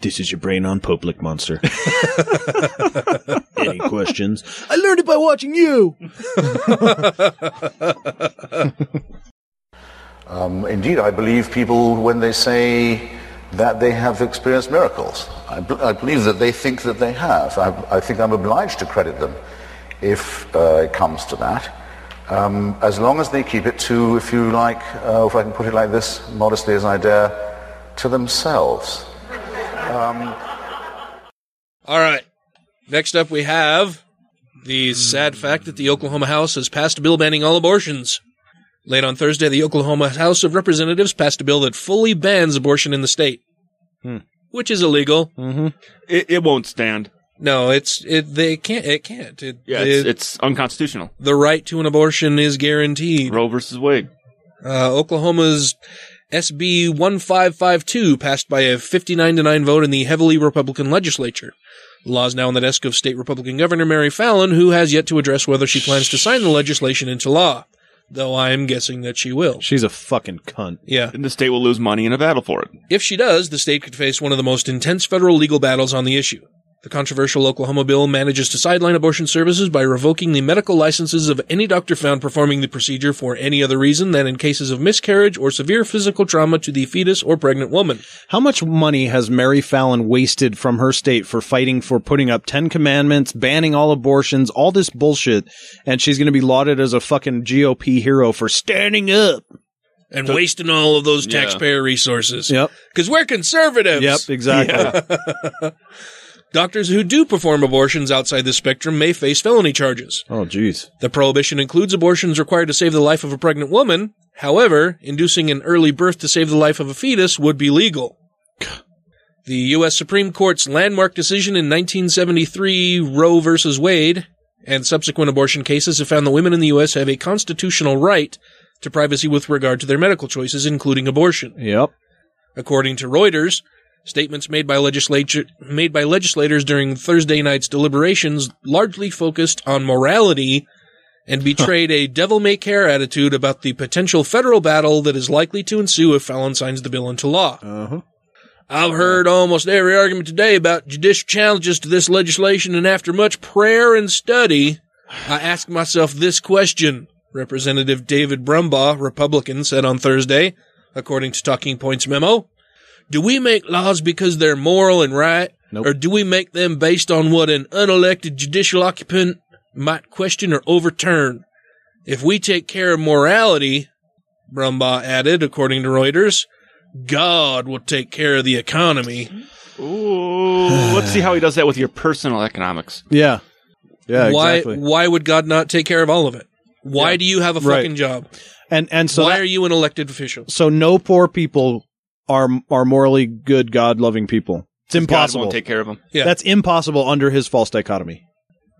This is your brain on Pope-lick monster. <laughs> Any questions? I learned it by watching you. <laughs> Um, indeed, I believe people when they say that they have experienced miracles. I, b- I believe that they think that they have. I, I think I'm obliged to credit them if uh, it comes to that. Um, as long as they keep it to, if you like, uh, if I can put it like this, modestly as I dare, to themselves. Um, All right. Next up, we have the sad fact that the Oklahoma House has passed a bill banning all abortions. Late on Thursday, the Oklahoma House of Representatives passed a bill that fully bans abortion in the state. Hmm. which is illegal. Mm-hmm. It, it won't stand. No, it's it. They can't. It can't. It, Yeah, it's, it- it's unconstitutional. the right to an abortion is guaranteed. Roe versus Wade. Uh, Oklahoma's SB 1552 passed by a 59 to 9 vote in the heavily Republican legislature. The law is now on the desk of state Republican Governor Mary Fallin, who has yet to address whether she plans to sign the legislation into law. Though I am guessing that she will. She's a fucking cunt. Yeah. And the state will lose money in a battle for it. If she does, the state could face one of the most intense federal legal battles on the issue. The controversial Oklahoma bill manages to sideline abortion services by revoking the medical licenses of any doctor found performing the procedure for any other reason than in cases of miscarriage or severe physical trauma to the fetus or pregnant woman. How much money has Mary Fallin wasted from her state for fighting for putting up 10 commandments, banning all abortions, all this bullshit, and she's going to be lauded as a fucking GOP hero for standing up? And wasting all of those Yeah. taxpayer resources. Yep. Because we're conservatives. Yep, exactly. Yeah. <laughs> <laughs> Doctors who do perform abortions outside the spectrum may face felony charges. Oh, jeez. The prohibition includes abortions required to save the life of a pregnant woman. However, inducing an early birth to save the life of a fetus would be legal. The U.S. Supreme Court's landmark decision in 1973, Roe v. Wade, and subsequent abortion cases have found that women in the U.S. have a constitutional right to privacy with regard to their medical choices, including abortion. Yep. According to Reuters, statements made by legislature made by legislators during Thursday night's deliberations largely focused on morality and betrayed a devil may care attitude about the potential federal battle that is likely to ensue if Fallin signs the bill into law. Uh-huh. I've heard almost every argument today about judicial challenges to this legislation, and after much prayer and study, I ask myself this question. Representative David Brumbaugh, Republican, said on Thursday, according to Talking Points memo. Do we make laws because they're moral and right? Or do we make them based on what an unelected judicial occupant might question or overturn? If we take care of morality, Brumbaugh added, according to Reuters, God will take care of the economy. Ooh, let's see how he does that with your personal economics. Yeah. Yeah, why, exactly. Why would God not take care of all of it? Why Yeah. do you have a Right. fucking job? And and so why that- are you an elected official? so no poor people are are morally good, God loving people. It's impossible. God impossible. won't take care of him. Yeah. That's impossible under his false dichotomy.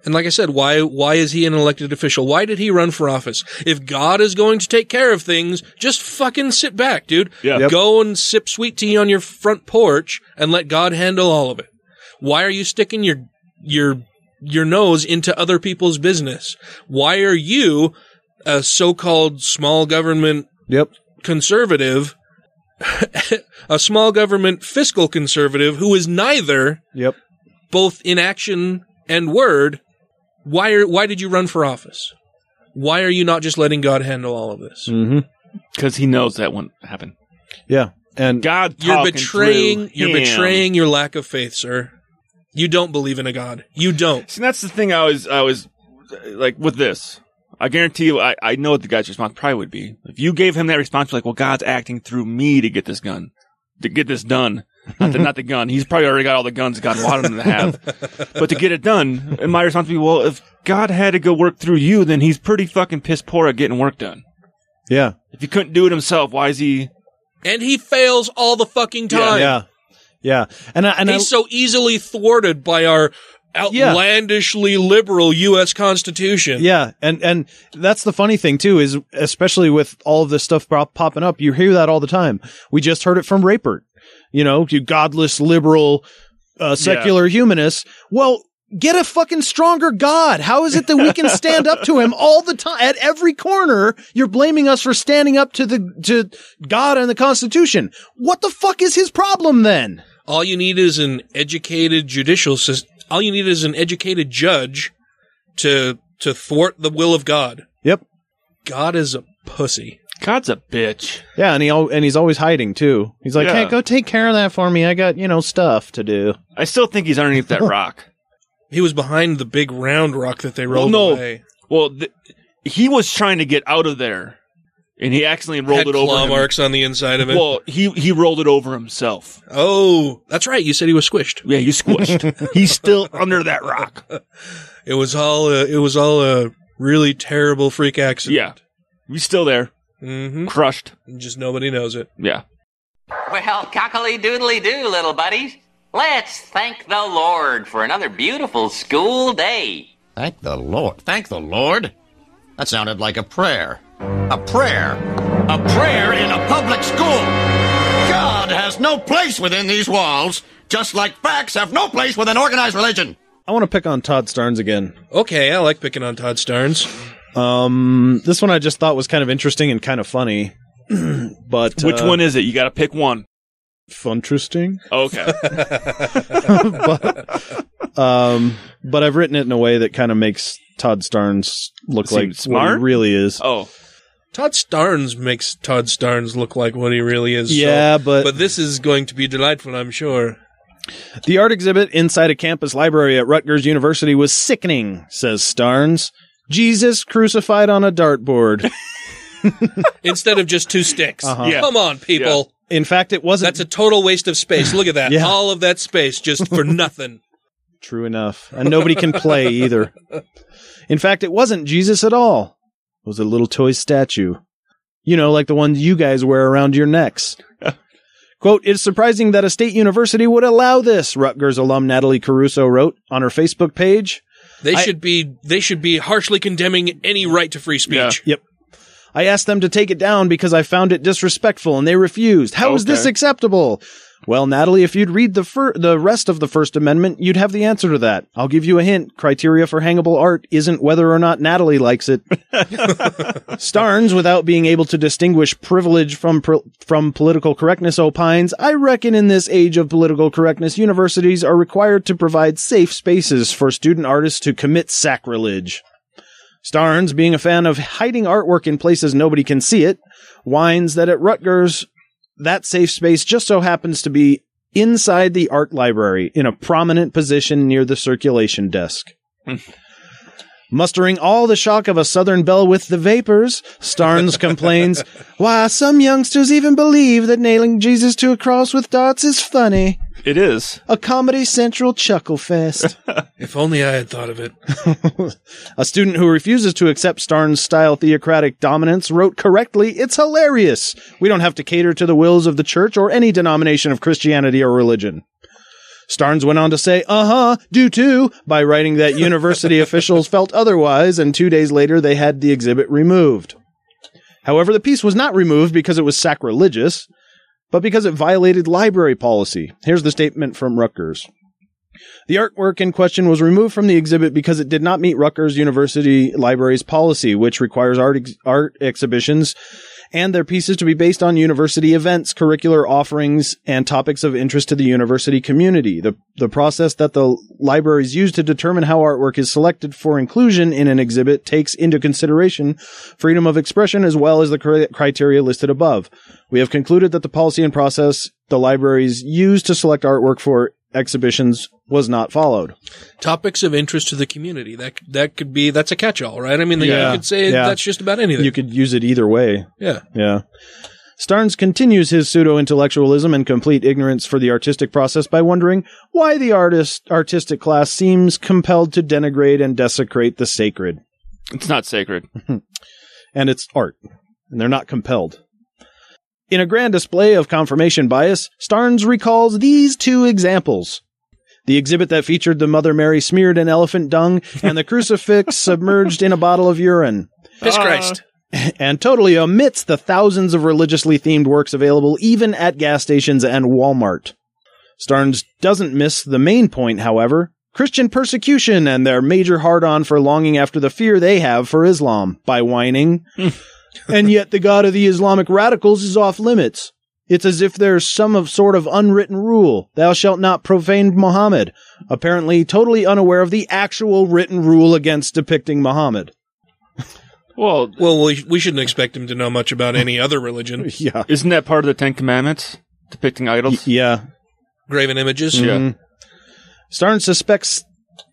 And like I said, why why is he an elected official? Why did he run for office? If God is going to take care of things, just fucking sit back, dude. Yeah. Yep. Go and sip sweet tea on your front porch and let God handle all of it. Why are you sticking your your your nose into other people's business? Why are you a so-called small government Yep. conservative <laughs> a small government fiscal conservative who is neither Yep. both in action and word, why are why did you run for office? Why are you not just letting God handle all of this? Mm-hmm. Because he knows that won't happen. Yeah. And God, You're betraying you're him. betraying your lack of faith, sir. You don't believe in a God. You don't. See, that's the thing. I was, I was like with this. I guarantee you, I, I know what the guy's response probably would be. If you gave him that response, like, well, God's acting through me to get this gun, to get this done. Not the, not the gun. He's probably already got all the guns God wanted him to have. <laughs> But to get it done, and my response would be, well, if God had to go work through you, then he's pretty fucking piss poor at getting work done. Yeah. If he couldn't do it himself, why is he? And he fails all the fucking time. Yeah. Yeah. And I, and He's I, so easily thwarted by our outlandishly liberal U.S. Constitution. Yeah, and and that's the funny thing too is especially with all of this stuff pop- popping up, you hear that all the time. We just heard it from Rapert. You know, you godless liberal uh, secular humanists. Well, get a fucking stronger God. How is it that we can stand up to him all the time at every corner? You're blaming us for standing up to the to God and the Constitution. What the fuck is his problem then? All you need is an educated judicial system. All you need is an educated judge to to thwart the will of God. Yep. God is a pussy. God's a bitch. Yeah, and he al- and he's always hiding too. He's like, Yeah. "Hey, go take care of that for me. I got you know stuff to do." I still think he's underneath that <laughs> rock. He was behind the big round rock that they rolled well, no. away. Well, th- he was trying to get out of there, and he accidentally rolled Had it over. claw him. marks on the inside of it. Well, he he rolled it over himself. oh, that's right. You said he was squished. Yeah, you squished. <laughs> he's still under that rock. <laughs> It was all a, it was all a really terrible freak accident. Yeah, he's still there, Mm-hmm. crushed. Just nobody knows it. Yeah. Well, cockily doodly doo, little buddies. Let's thank the Lord for another beautiful school day. Thank the Lord. Thank the Lord? That sounded like a prayer. A prayer. A prayer in a public school. God has no place within these walls, just like facts have no place within organized religion. I want to pick on Todd Starnes again. Okay, I like picking on Todd Starnes. Um, this one I just thought was kind of interesting and kind of funny. <clears throat> but Which uh, one is it? You got to pick one. Funteresting. Okay. <laughs> but, um, but I've written it in a way that kind of makes Todd Starnes look Seem like what smart? he really is. Oh. Todd Starnes makes Todd Starnes look like what he really is. so- Yeah, but- but this is going to be delightful, I'm sure. The art exhibit inside a campus library at Rutgers University was sickening, says Starnes. Jesus crucified on a dartboard. <laughs> Instead of just two sticks. Uh-huh. Yeah. Come on, people. In fact, it wasn't. That's a total waste of space. Look at that. <laughs> Yeah. All of that space just for <laughs> nothing. True enough. And nobody can play either. In fact, it wasn't Jesus at all. Was a little toy statue. You know, like the ones you guys wear around your necks. <laughs> Quote, it's surprising that a state university would allow this, Rutgers alum Natalie Caruso wrote on her Facebook page. They I- should be they should be harshly condemning any right to free speech. Yep. I asked them to take it down because I found it disrespectful and they refused. How is this acceptable? Well, Natalie, if you'd read the fir- the rest of the First Amendment, you'd have the answer to that. I'll give you a hint. Criteria for hangable art isn't whether or not Natalie likes it. <laughs> Starnes, without being able to distinguish privilege from pr- from political correctness, opines, I reckon in this age of political correctness, universities are required to provide safe spaces for student artists to commit sacrilege. Starnes, being a fan of hiding artwork in places nobody can see it, whines that at Rutgers, that safe space just so happens to be inside the art library in a prominent position near the circulation desk. Hmm. Mustering all the shock of a Southern belle with the vapors, Starnes <laughs> complains, Why, some youngsters even believe that nailing Jesus to a cross with dots is funny. It is. A Comedy Central chuckle fest. <laughs> If only I had thought of it. <laughs> A student who refuses to accept Starnes' style theocratic dominance wrote correctly, It's hilarious. We don't have to cater to the wills of the church or any denomination of Christianity or religion. Starnes went on to say, uh huh, do too, by writing that university <laughs> officials felt otherwise, and two days later they had the exhibit removed. However, the piece was not removed because it was sacrilegious, but because it violated library policy. Here's the statement from Rutgers. The artwork in question was removed from the exhibit because it did not meet Rutgers University Library's policy, which requires art, ex- art exhibitions and their pieces to be based on university events, curricular offerings, and topics of interest to the university community. The, the process that the libraries use to determine how artwork is selected for inclusion in an exhibit takes into consideration freedom of expression as well as the cri- criteria listed above. We have concluded that the policy and process the libraries use to select artwork for exhibitions was not followed. Topics of interest to the community. That that could be that's a catch-all, right? I mean, you could say Yeah. that's just about anything. You could use it either way. Yeah. Yeah. Starnes continues his pseudo intellectualism and complete ignorance for the artistic process by wondering why the artist artistic class seems compelled to denigrate and desecrate the sacred. It's not sacred. <laughs> and it's art, and they're not compelled. In a grand display of confirmation bias, Starnes recalls these two examples. The exhibit that featured the Mother Mary smeared in elephant dung and the crucifix <laughs> submerged in a bottle of urine. Piss Christ. Uh, and totally omits the thousands of religiously themed works available even at gas stations and Walmart. Starnes doesn't miss the main point, however Christian persecution and their major hard on for longing after the fear they have for Islam by whining. Hmm. And yet the God of the Islamic radicals is off limits. It's as if there's some of sort of unwritten rule. Thou shalt not profane Muhammad. Apparently totally unaware of the actual written rule against depicting Muhammad. Well, well, we, we shouldn't expect him to know much about any other religion. <laughs> yeah. Isn't that part of the Ten Commandments? Depicting idols? yeah. Graven images. Mhm. Starnes suspects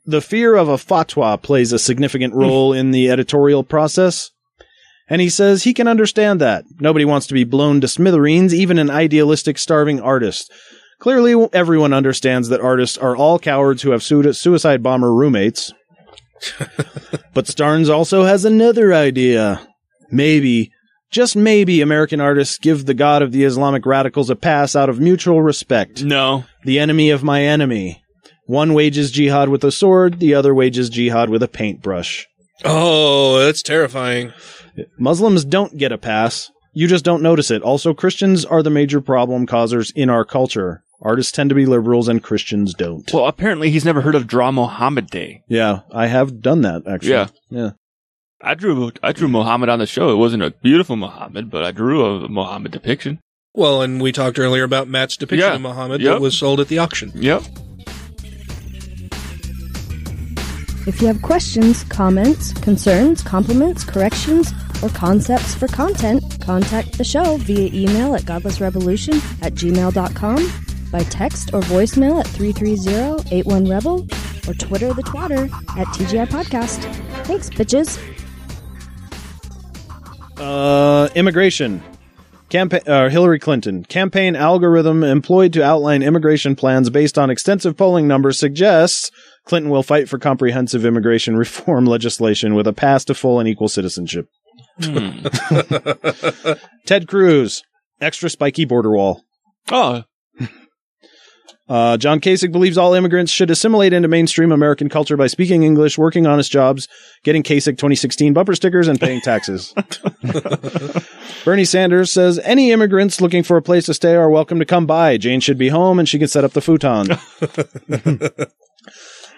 the fear of a fatwa plays a significant role in the editorial process. And he says he can understand that. Nobody wants to be blown to smithereens, even an idealistic, starving artist. Clearly, everyone understands that artists are all cowards who have sui- suicide bomber roommates. <laughs> but Starnes also has another idea. Maybe, Just maybe American artists give the god of the Islamic radicals a pass out of mutual respect. No. The enemy of my enemy. One wages jihad with a sword, the other wages jihad with a paintbrush. Oh, that's terrifying. Muslims don't get a pass. You just don't notice it. Also, Christians are the major problem causers in our culture. Artists tend to be liberals and Christians don't. Well, apparently he's never heard of Draw Mohammed Day. Yeah, I have done that actually. Yeah. Yeah. I drew I drew Muhammad on the show. It wasn't a beautiful Muhammad, but I drew a Muhammad depiction. Well, and we talked earlier about Matt's depiction Yeah. of Muhammad Yep. that was sold at the auction. Yep. If you have questions, comments, concerns, compliments, corrections, or concepts for content, contact the show via email at godlessrevolution at gmail.com, by text or voicemail at 330-81-REBEL, or Twitter the twatter at TGI Podcast. Thanks, bitches. Uh, immigration. Campaign, uh, Hillary Clinton. Campaign algorithm employed to outline immigration plans based on extensive polling numbers suggests Clinton will fight for comprehensive immigration <laughs> reform legislation with a pass to full and equal citizenship. <laughs> <laughs> Ted Cruz. Extra spiky border wall. Oh. Uh, John Kasich believes all immigrants should assimilate into mainstream American culture by speaking English, working honest jobs, getting Kasich 2016 bumper stickers, and paying taxes. Bernie Sanders says any immigrants looking for a place to stay are welcome to come by. Jane should be home and she can set up the futon.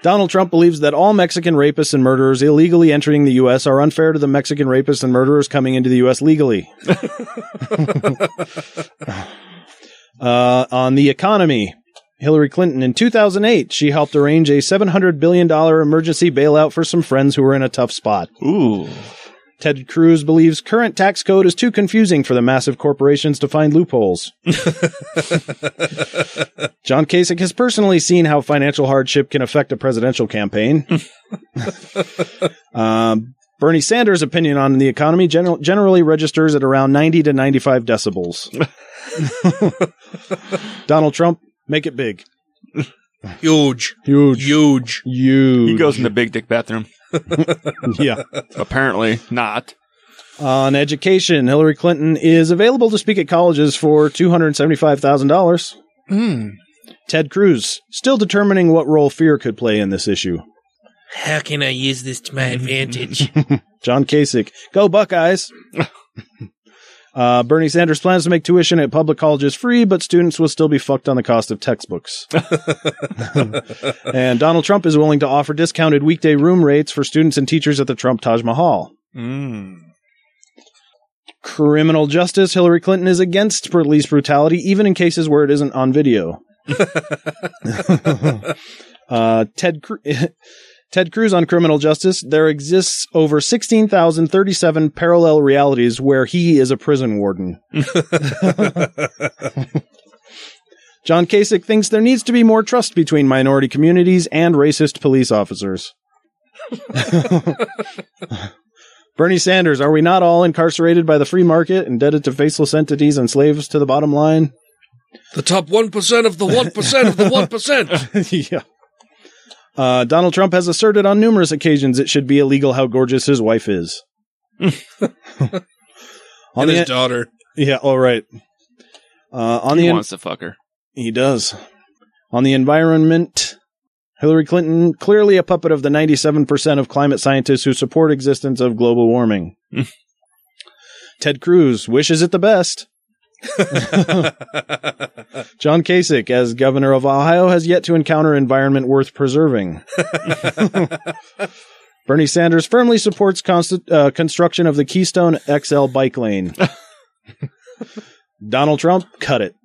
Donald Trump believes that all Mexican rapists and murderers illegally entering the U.S. are unfair to the Mexican rapists and murderers coming into the U.S. legally. <laughs> uh, on the economy, Hillary Clinton in 2008, she helped arrange a $700 billion emergency bailout for some friends who were in a tough spot. Ooh. Ted Cruz believes current tax code is too confusing for the massive corporations to find loopholes. <laughs> John Kasich has personally seen how financial hardship can affect a presidential campaign. <laughs> um, Bernie Sanders' opinion on the economy gen- generally registers at around 90 to 95 decibels. <laughs> Donald Trump, make it big. Huge. Huge. Huge. Huge. He goes in the big dick bathroom. <laughs> yeah. Apparently not. On education, Hillary Clinton is available to speak at colleges for $275,000. Hmm. Ted Cruz, still determining what role fear could play in this issue. How can I use this to my advantage? <laughs> John Kasich, go Buckeyes. <laughs> uh, Bernie Sanders plans to make tuition at public colleges free, but students will still be fucked on the cost of textbooks. <laughs> and Donald Trump is willing to offer discounted weekday room rates for students and teachers at the Trump Taj Mahal. Mm. Criminal justice, Hillary Clinton is against police brutality, even in cases where it isn't on video. <laughs> <laughs> uh, Ted Cru- Ted Cruz on criminal justice. There exists over 16,037 parallel realities where he is a prison warden. <laughs> John Kasich thinks there needs to be more trust between minority communities and racist police officers. <laughs> Bernie Sanders, are we not all incarcerated by the free market, indebted to faceless entities and slaves to the bottom line? the top 1% of the 1% of the 1%. <laughs> yeah. Uh, Donald Trump has asserted on numerous occasions it should be illegal how gorgeous his wife is. <laughs> and his daughter. Yeah, all right. Uh, on he the en- wants to fuck her. he does. On the environment, Hillary Clinton clearly a puppet of the 97% of climate scientists who support existence of global warming. <laughs> Ted Cruz wishes it the best. <laughs> John Kasich, as governor of Ohio, has yet to encounter environment worth preserving. <laughs> Bernie Sanders firmly supports const- uh, construction of the Keystone XL bike lane. Donald Trump, cut it.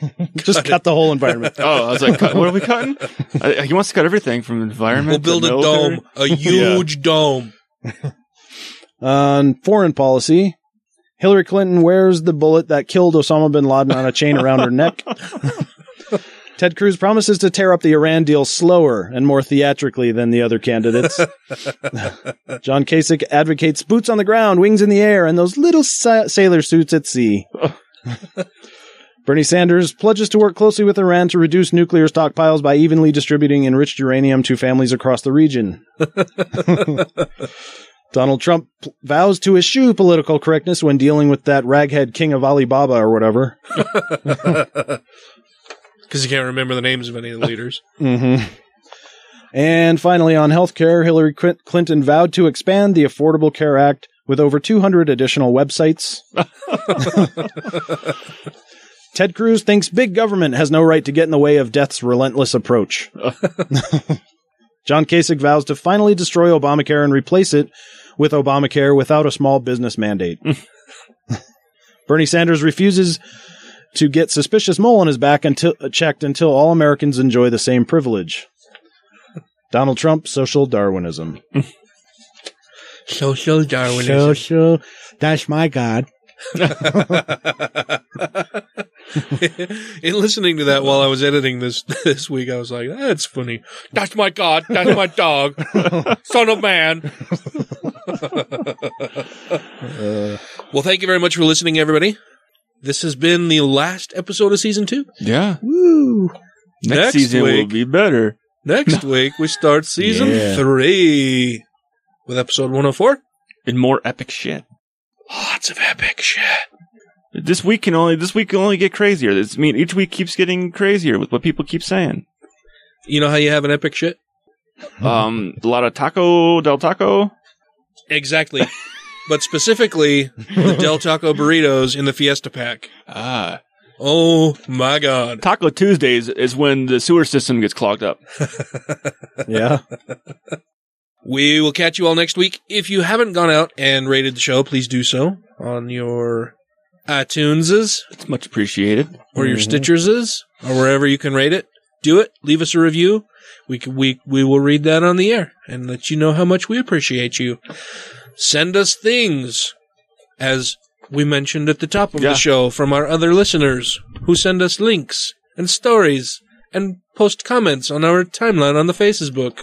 <laughs> Just cut, the whole environment. Oh, I was like, cut, what are we cutting? Uh, he wants to cut everything from the environment. We'll build to a military. dome, a huge dome. On foreign policy, Hillary Clinton wears the bullet that killed Osama bin Laden on a chain around her neck. <laughs> Ted Cruz promises to tear up the Iran deal slower and more theatrically than the other candidates. <laughs> John Kasich advocates boots on the ground, wings in the air, and those little sa- sailor suits at sea. <laughs> Bernie Sanders pledges to work closely with Iran to reduce nuclear stockpiles by evenly distributing enriched uranium to families across the region. Donald Trump vows to eschew political correctness when dealing with that raghead king of Alibaba or whatever. <laughs> Because he can't remember the names of any of the leaders. hmm And finally, on healthcare, Hillary Clinton vowed to expand the Affordable Care Act with over 200 additional websites. <laughs> Ted Cruz thinks big government has no right to get in the way of death's relentless approach. <laughs> John Kasich vows to finally destroy Obamacare and replace it with Obamacare without a small business mandate. <laughs> Bernie Sanders refuses to get suspicious mole on his back until uh, checked until all Americans enjoy the same privilege. Donald Trump, social Darwinism. <laughs> Social Darwinism. Social, that's my God. <laughs> In listening to that while I was editing this <laughs> this week, I was like, "That's funny. That's my god. That's my dog. Son of man." <laughs> well, thank you very much for listening, everybody. This has been the last episode of season two. Yeah. Woo! Next, season will be better. Next <laughs> week we start season Yeah. three with episode one hundred four. And more epic shit. Lots of epic shit. This week can only this week can only get crazier. This I mean each week keeps getting crazier with what people keep saying. You know how you have an epic shit? Um, a lot of taco del taco. Exactly. <laughs> but specifically, the Del Taco burritos in the Fiesta pack. Ah. Oh my God. Taco Tuesdays is when the sewer system gets clogged up. <laughs> Yeah. We will catch you all next week. If you haven't gone out and rated the show, please do so on your iTuneses It's much appreciated. or your Mhm. Stitcherses or wherever you can rate it. Do it. Leave us a review. We can, we we will read that on the air and let you know how much we appreciate you. Send us things, as we mentioned at the top of Yeah. the show, from our other listeners who send us links and stories and post comments on our timeline on the Facebook.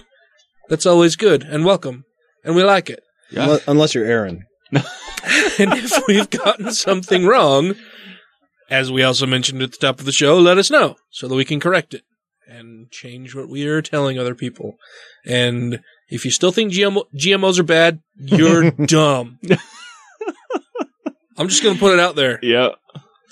That's always good and welcome, and we like it. Unle- Unless you're Aaron. <laughs> <laughs> and if we've gotten something wrong, as we also mentioned at the top of the show, let us know so that we can correct it and change what we are telling other people. And if you still think GMO- GMOs are bad, you're <laughs> dumb. <laughs> I'm just going to put it out there. Yeah.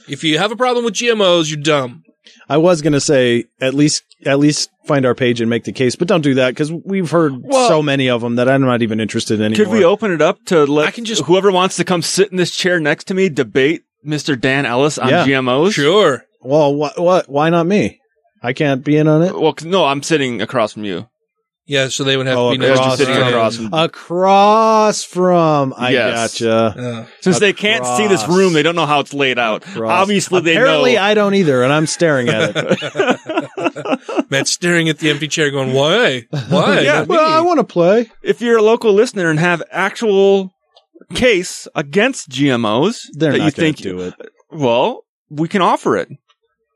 If you have a problem with GMOs, you're dumb. I was gonna say at least at least find our page and make the case, but don't do that because we've heard Well- so many of them that I'm not even interested anymore. Could we open it up to let I can just- whoever wants to come sit in this chair next to me debate Mr. Dan Ellis on Yeah. GMOs? Sure. Well, what? What? Why not me? I can't be in on it. Well, 'cause- no, I'm sitting across from you. Yeah, so they would have Oh, to be across- next to sitting Brian. across from- Across from. I Yes. gotcha. Yeah. Since they can't see this room, they don't know how it's laid out. Across. Obviously, they Apparently, know. I don't either, and I'm staring at it. <laughs> Matt's staring at the empty chair going, why? Why? <laughs> Yeah, Not me." well, I want to play. if you're a local listener and have actual case against GMOs They're that not you going think to do it. well, we can offer it.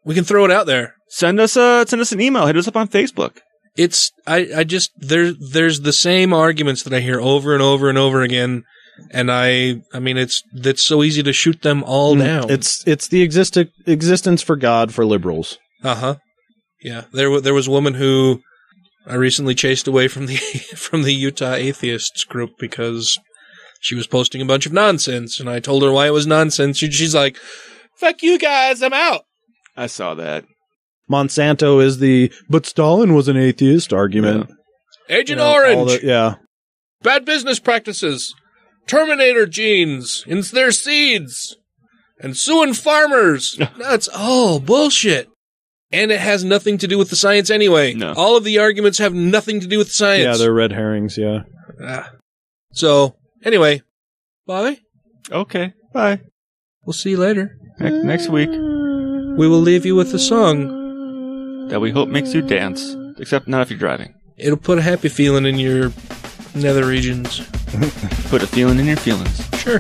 we can throw it out there. Send us a send us an email. Hit us up on Facebook. It's I, I just there there's the same arguments that I hear over and over and over again, and I I mean it's it's so easy to shoot them all down. Mm, It's it's the exist- existence for God for liberals. uh huh. Yeah, there wa- there was a woman who I recently chased away from the <laughs> from the Utah atheists group because she was posting a bunch of nonsense, and I told her why it was nonsense. She, she's like, "Fuck you guys, I'm out." I saw that. Monsanto is the but Stalin was an atheist argument. Agent You know, Orange, the- yeah. bad business practices, Terminator genes in their seeds, and suing farmers. That's all bullshit. And it has nothing to do with the science anyway. No. All of the arguments have nothing to do with the Yeah, science. they're red herrings, yeah. Ah. So, anyway, bye. Okay. Bye. We'll see you later. Ne- next week We will leave you with a song. That we hope makes you dance, except not if you're driving. It'll put a happy feeling in your nether regions. Put a feeling in your feelings. Sure.